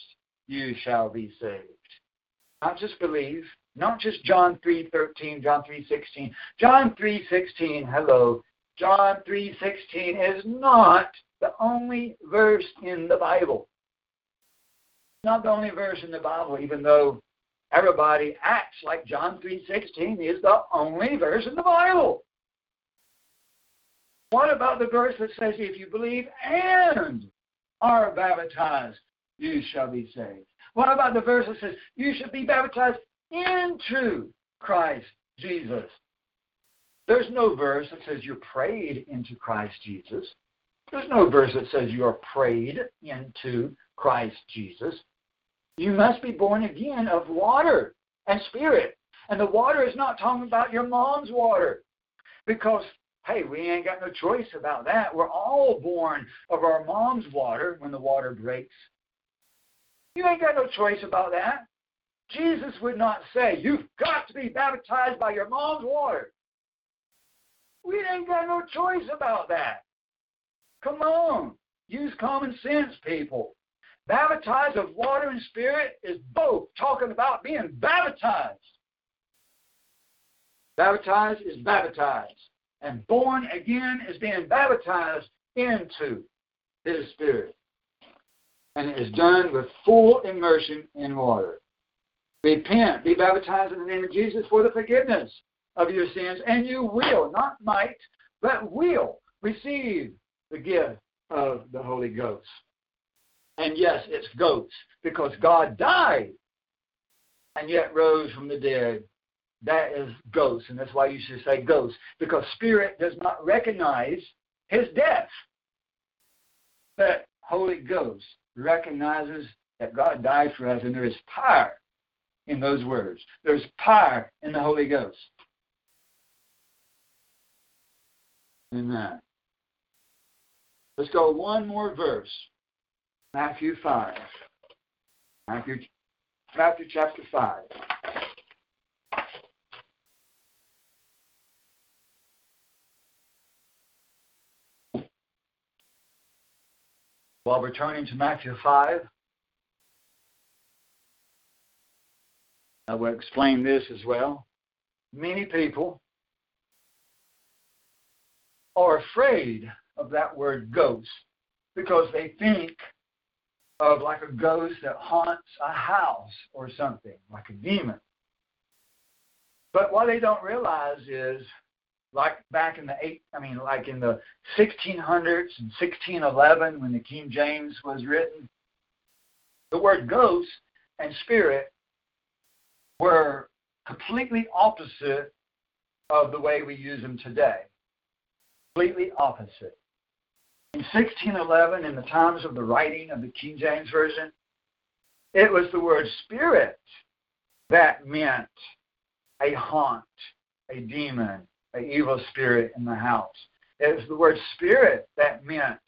Speaker 1: you shall be saved. Not just believe, not just John 3:13, John 3:16. John 3:16, hello. John 3:16 is not the only verse in the Bible. Not the only verse in the Bible, even though everybody acts like John 3:16 is the only verse in the Bible. What about the verse that says, if you believe and are baptized, you shall be saved? What about the verse that says, you should be baptized into Christ Jesus? There's no verse that says you're prayed into Christ Jesus. There's no verse that says you are prayed into Christ Jesus. You must be born again of water and spirit. And the water is not talking about your mom's water. Because Hey, we ain't got no choice about that. We're all born of our mom's water when the water breaks. You ain't got no choice about that. Jesus would not say, You've got to be baptized by your mom's water. We ain't got no choice about that. Come on. Use common sense, people. Baptized of water and spirit is both talking about being baptized. Baptized is baptized. And born again is being baptized into his spirit. And it is done with full immersion in water. Repent, be baptized in the name of Jesus for the forgiveness of your sins, and you will, not might, but will receive the gift of the Holy Ghost. And yes, it's ghosts, because God died and yet rose from the dead. That is ghosts, and that's why you should say ghosts, because spirit does not recognize his death. But Holy Ghost recognizes that God died for us, and there is power in those words. There's power in the Holy Ghost. Amen. Let's go one more verse. Matthew 5. Matthew, Matthew chapter 5. While we're to Matthew 5, I will explain this as well. Many people are afraid of that word ghost because they think of like a ghost that haunts a house or something, like a demon. But what they don't realize is, like back in the eight, I mean, like in the 1600s and 1611, when the King James was written, the word ghost and spirit were completely opposite of the way we use them today. Completely opposite. In 1611, in the times of the writing of the King James Version, it was the word spirit that meant a haunt, a demon, an evil spirit in the house. It was the word spirit that meant,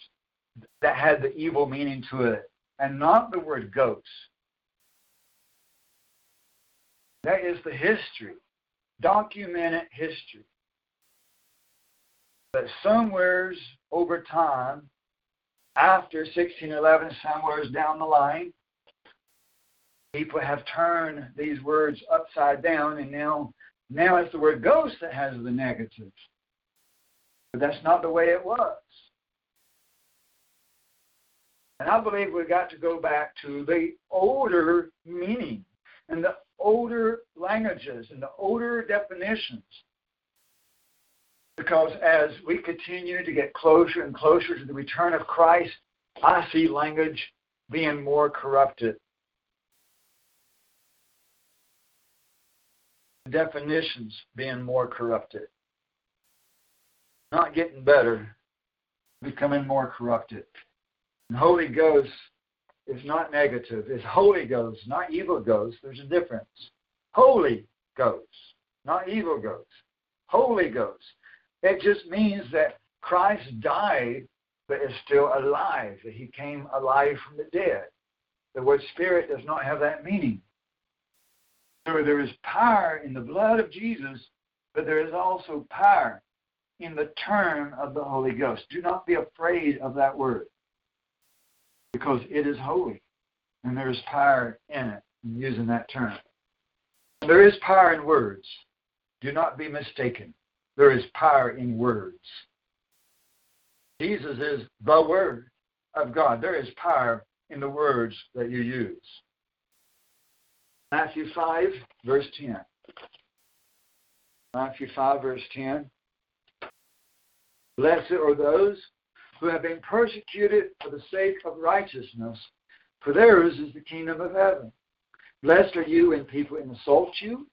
Speaker 1: that had the evil meaning to it, and not the word ghost. That is the history, documented history. But somewheres over time, after 1611, somewhere down the line, people have turned these words upside down, and now, now it's the word ghost that has the negative. But that's not the way it was. And I believe we've got to go back to the older meaning and the older languages and the older definitions. Because as we continue to get closer and closer to the return of Christ, I see language being more corrupted. Definitions being more corrupted. Not getting better, becoming more corrupted. And Holy Ghost is not negative. It's Holy Ghost, not evil ghost. There's a difference. Holy Ghost, not evil ghost. Holy Ghost. It just means that Christ died but is still alive, that he came alive from the dead. The word spirit does not have that meaning. So there is power in the blood of Jesus, but there is also power in the term of the Holy Ghost. Do not be afraid of that word because it is holy and there is power in it, in using that term. There is power in words. Do not be mistaken. There is power in words. Jesus is the Word of God. There is power in the words that you use. Matthew 5, verse 10. Matthew 5, verse 10. Blessed are those who have been persecuted for the sake of righteousness, for theirs is the kingdom of heaven. Blessed are you when people insult you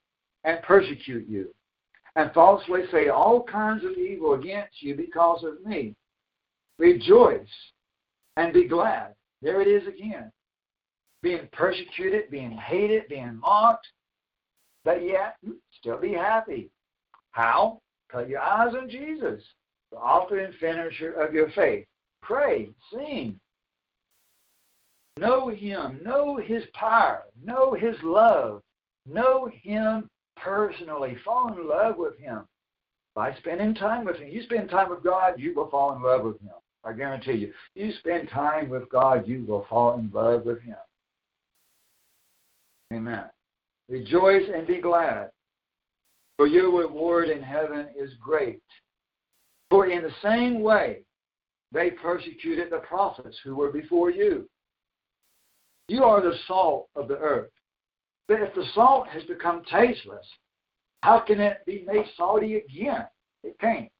Speaker 1: and persecute you, and falsely say all kinds of evil against you because of me. Rejoice and be glad. There it is again. Being persecuted, being hated, being mocked, but yet still be happy. How? Put your eyes on Jesus. the author and finisher of your faith. Pray, sing. Know Him, know His power, know His love, know Him personally. Fall in love with Him by spending time with Him. You spend time with God, you will fall in love with Him. I guarantee you. You spend time with God, you will fall in love with Him. Amen. Rejoice and be glad, for your reward in heaven is great. For in the same way they persecuted the prophets who were before you. You are the salt of the earth. But if the salt has become tasteless, how can it be made salty again? It can't.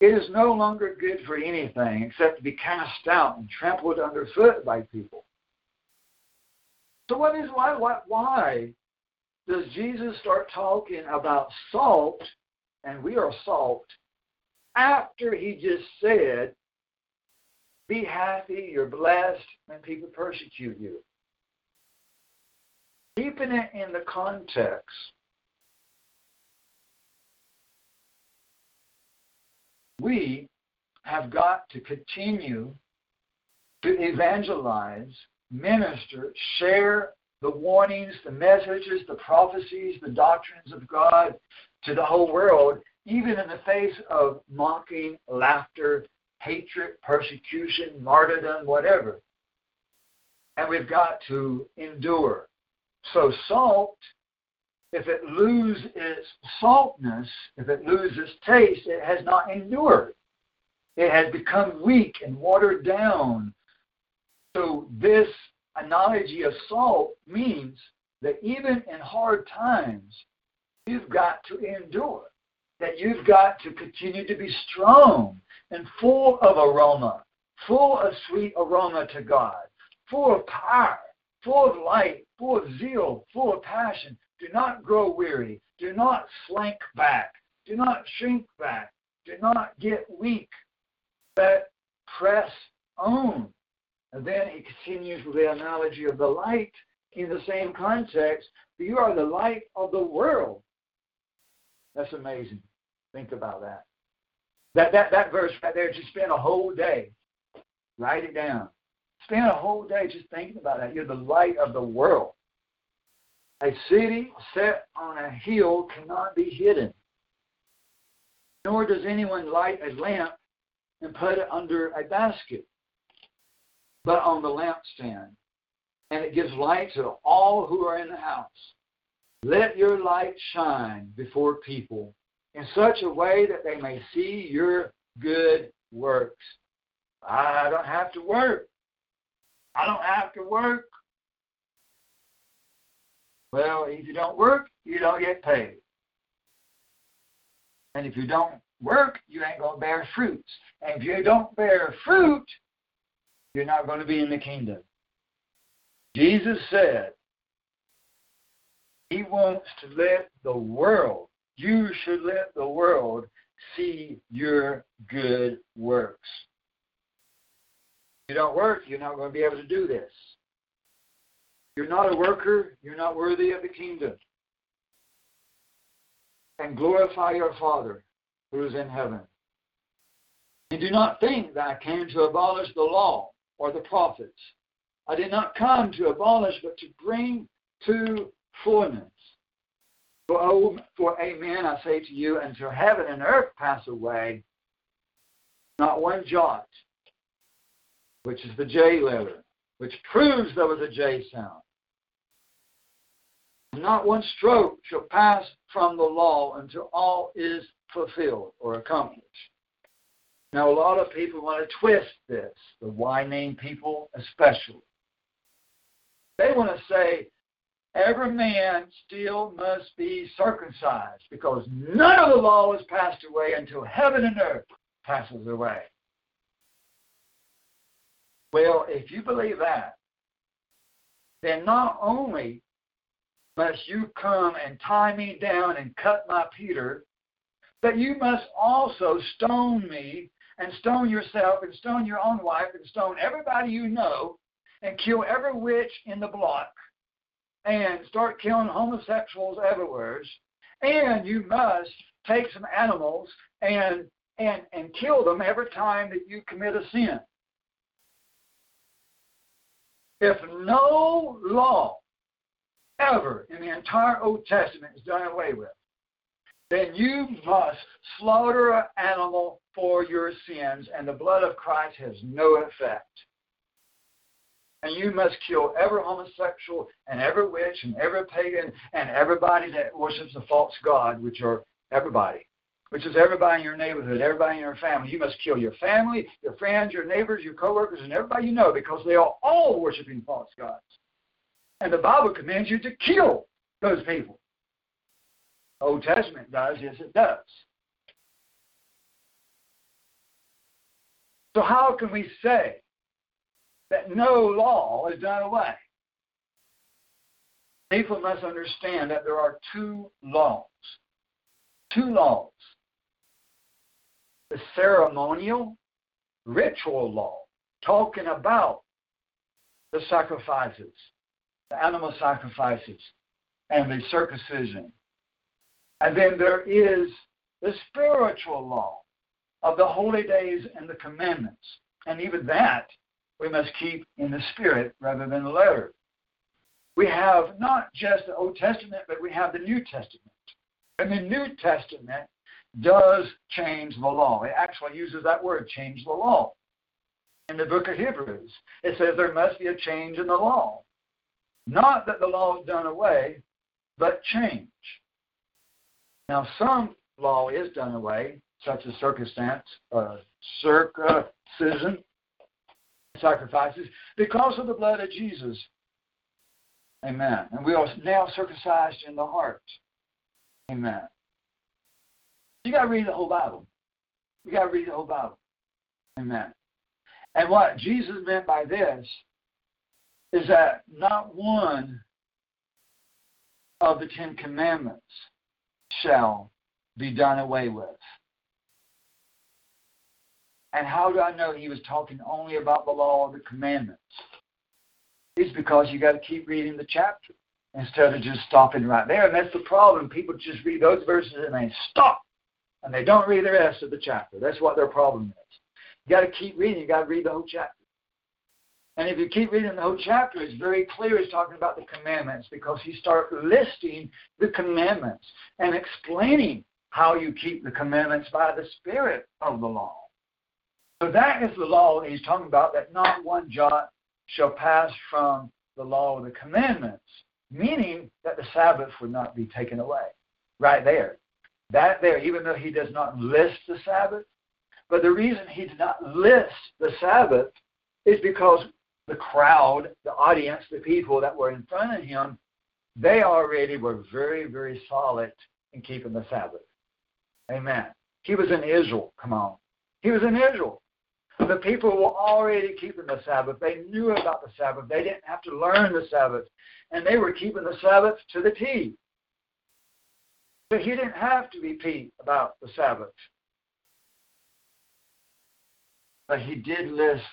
Speaker 1: It is no longer good for anything except to be cast out and trampled underfoot by people. So what is why why why does Jesus start talking about salt and we are salt after he just said, Be happy, you're blessed when people persecute you? Keeping it in the context we have got to continue to evangelize, minister, share the warnings, the messages, the prophecies, the doctrines of God to the whole world, even in the face of mocking, laughter, hatred, persecution, martyrdom, whatever. And we've got to endure. So, salt if it lose its saltness, if it loses taste, it has not endured. It has become weak and watered down. So this analogy of salt means that even in hard times, you've got to endure. That you've got to continue to be strong and full of aroma, full of sweet aroma to God, full of power, full of light, full of zeal, full of passion, do not grow weary. Do not slink back. Do not shrink back. Do not get weak, but press on. And then he continues with the analogy of the light in the same context. You are the light of the world. That's amazing. Think about that. That that that verse right there, just spend a whole day. Write it down. Spend a whole day just thinking about that. You're the light of the world. A city set on a hill cannot be hidden, nor does anyone light a lamp and put it under a basket, but on the lampstand, and it gives light to all who are in the house. Let your light shine before people in such a way that they may see your good works. I don't have to work. I don't have to work. Well, if you don't work, you don't get paid. And if you don't work, you ain't going to bear fruits. And if you don't bear fruit, you're not going to be in the kingdom. Jesus said, He wants to let the world, you should let the world see your good works. You don't work, you're not going to be able to do this. You're not a worker, you're not worthy of the kingdom. And glorify your Father who is in heaven. And do not think that I came to abolish the law or the prophets. I did not come to abolish, but to bring to fullness. For, oh, for amen, I say to you, until heaven and earth pass away, not one jot, which is the J letter, which proves there was a J sound, not one stroke shall pass from the law until all is fulfilled or accomplished. Now, a lot of people want to twist this, the why name people especially. They want to say every man still must be circumcised because none of the law is passed away until heaven and earth passes away. Well, if you believe that, then not only must you come and tie me down and cut my Peter, but you must also stone me and stone yourself and stone your own wife and stone everybody you know and kill every witch in the block and start killing homosexuals everywhere. And you must take some animals and and, and kill them every time that you commit a sin. If no law ever in the entire Old Testament is done away with, then you must slaughter an animal for your sins, and the blood of Christ has no effect. And you must kill every homosexual and every witch and every pagan and everybody that worships a false god, which are everybody, which is everybody in your neighborhood, everybody in your family. You must kill your family, your friends, your neighbors, your coworkers, and everybody you know because they are all worshiping false gods. And the Bible commands you to kill those people. The Old Testament does, yes, it does. So, how can we say that no law is done away? People must understand that there are two laws. Two laws. The ceremonial, ritual law, talking about the sacrifices, the animal sacrifices, and the circumcision. And then there is the spiritual law of the holy days and the commandments. And even that we must keep in the spirit rather than the letter. We have not just the Old Testament, but we have the New Testament. And the New Testament does change the law. It actually uses that word, change the law. In the book of Hebrews, it says there must be a change in the law. Not that the law is done away, but change. Now, some law is done away, such as circumstance, uh, circumcision, sacrifices, because of the blood of Jesus. Amen. And we are now circumcised in the heart. Amen. You got to read the whole Bible. You got to read the whole Bible. Amen. And what Jesus meant by this is that not one of the Ten Commandments shall be done away with. And how do I know he was talking only about the law of the commandments? It's because you got to keep reading the chapter instead of just stopping right there. And that's the problem. People just read those verses and they stop and they don't read the rest of the chapter. That's what their problem is. You got to keep reading. You got to read the whole chapter. And if you keep reading the whole chapter, it's very clear he's talking about the commandments because he starts listing the commandments and explaining how you keep the commandments by the spirit of the law. So that is the law that he's talking about, that not one jot shall pass from the law of the commandments, meaning that the Sabbath would not be taken away. Right there. That there, even though he does not list the Sabbath, but the reason he did not list the Sabbath is because the crowd, the audience, the people that were in front of him, they already were very, very solid in keeping the Sabbath. Amen. He was in Israel. Come on. He was in Israel. The people were already keeping the Sabbath. They knew about the Sabbath. They didn't have to learn the Sabbath. And they were keeping the Sabbath to the T. So he didn't have to repeat about the Sabbath. But he did list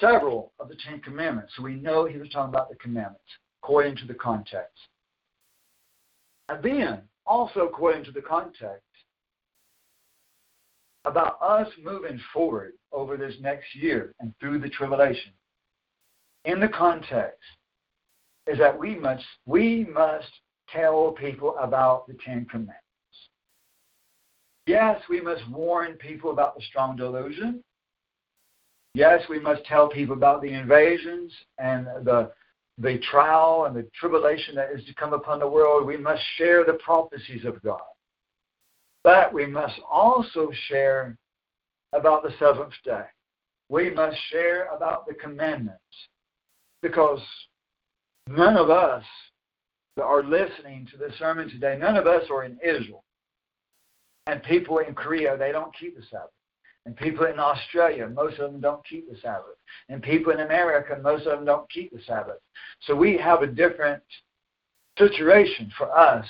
Speaker 1: several of the Ten Commandments. So we know he was talking about the commandments according to the context. And then, also according to the context, about us moving forward over this next year and through the tribulation. In the context is that we must we must tell people about the Ten Commandments. Yes, we must warn people about the strong delusion. Yes, we must tell people about the invasions and the the trial and the tribulation that is to come upon the world. We must share the prophecies of God. But we must also share about the seventh day. We must share about the commandments. Because none of us are listening to this sermon today, none of us are in Israel. And people in Korea, they don't keep the Sabbath. And people in Australia, most of them don't keep the Sabbath. And people in America, most of them don't keep the Sabbath. So we have a different situation for us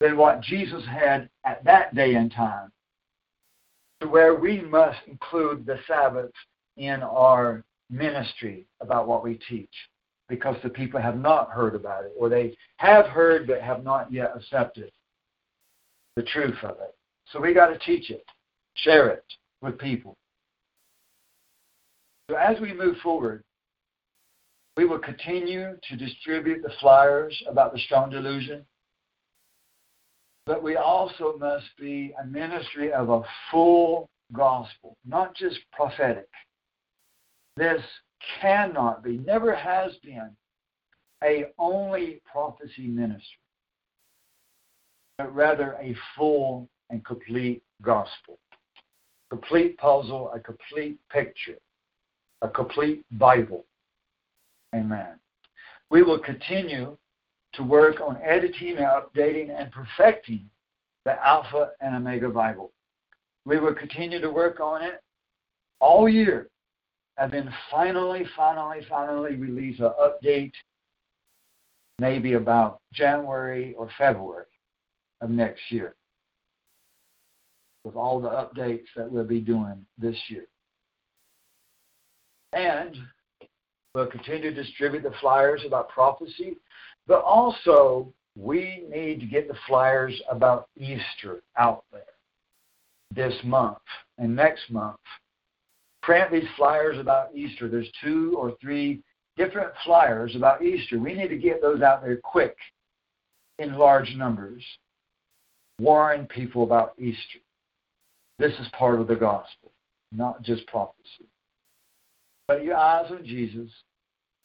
Speaker 1: than what Jesus had at that day and time, to where we must include the Sabbath in our ministry about what we teach because the people have not heard about it, or they have heard but have not yet accepted the truth of it. So we got to teach it. Share it with people. So as we move forward, we will continue to distribute the flyers about the strong delusion. But we also must be a ministry of a full gospel, not just prophetic. This cannot be, never has been, a only prophecy ministry, but rather a full and complete gospel. Complete puzzle, a complete picture, a complete Bible. Amen. We will continue to work on editing, and updating, and perfecting the Alpha and Omega Bible. We will continue to work on it all year and then finally, finally, finally release an update maybe about January or February of next year with all the updates that we'll be doing this year. And we'll continue to distribute the flyers about prophecy, but also we need to get the flyers about Easter out there this month and next month. These flyers about Easter. There's two or three different flyers about Easter. We need to get those out there quick in large numbers. Warn people about Easter. This is part of the gospel, not just prophecy. Put your eyes on Jesus.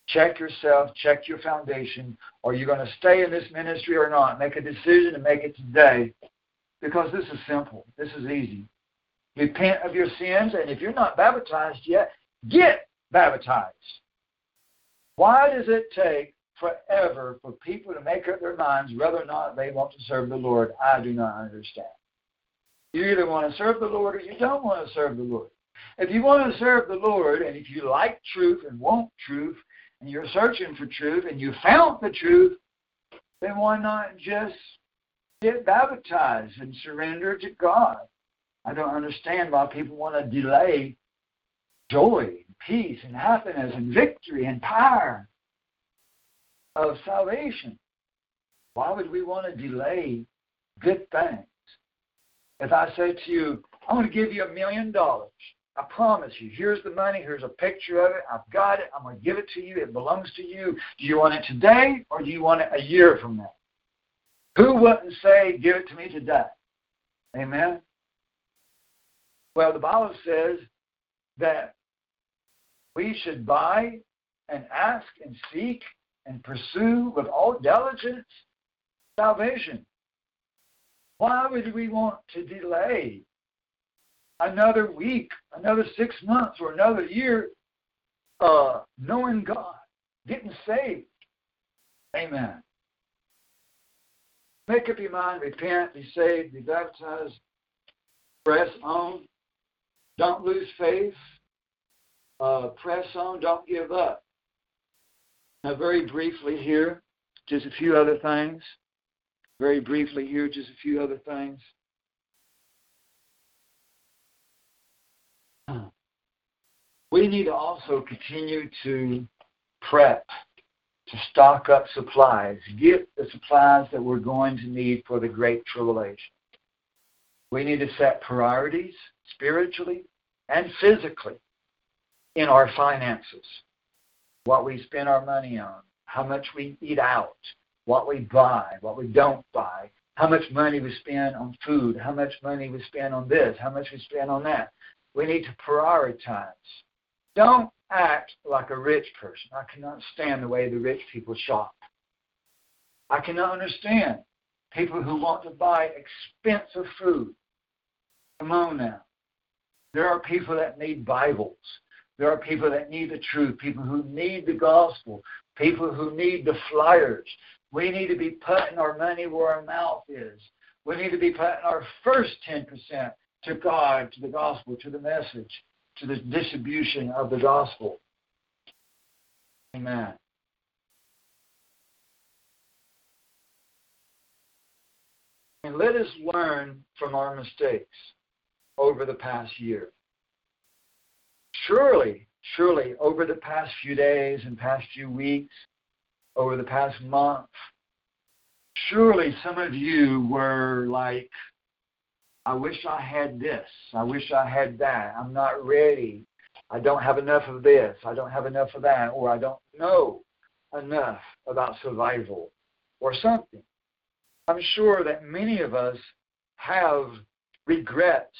Speaker 1: Check yourself, check your foundation. Are you going to stay in this ministry or not? Make a decision and make it today because this is simple. This is easy. Repent of your sins, and if you're not baptized yet, get baptized. Why does it take forever for people to make up their minds whether or not they want to serve the Lord? I do not understand. You either want to serve the Lord or you don't want to serve the Lord. If you want to serve the Lord, and if you like truth and want truth, and you're searching for truth, and you found the truth, then why not just get baptized and surrender to God? I don't understand why people want to delay joy, peace, and happiness, and victory, and power of salvation. Why would we want to delay good things? If I say to you, I'm going to give you a million dollars, I promise you, here's the money, here's a picture of it, I've got it, I'm going to give it to you, it belongs to you. Do you want it today or do you want it a year from now? Who wouldn't say, give it to me today? Amen? Well, the Bible says that we should buy and ask and seek and pursue with all diligence salvation. Why would we want to delay another week, another six months, or another year uh, knowing God, getting saved? Amen. Make up your mind, repent, be saved, be baptized, press on. Don't lose faith. Uh, press on. Don't give up. Now, very briefly here, just a few other things. Very briefly here, just a few other things. We need to also continue to prep, to stock up supplies, get the supplies that we're going to need for the Great Tribulation. We need to set priorities spiritually and physically in our finances. What we spend our money on, how much we eat out, what we buy, what we don't buy, how much money we spend on food, how much money we spend on this, how much we spend on that. We need to prioritize. Don't act like a rich person. I cannot stand the way the rich people shop. I cannot understand people who want to buy expensive food. Come on now. There are people that need Bibles. There are people that need the truth, people who need the gospel, people who need the flyers. We need to be putting our money where our mouth is. We need to be putting our first 10% to God, to the gospel, to the message, to the distribution of the gospel. Amen. And let us learn from our mistakes over the past year. Surely, surely, over the past few days and past few weeks, over the past month, surely some of you were like I wish I had this. I wish I had that. I'm not ready. I don't have enough of this. I don't have enough of that. Or I don't know enough about survival or something. I'm sure that many of us have regrets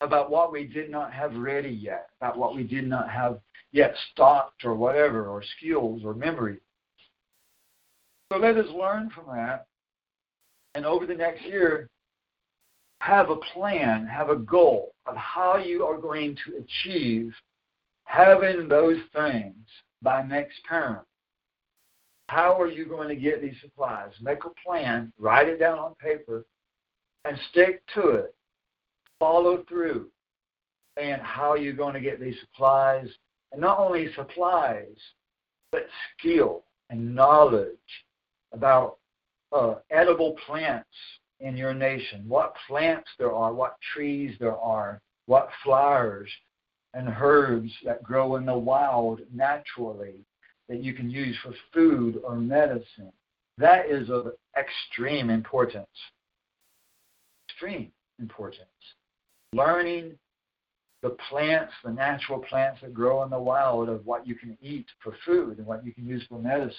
Speaker 1: about what we did not have ready yet, about what we did not have yet stocked or whatever, or skills or memory. So let us learn from that. And over the next year, have a plan, have a goal of how you are going to achieve having those things by next term. How are you going to get these supplies? Make a plan, write it down on paper, and stick to it. Follow through. And how you're going to get these supplies, and not only supplies, but skill and knowledge about uh, edible plants in your nation, what plants there are, what trees there are, what flowers and herbs that grow in the wild naturally that you can use for food or medicine. That is of extreme importance. Extreme importance. Learning the plants, the natural plants that grow in the wild of what you can eat for food and what you can use for medicine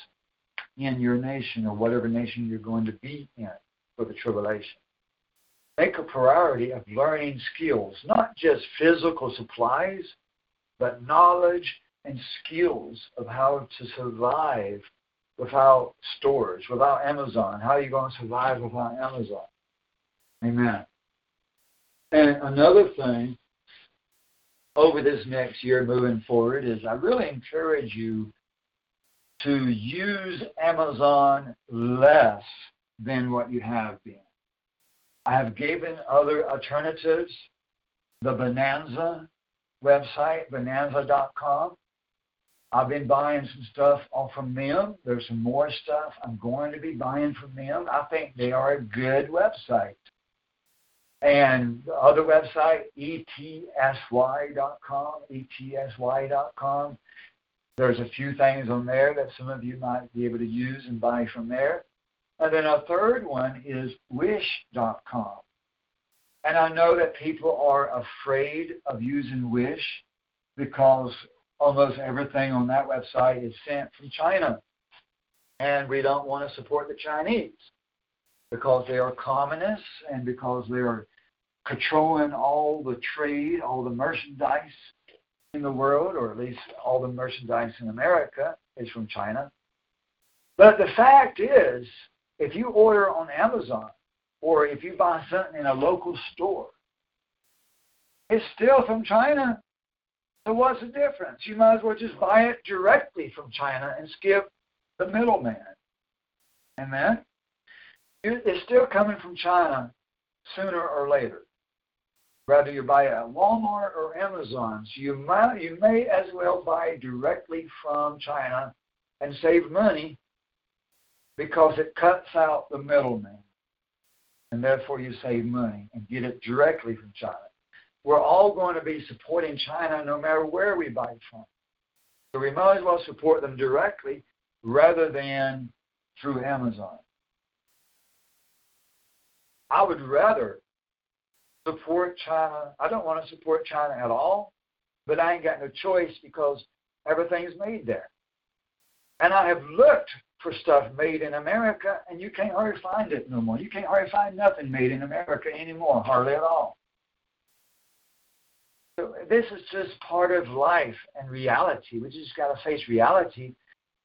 Speaker 1: in your nation or whatever nation you're going to be in for the tribulation. Make a priority of learning skills, not just physical supplies, but knowledge and skills of how to survive without stores, without Amazon. How are you going to survive without Amazon? Amen. And another thing over this next year moving forward is I really encourage you to use Amazon less than what you have been. I have given other alternatives, the Bonanza website, bonanza.com. I've been buying some stuff off from them. There's some more stuff I'm going to be buying from them. I think they are a good website. And the other website, etsy.com, etsy.com. There's a few things on there that some of you might be able to use and buy from there. And then a third one is wish.com. And I know that people are afraid of using Wish because almost everything on that website is sent from China. And we don't want to support the Chinese because they are communists and because they are controlling all the trade, all the merchandise in the world, or at least all the merchandise in America is from China. But the fact is, if you order on Amazon or if you buy something in a local store, it's still from China. So what's the difference? You might as well just buy it directly from China and skip the middleman. Amen? It's still coming from China sooner or later. Whether you buy at Walmart or Amazon, so you might you may as well buy directly from China and save money because it cuts out the middleman. And therefore you save money and get it directly from China. We're all going to be supporting China no matter where we buy from. So we might as well support them directly rather than through Amazon. I would rather support China. I don't want to support China at all, but I ain't got no choice because everything's made there. And I have looked for stuff made in America, and you can't hardly find it no more. You can't hardly find nothing made in America anymore, hardly at all. So this is just part of life and reality. We just got to face reality.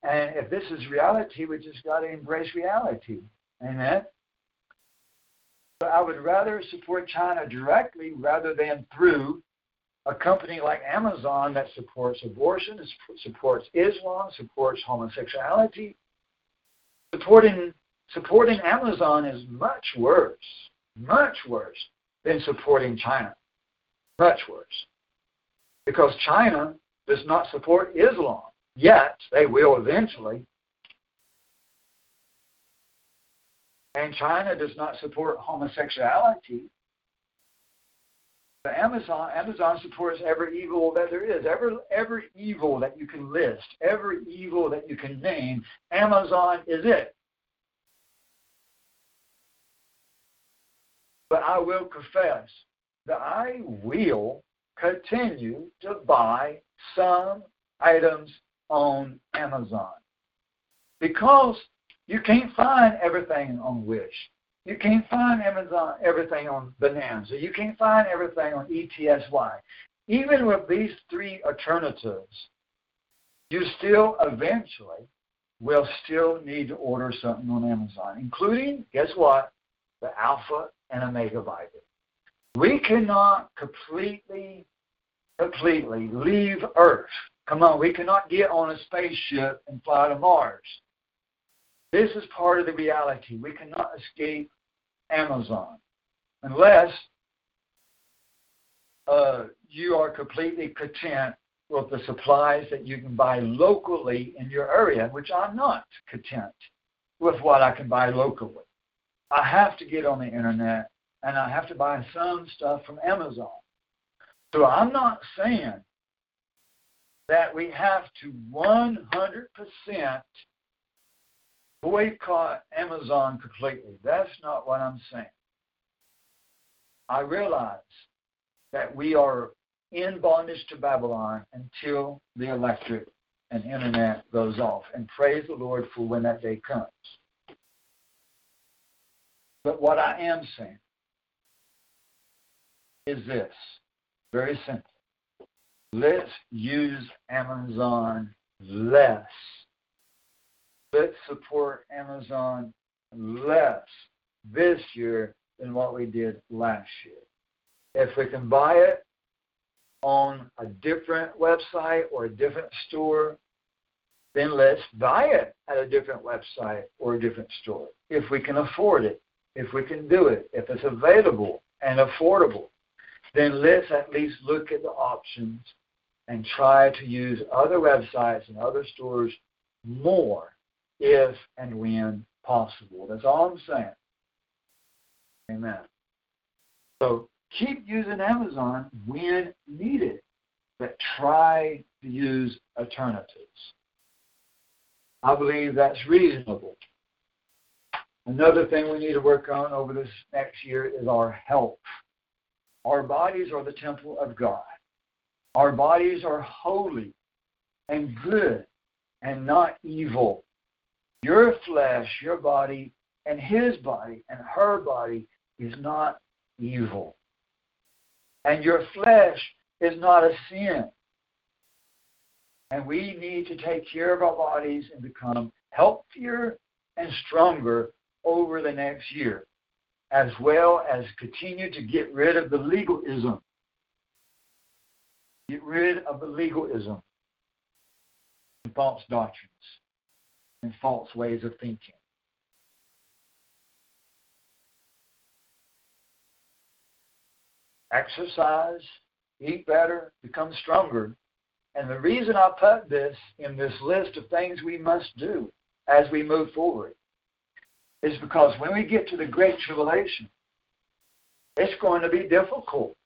Speaker 1: And if this is reality, we just got to embrace reality. Amen? But I would rather support China directly rather than through a company like Amazon that supports abortion, supports Islam, supports homosexuality, supporting supporting Amazon is much worse, much worse than supporting China. Much worse. Because China does not support Islam. Yet they will eventually. And China does not support homosexuality. But Amazon, Amazon supports every evil that there is, every every evil that you can list, every evil that you can name. Amazon is it. But I will confess that I will continue to buy some items on Amazon because you can't find everything on Wish. You can't find Amazon everything on Bonanza. You can't find everything on ETSY. Even with these three alternatives, you still eventually will still need to order something on Amazon, including, guess what? The Alpha and Omega Bible. We cannot completely, completely leave Earth. Come on, we cannot get on a spaceship and fly to Mars. This is part of the reality. We cannot escape Amazon unless uh, you are completely content with the supplies that you can buy locally in your area, which I'm not content with what I can buy locally. I have to get on the internet and I have to buy some stuff from Amazon. So I'm not saying that we have to 100% boycott Amazon completely. That's not what I'm saying. I realize that we are in bondage to Babylon until the electric and internet goes off. And praise the Lord for when that day comes. But what I am saying is this very simple. Let's use Amazon less. Let's support Amazon less this year than what we did last year. If we can buy it on a different website or a different store, then let's buy it at a different website or a different store. If we can afford it, if we can do it, if it's available and affordable, then let's at least look at the options and try to use other websites and other stores more if and when possible. That's all I'm saying. Amen. So keep using Amazon when needed, but try to use alternatives. I believe that's reasonable. Another thing we need to work on over this next year is our health. Our bodies are the temple of God. Our bodies are holy and good and not evil. Your flesh, your body, and his body and her body is not evil. And your flesh is not a sin. And we need to take care of our bodies and become healthier and stronger over the next year, as well as continue to get rid of the legalism. Get rid of the legalism and false doctrines and false ways of thinking. exercise, eat better, become stronger. And the reason I put this in this list of things we must do as we move forward is because when we get to the Great Tribulation, it's going to be difficult.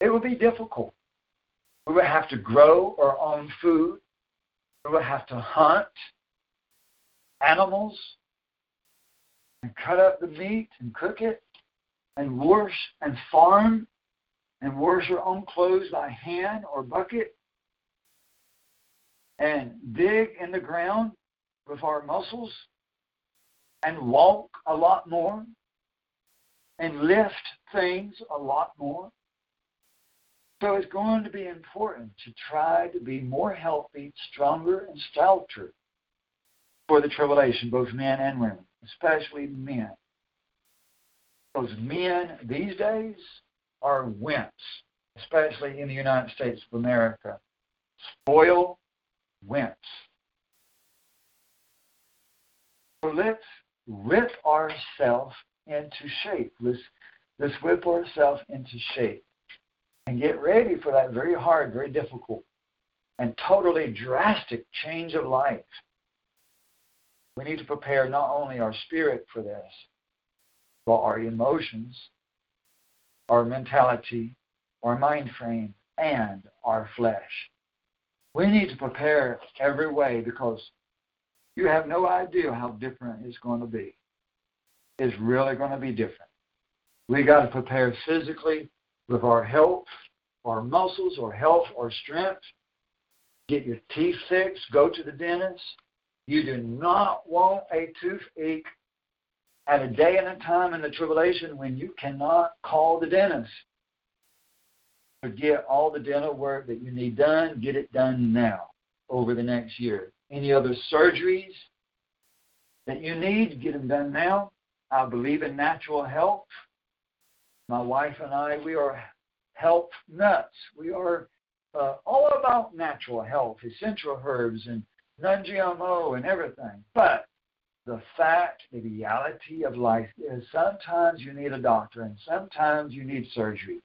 Speaker 1: It will be difficult. We will have to grow our own food. We will have to hunt animals and cut up the meat and cook it and wash and farm and wash your own clothes by hand or bucket and dig in the ground with our muscles and walk a lot more and lift things a lot more. So it's going to be important to try to be more healthy, stronger, and stouter for the tribulation, both men and women, especially men. Those men these days are wimps, especially in the United States of America. Spoil wimps. So let's whip ourselves into shape. Let's, let's whip ourselves into shape and get ready for that very hard, very difficult, and totally drastic change of life. We need to prepare not only our spirit for this, but our emotions, our mentality, our mind frame, and our flesh. We need to prepare every way because you have no idea how different it's going to be. It's really going to be different. We got to prepare physically with our health, our muscles, our health, our strength. Get your teeth fixed. Go to the dentist. You do not want a toothache at a day and a time in the tribulation when you cannot call the dentist. Forget all the dental work that you need done. Get it done now over the next year. Any other surgeries that you need, get them done now. I believe in natural health. My wife and I, we are health nuts. We are uh, all about natural health, essential herbs, and non GMO and everything. But the fact, the reality of life is sometimes you need a doctor and sometimes you need surgery.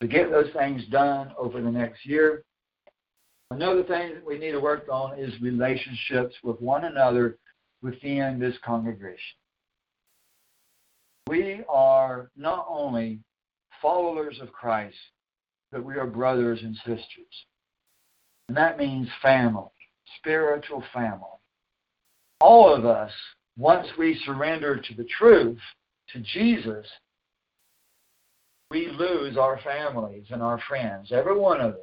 Speaker 1: To get those things done over the next year. Another thing that we need to work on is relationships with one another within this congregation. We are not only followers of Christ, but we are brothers and sisters. And that means family, spiritual family. All of us, once we surrender to the truth, to Jesus, we lose our families and our friends, every one of us.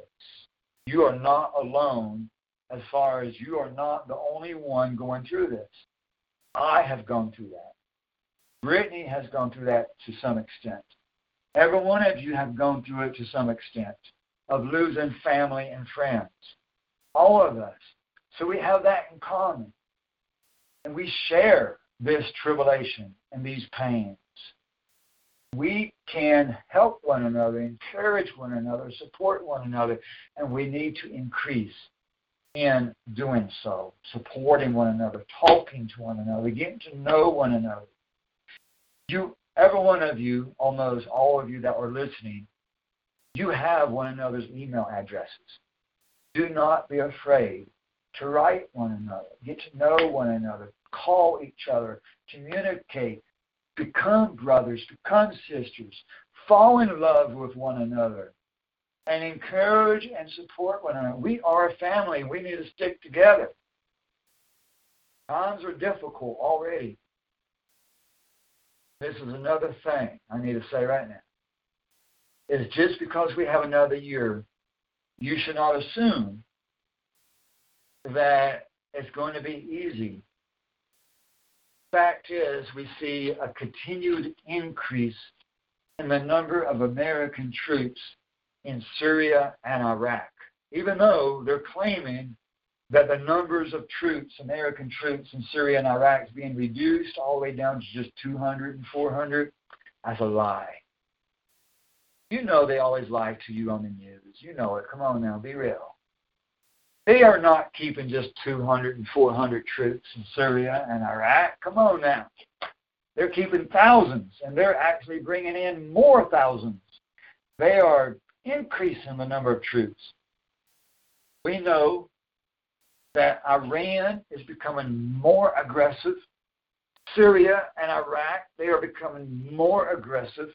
Speaker 1: You are not alone as far as you are not the only one going through this. I have gone through that. Brittany has gone through that to some extent. Every one of you have gone through it to some extent of losing family and friends. All of us. So we have that in common. And we share this tribulation and these pains. We can help one another, encourage one another, support one another, and we need to increase in doing so, supporting one another, talking to one another, getting to know one another. You every one of you, almost all of you that are listening, you have one another's email addresses. Do not be afraid to write one another, get to know one another, call each other, communicate, become brothers, become sisters, fall in love with one another, and encourage and support one another. We are a family. We need to stick together. Times are difficult already. This is another thing I need to say right now. Is just because we have another year, you should not assume that it's going to be easy. Fact is, we see a continued increase in the number of American troops in Syria and Iraq, even though they're claiming that the numbers of troops, American troops in Syria and Iraq, is being reduced all the way down to just 200 and 400, that's a lie. You know they always lie to you on the news. You know it. Come on now, be real. They are not keeping just 200 and 400 troops in Syria and Iraq. Come on now. They're keeping thousands, and they're actually bringing in more thousands. They are increasing the number of troops. We know that Iran is becoming more aggressive. Syria and Iraq, they are becoming more aggressive.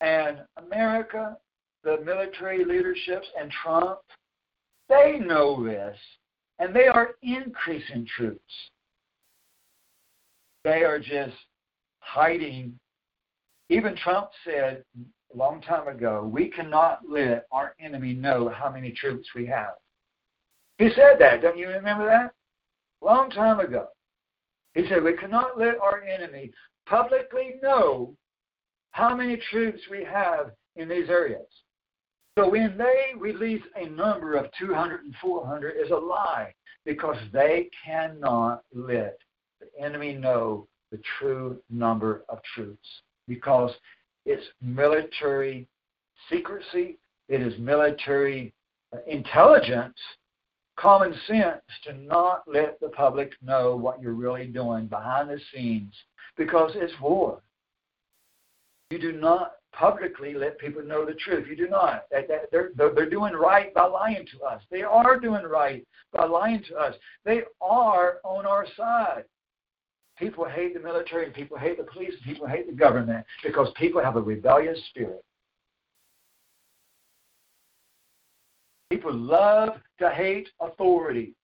Speaker 1: And America, the military leaderships, and Trump, they know this, and they are increasing troops. They are just hiding. Even Trump said a long time ago, we cannot let our enemy know how many troops we have. He said that. Don't you remember that? Long time ago. He said, We cannot let our enemy publicly know how many troops we have in these areas. So when they release a number of 200 and 400 is a lie because they cannot let the enemy know the true number of troops because it's military secrecy, it is military uh, intelligence common sense to not let the public know what you're really doing behind the scenes because it's war. You do not publicly let people know the truth. You do not. They're, they're doing right by lying to us. They are doing right by lying to us. They are on our side. People hate the military, and people hate the police, and people hate the government because people have a rebellious spirit. People love to hate authority.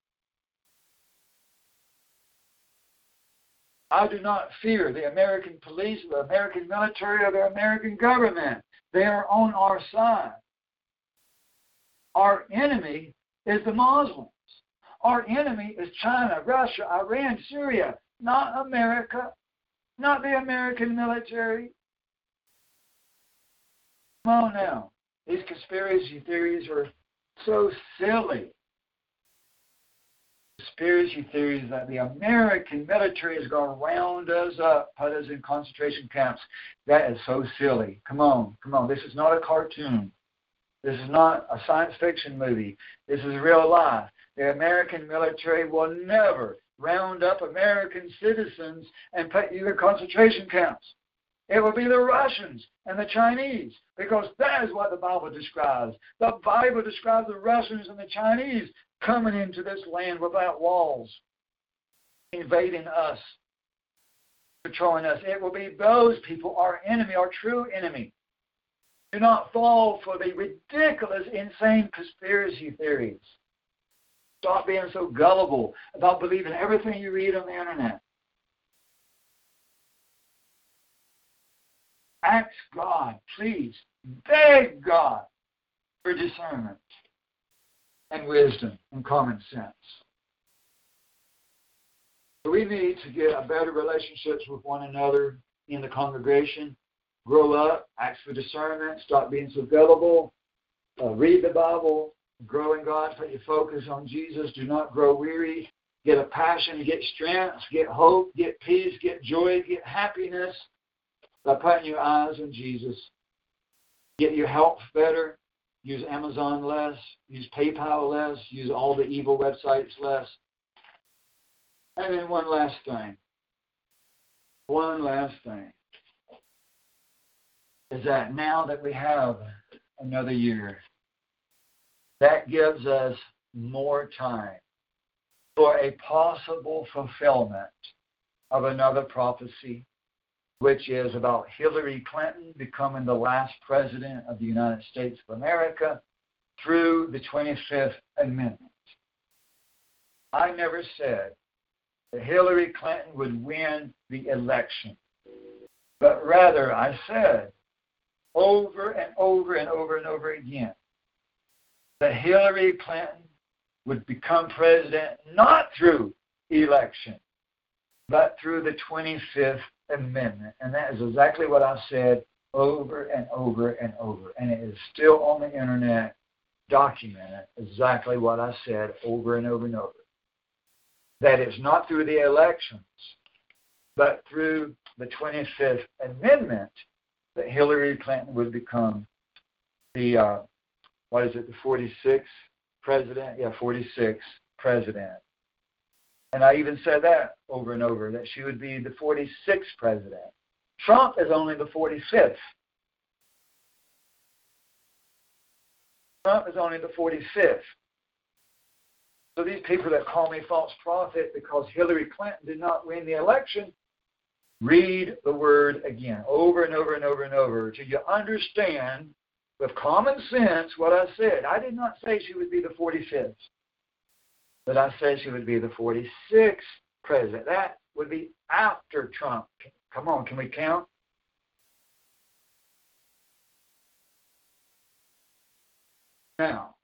Speaker 1: I do not fear the American police, the American military, or the American government. They are on our side. Our enemy is the Muslims. Our enemy is China, Russia, Iran, Syria, not America, not the American military. Come on now. These conspiracy theories are so silly. Conspiracy theories that the American military is going to round us up, put us in concentration camps. That is so silly. Come on, come on. This is not a cartoon. This is not a science fiction movie. This is real life. The American military will never round up American citizens and put you in concentration camps. It will be the Russians and the Chinese because that is what the Bible describes. The Bible describes the Russians and the Chinese coming into this land without walls, invading us, patrolling us. It will be those people, our enemy, our true enemy. Do not fall for the ridiculous, insane conspiracy theories. Stop being so gullible about believing everything you read on the internet. Ask God, please, beg God for discernment and wisdom and common sense. We need to get a better relationships with one another in the congregation. Grow up, ask for discernment, stop being so gullible, uh, read the Bible, grow in God, put your focus on Jesus. Do not grow weary. Get a passion, get strength, get hope, get peace, get joy, get happiness by putting your eyes on Jesus. Get your health better. Use Amazon less. Use PayPal less. Use all the evil websites less. And then one last thing. One last thing is that now that we have another year, that gives us more time for a possible fulfillment of another prophecy which is about Hillary Clinton becoming the last president of the United States of America through the 25th Amendment. I never said that Hillary Clinton would win the election, but rather I said over and over and over and over again that Hillary Clinton would become president not through election, but through the 25th Amendment. And that is exactly what I said over and over and over. And it is still on the internet documented exactly what I said over and over and over. That it's not through the elections, but through the 25th Amendment that Hillary Clinton would become the, uh, what is it, the 46th president? Yeah, 46th president and I even said that over and over, that she would be the 46th president. Trump is only the 45th. Trump is only the 45th. So these people that call me false prophet because Hillary Clinton did not win the election, read the word again, over and over and over and over, till you understand with common sense what I said. I did not say she would be the 45th. But I said she would be the 46th president. That would be after Trump. Come on, can we count? Now,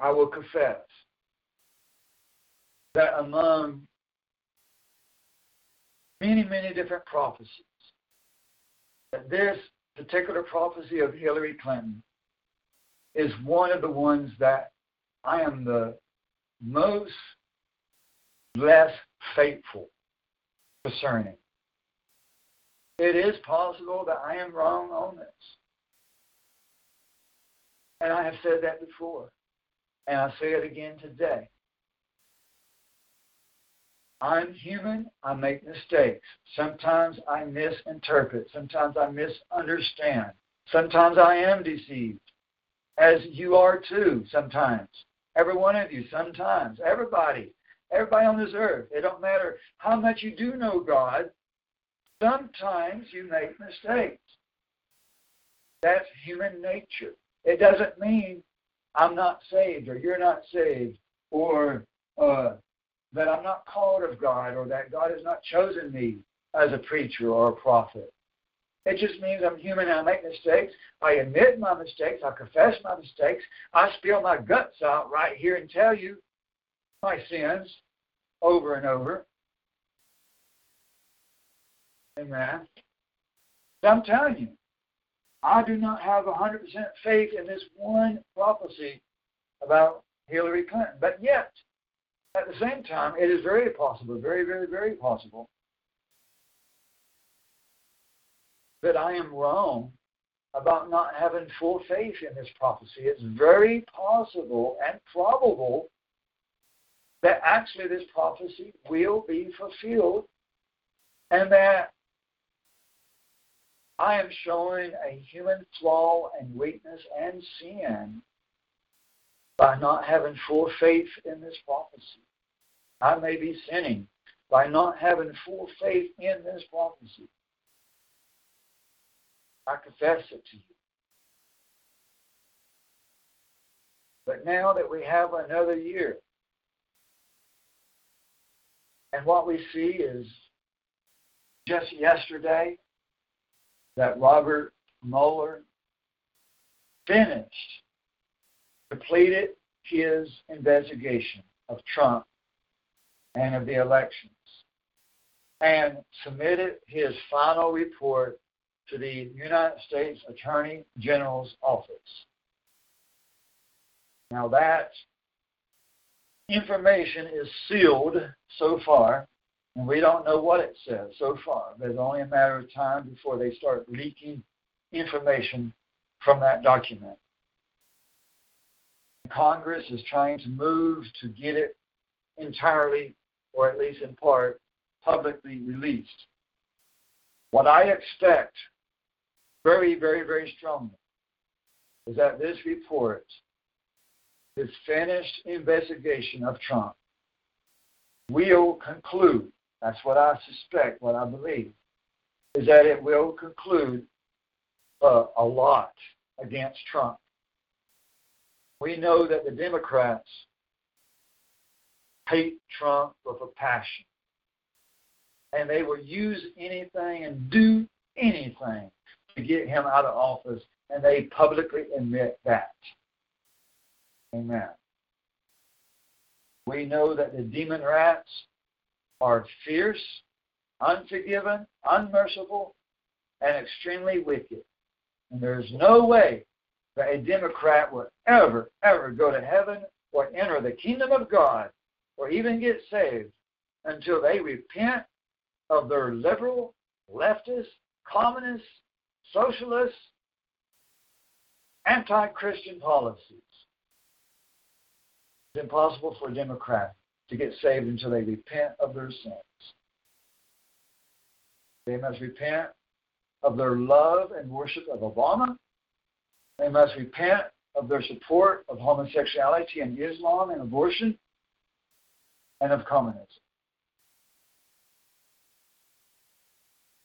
Speaker 1: I will confess that among many, many different prophecies, that this particular prophecy of Hillary Clinton is one of the ones that I am the most less faithful concerning. It is possible that I am wrong on this. And I have said that before. And I say it again today. I'm human. I make mistakes. Sometimes I misinterpret. Sometimes I misunderstand. Sometimes I am deceived, as you are too, sometimes. Every one of you, sometimes. Everybody. Everybody on this earth. It don't matter how much you do know God. Sometimes you make mistakes. That's human nature. It doesn't mean I'm not saved or you're not saved or uh, that I'm not called of God or that God has not chosen me as a preacher or a prophet. It just means I'm human. I make mistakes. I admit my mistakes. I confess my mistakes. I spill my guts out right here and tell you my sins over and over. Amen. So I'm telling you, I do not have 100% faith in this one prophecy about Hillary Clinton. But yet, at the same time, it is very possible, very, very, very possible, that I am wrong about not having full faith in this prophecy. It's very possible and probable that actually this prophecy will be fulfilled and that I am showing a human flaw and weakness and sin by not having full faith in this prophecy. I may be sinning by not having full faith in this prophecy. I confess it to you. But now that we have another year, and what we see is just yesterday that Robert Mueller finished, completed his investigation of Trump and of the elections, and submitted his final report to the United States Attorney General's office. Now that information is sealed so far, and we don't know what it says so far. There's only a matter of time before they start leaking information from that document. Congress is trying to move to get it entirely, or at least in part, publicly released. What I expect very, very, very strongly is that this report, this finished investigation of Trump, will conclude, that's what I suspect, what I believe, is that it will conclude uh, a lot against Trump. We know that the Democrats hate Trump with a passion. And they will use anything and do anything to get him out of office, and they publicly admit that. Amen. We know that the demon rats are fierce, unforgiving, unmerciful, and extremely wicked. And there's no way that a Democrat will ever, ever go to heaven or enter the kingdom of God or even get saved until they repent of their liberal, leftist, communist, socialist, anti Christian policies. It's impossible for a Democrat to get saved until they repent of their sins. They must repent of their love and worship of Obama. They must repent of their support of homosexuality and Islam and abortion and of communism.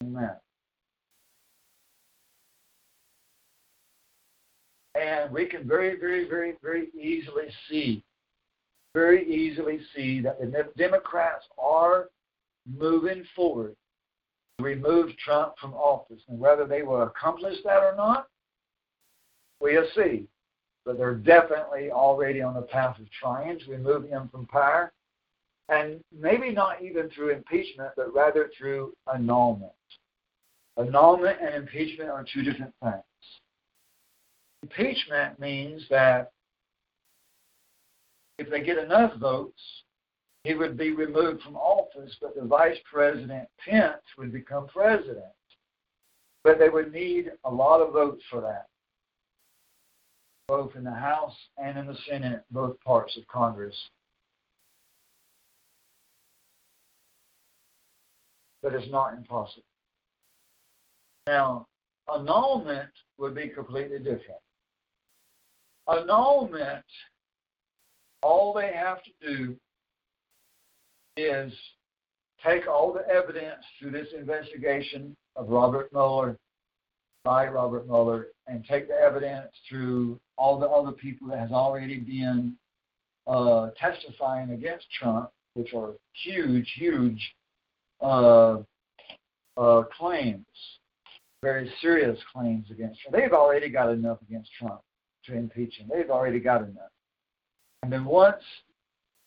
Speaker 1: Amen. And we can very, very, very, very easily see, very easily see that the Democrats are moving forward to remove Trump from office. And whether they will accomplish that or not, we'll see. But they're definitely already on the path of trying to remove him from power. And maybe not even through impeachment, but rather through annulment. Annulment and impeachment are two different things. Impeachment means that if they get enough votes, he would be removed from office, but the Vice President Pence would become president. But they would need a lot of votes for that, both in the House and in the Senate, both parts of Congress. But it's not impossible. Now, annulment would be completely different. Annulment, all they have to do is take all the evidence through this investigation of Robert Mueller by Robert Mueller and take the evidence through all the other people that has already been uh, testifying against Trump, which are huge, huge uh, uh, claims, very serious claims against Trump. They've already got enough against Trump impeach him. They've already got enough. And then once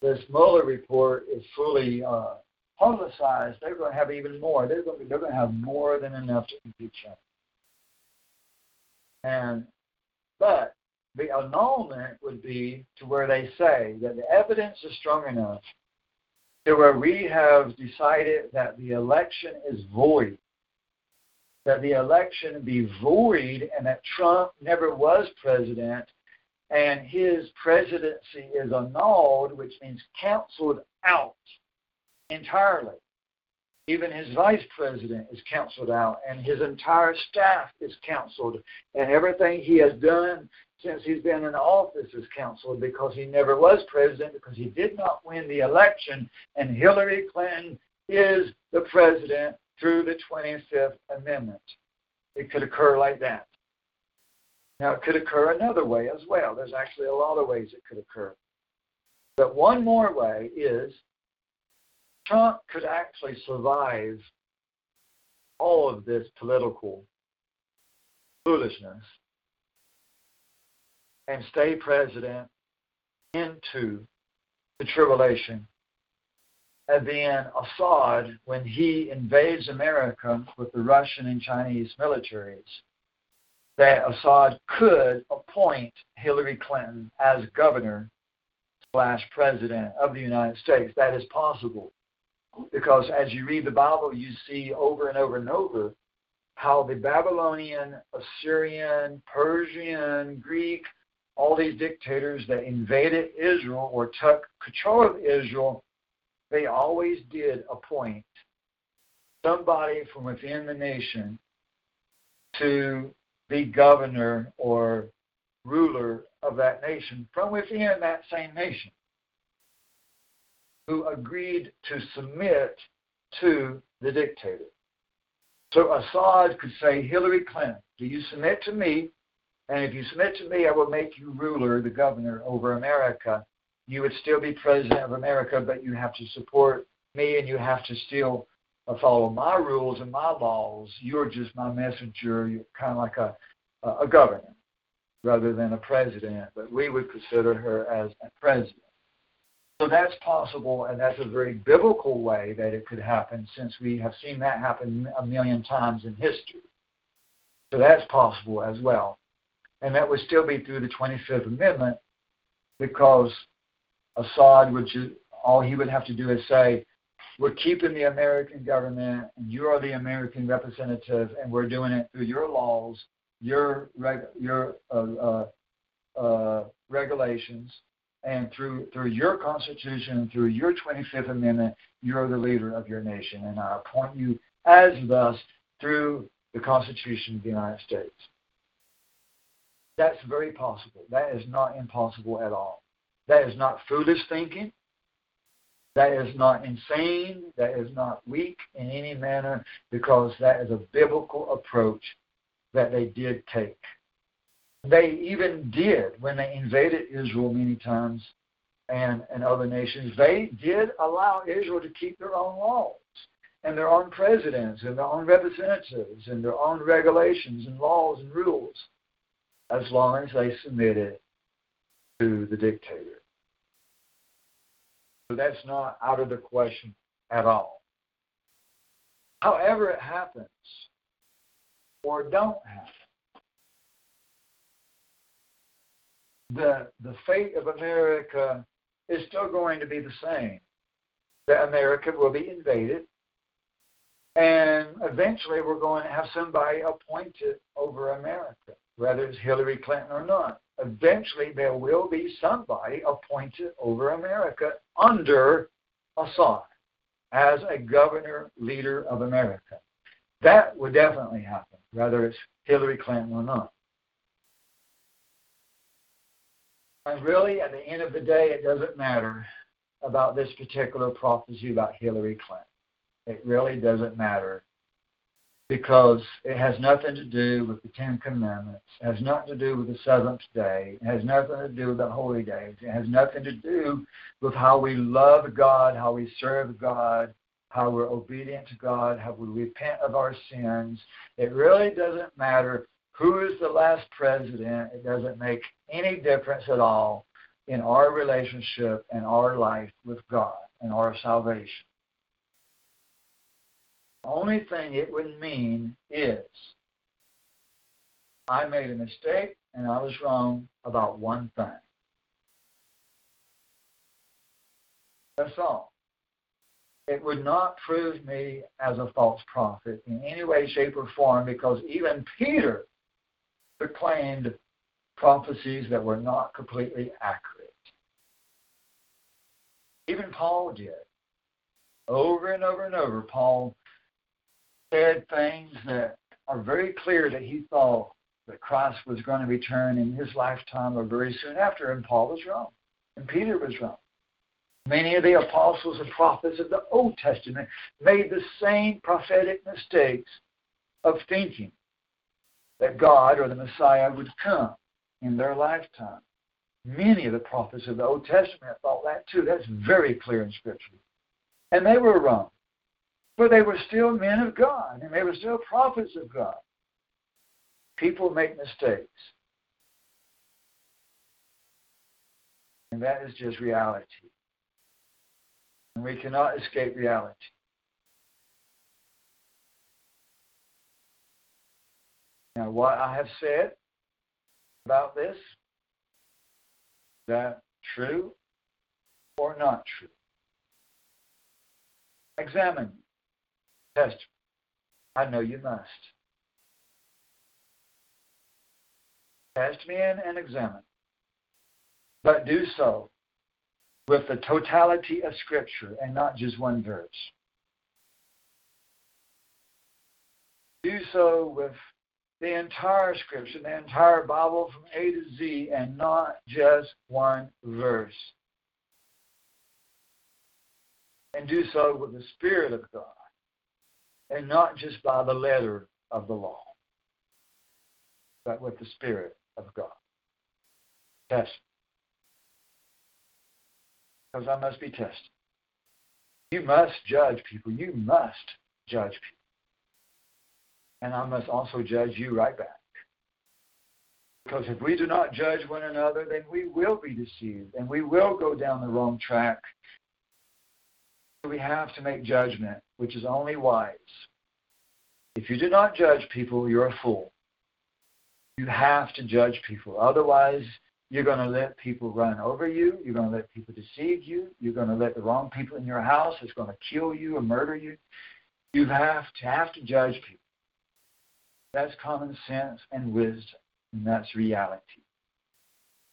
Speaker 1: this Mueller report is fully uh, publicized, they're going to have even more. They're going to, they're going to have more than enough to impeach him. And but the annulment would be to where they say that the evidence is strong enough to where we have decided that the election is void, that the election be void, and that Trump never was president, and his presidency is annulled, which means canceled out entirely. Even his vice president is canceled out, and his entire staff is canceled, and everything he has done since he's been in office is canceled because he never was president because he did not win the election, and Hillary Clinton is the president through the 25th Amendment. It could occur like that. Now, it could occur another way as well. There's actually a lot of ways it could occur. But one more way is Trump could actually survive all of this political foolishness and stay president into the tribulation. And then Assad, when he invades America with the Russian and Chinese militaries, that Assad could appoint Hillary Clinton as governor slash president of the United States. That is possible. Because as you read the Bible, you see over and over and over how the Babylonian, Assyrian, Persian, Greek, all these dictators that invaded Israel or took control of Israel, they always did appoint somebody from within the nation to be governor or ruler of that nation from within that same nation who agreed to submit to the dictator. So Assad could say, Hillary Clinton, do you submit to me and if you submit to me, I will make you ruler, the governor over America. You would still be president of America, but you have to support me and you have to still uh, follow my rules and my laws. You're just my messenger. You're kind of like a, a governor rather than a president, but we would consider her as a president. So that's possible, and that's a very biblical way that it could happen since we have seen that happen a million times in history. So that's possible as well and that would still be through the 25th Amendment because Assad would all he would have to do is say, we're keeping the American government, and you are the American representative, and we're doing it through your laws, your reg, your uh, uh, uh, regulations, and through through your Constitution through your 25th Amendment, you're the leader of your nation, and I appoint you as thus through the Constitution of the United States. That's very possible. That is not impossible at all. That is not foolish thinking. That is not insane. That is not weak in any manner because that is a biblical approach that they did take. They even did when they invaded Israel many times and, and other nations. They did allow Israel to keep their own laws and their own presidents and their own representatives and their own regulations and laws and rules as long as they submitted to the dictator. So that's not out of the question at all. However, it happens or don't happen, the, the fate of America is still going to be the same. That America will be invaded, and eventually we're going to have somebody appointed over America whether it's Hillary Clinton or not. Eventually, there will be somebody appointed over America under Assad as a governor leader of America. That would definitely happen, whether it's Hillary Clinton or not. And really, at the end of the day, it doesn't matter about this particular prophecy about Hillary Clinton. It really doesn't matter because it has nothing to do with the Ten Commandments. It has nothing to do with the seventh day. It has nothing to do with the holy days. It has nothing to do with how we love God, how we serve God, how we're obedient to God, how we repent of our sins. It really doesn't matter who is the last president. It doesn't make any difference at all in our relationship and our life with God and our salvation. Only thing it would mean is I made a mistake and I was wrong about one thing. That's all. It would not prove me as a false prophet in any way, shape, or form because even Peter proclaimed prophecies that were not completely accurate. Even Paul did. Over and over and over, Paul said things that are very clear that he thought that Christ was going to return in his lifetime or very soon after, and Paul was wrong, and Peter was wrong. Many of the apostles and prophets of the Old Testament made the same prophetic mistakes of thinking that God or the Messiah would come in their lifetime. Many of the prophets of the Old Testament thought that too. That's very clear in Scripture. And they were wrong. But they were still men of God, and they were still prophets of God. People make mistakes. And that is just reality. And we cannot escape reality. Now, what I have said about this, is that true or not true? Examine. Test. I know you must. Test me in and examine. But do so with the totality of Scripture and not just one verse. Do so with the entire Scripture, the entire Bible from A to Z, and not just one verse. And do so with the Spirit of God, and not just by the letter of the law, but with the Spirit of God. Test. Because I must be tested. You must judge people. You must judge people and I must also judge you right back. Because if we do not judge one another, then we will be deceived and we will go down the wrong track. We have to make judgment, which is only wise. If you do not judge people, you're a fool. You have to judge people. Otherwise, you're going to let people run over you. You're going to let people deceive you. You're going to let the wrong people in your house. It's going to kill you or murder you. You have to have to judge people. That's common sense and wisdom, and that's reality.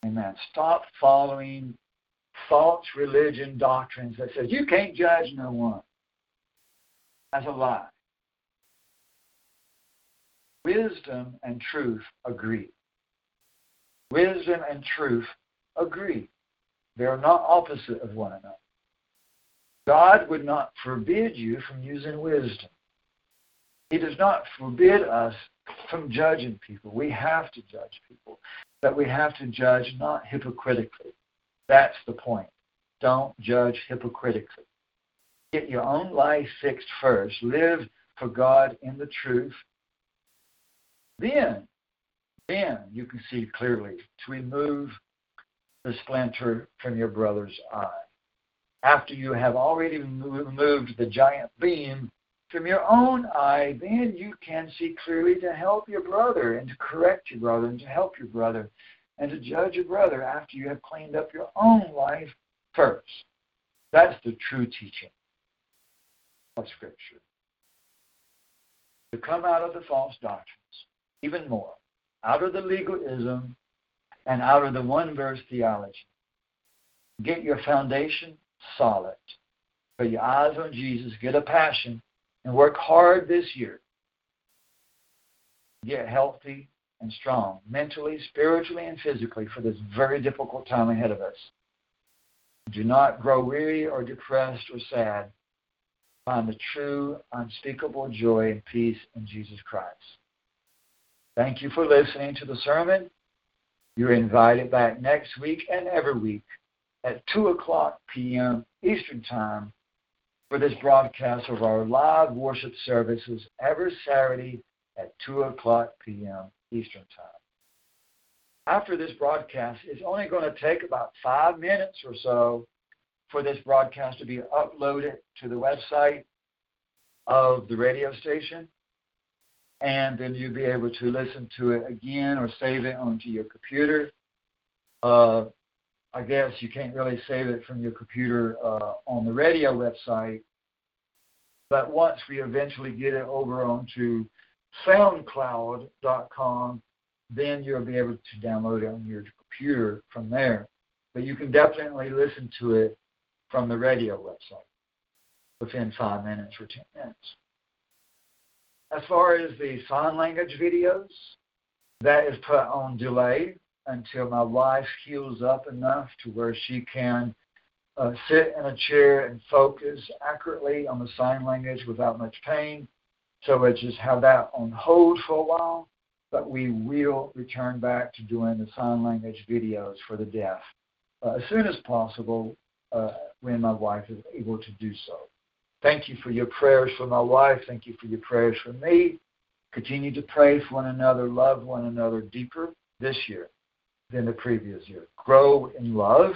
Speaker 1: Amen. Stop following false religion doctrines that says you can't judge no one. That's a lie. Wisdom and truth agree. Wisdom and truth agree. They are not opposite of one another. God would not forbid you from using wisdom. He does not forbid us from judging people. We have to judge people, but we have to judge not hypocritically. That's the point. Don't judge hypocritically. Get your own life fixed first. Live for God in the truth. Then, then you can see clearly to remove the splinter from your brother's eye. After you have already removed the giant beam from your own eye, then you can see clearly to help your brother and to correct your brother and to help your brother and to judge your brother after you have cleaned up your own life first. That's the true teaching of Scripture. To come out of the false doctrines, even more, out of the legalism and out of the one verse theology. Get your foundation solid. Put your eyes on Jesus. Get a passion and work hard this year. Get healthy and strong, mentally, spiritually, and physically for this very difficult time ahead of us. Do not grow weary or depressed or sad. Find the true, unspeakable joy and peace in Jesus Christ. Thank you for listening to the sermon. You're invited back next week and every week at 2 o'clock p.m. Eastern Time for this broadcast of our live worship services every Saturday at 2 o'clock p.m. Eastern Time. After this broadcast, it's only going to take about five minutes or so for this broadcast to be uploaded to the website of the radio station. And then you'll be able to listen to it again or save it onto your computer. Uh, I guess you can't really save it from your computer uh, on the radio website. But once we eventually get it over onto SoundCloud.com, then you'll be able to download it on your computer from there. But you can definitely listen to it from the radio website within five minutes or ten minutes. As far as the sign language videos, that is put on delay until my wife heals up enough to where she can uh, sit in a chair and focus accurately on the sign language without much pain. So let's just have that on hold for a while, but we will return back to doing the sign language videos for the deaf uh, as soon as possible uh, when my wife is able to do so. Thank you for your prayers for my wife. Thank you for your prayers for me. Continue to pray for one another, love one another deeper this year than the previous year. Grow in love,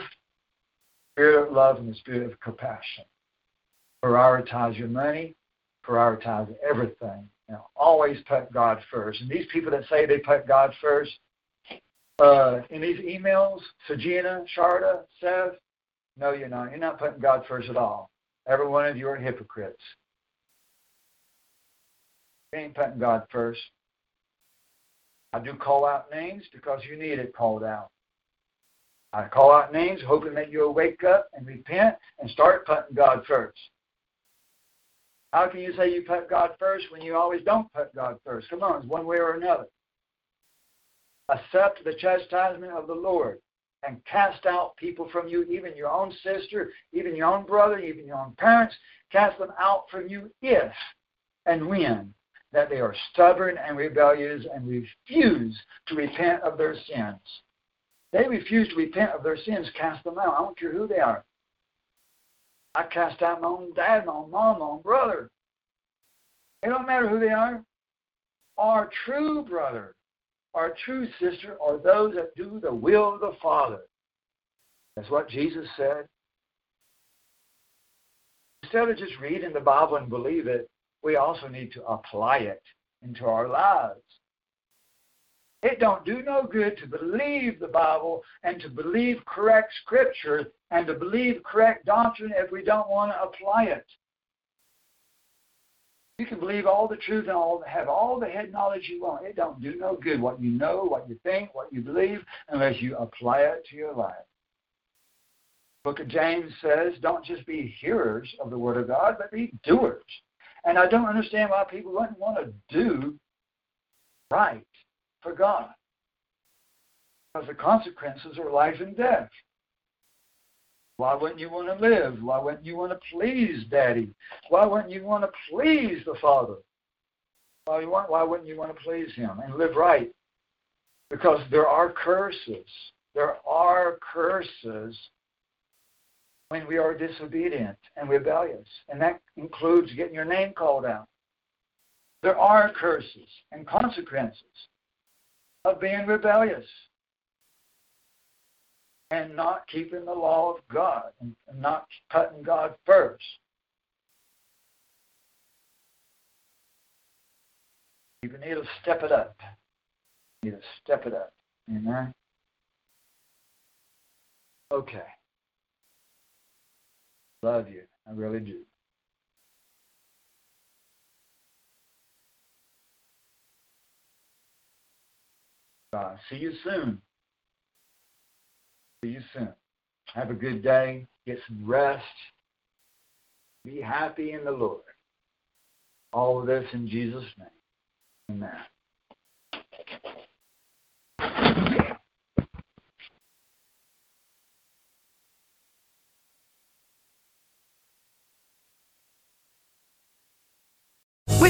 Speaker 1: spirit of love, and the spirit of compassion. Prioritize your money, prioritize everything. Now, always put God first. And these people that say they put God first, uh, in these emails, Sajina, Sharda, Seth, no, you're not. You're not putting God first at all. Every one of you are hypocrites. You ain't putting God first. I do call out names because you need it called out. I call out names hoping that you'll wake up and repent and start putting God first. How can you say you put God first when you always don't put God first? Come on, it's one way or another. Accept the chastisement of the Lord and cast out people from you, even your own sister, even your own brother, even your own parents. Cast them out from you if and when that they are stubborn and rebellious and refuse to repent of their sins. They refuse to repent of their sins, cast them out. I don't care who they are. I cast out my own dad, my own mom, my own brother. It don't matter who they are. Our true brother, our true sister are those that do the will of the Father. That's what Jesus said. Instead of just reading the Bible and believe it, we also need to apply it into our lives. It don't do no good to believe the Bible and to believe correct scripture and to believe correct doctrine if we don't want to apply it. You can believe all the truth and all have all the head knowledge you want. It don't do no good what you know, what you think, what you believe, unless you apply it to your life. Book of James says, don't just be hearers of the word of God, but be doers. And I don't understand why people wouldn't want to do right for God. Because the consequences are life and death. Why wouldn't you want to live? Why wouldn't you want to please Daddy? Why wouldn't you want to please the Father? Why, want, why wouldn't you want to please Him and live right? Because there are curses. There are curses when we are disobedient and rebellious, and that includes getting your name called out. There are curses and consequences of being rebellious and not keeping the law of God and not putting God first. You need to step it up. You need to step it up. Amen. Okay. Love you. I really do. Uh, see you soon. See you soon. Have a good day. Get some rest. Be happy in the Lord. All of this in Jesus' name. Amen.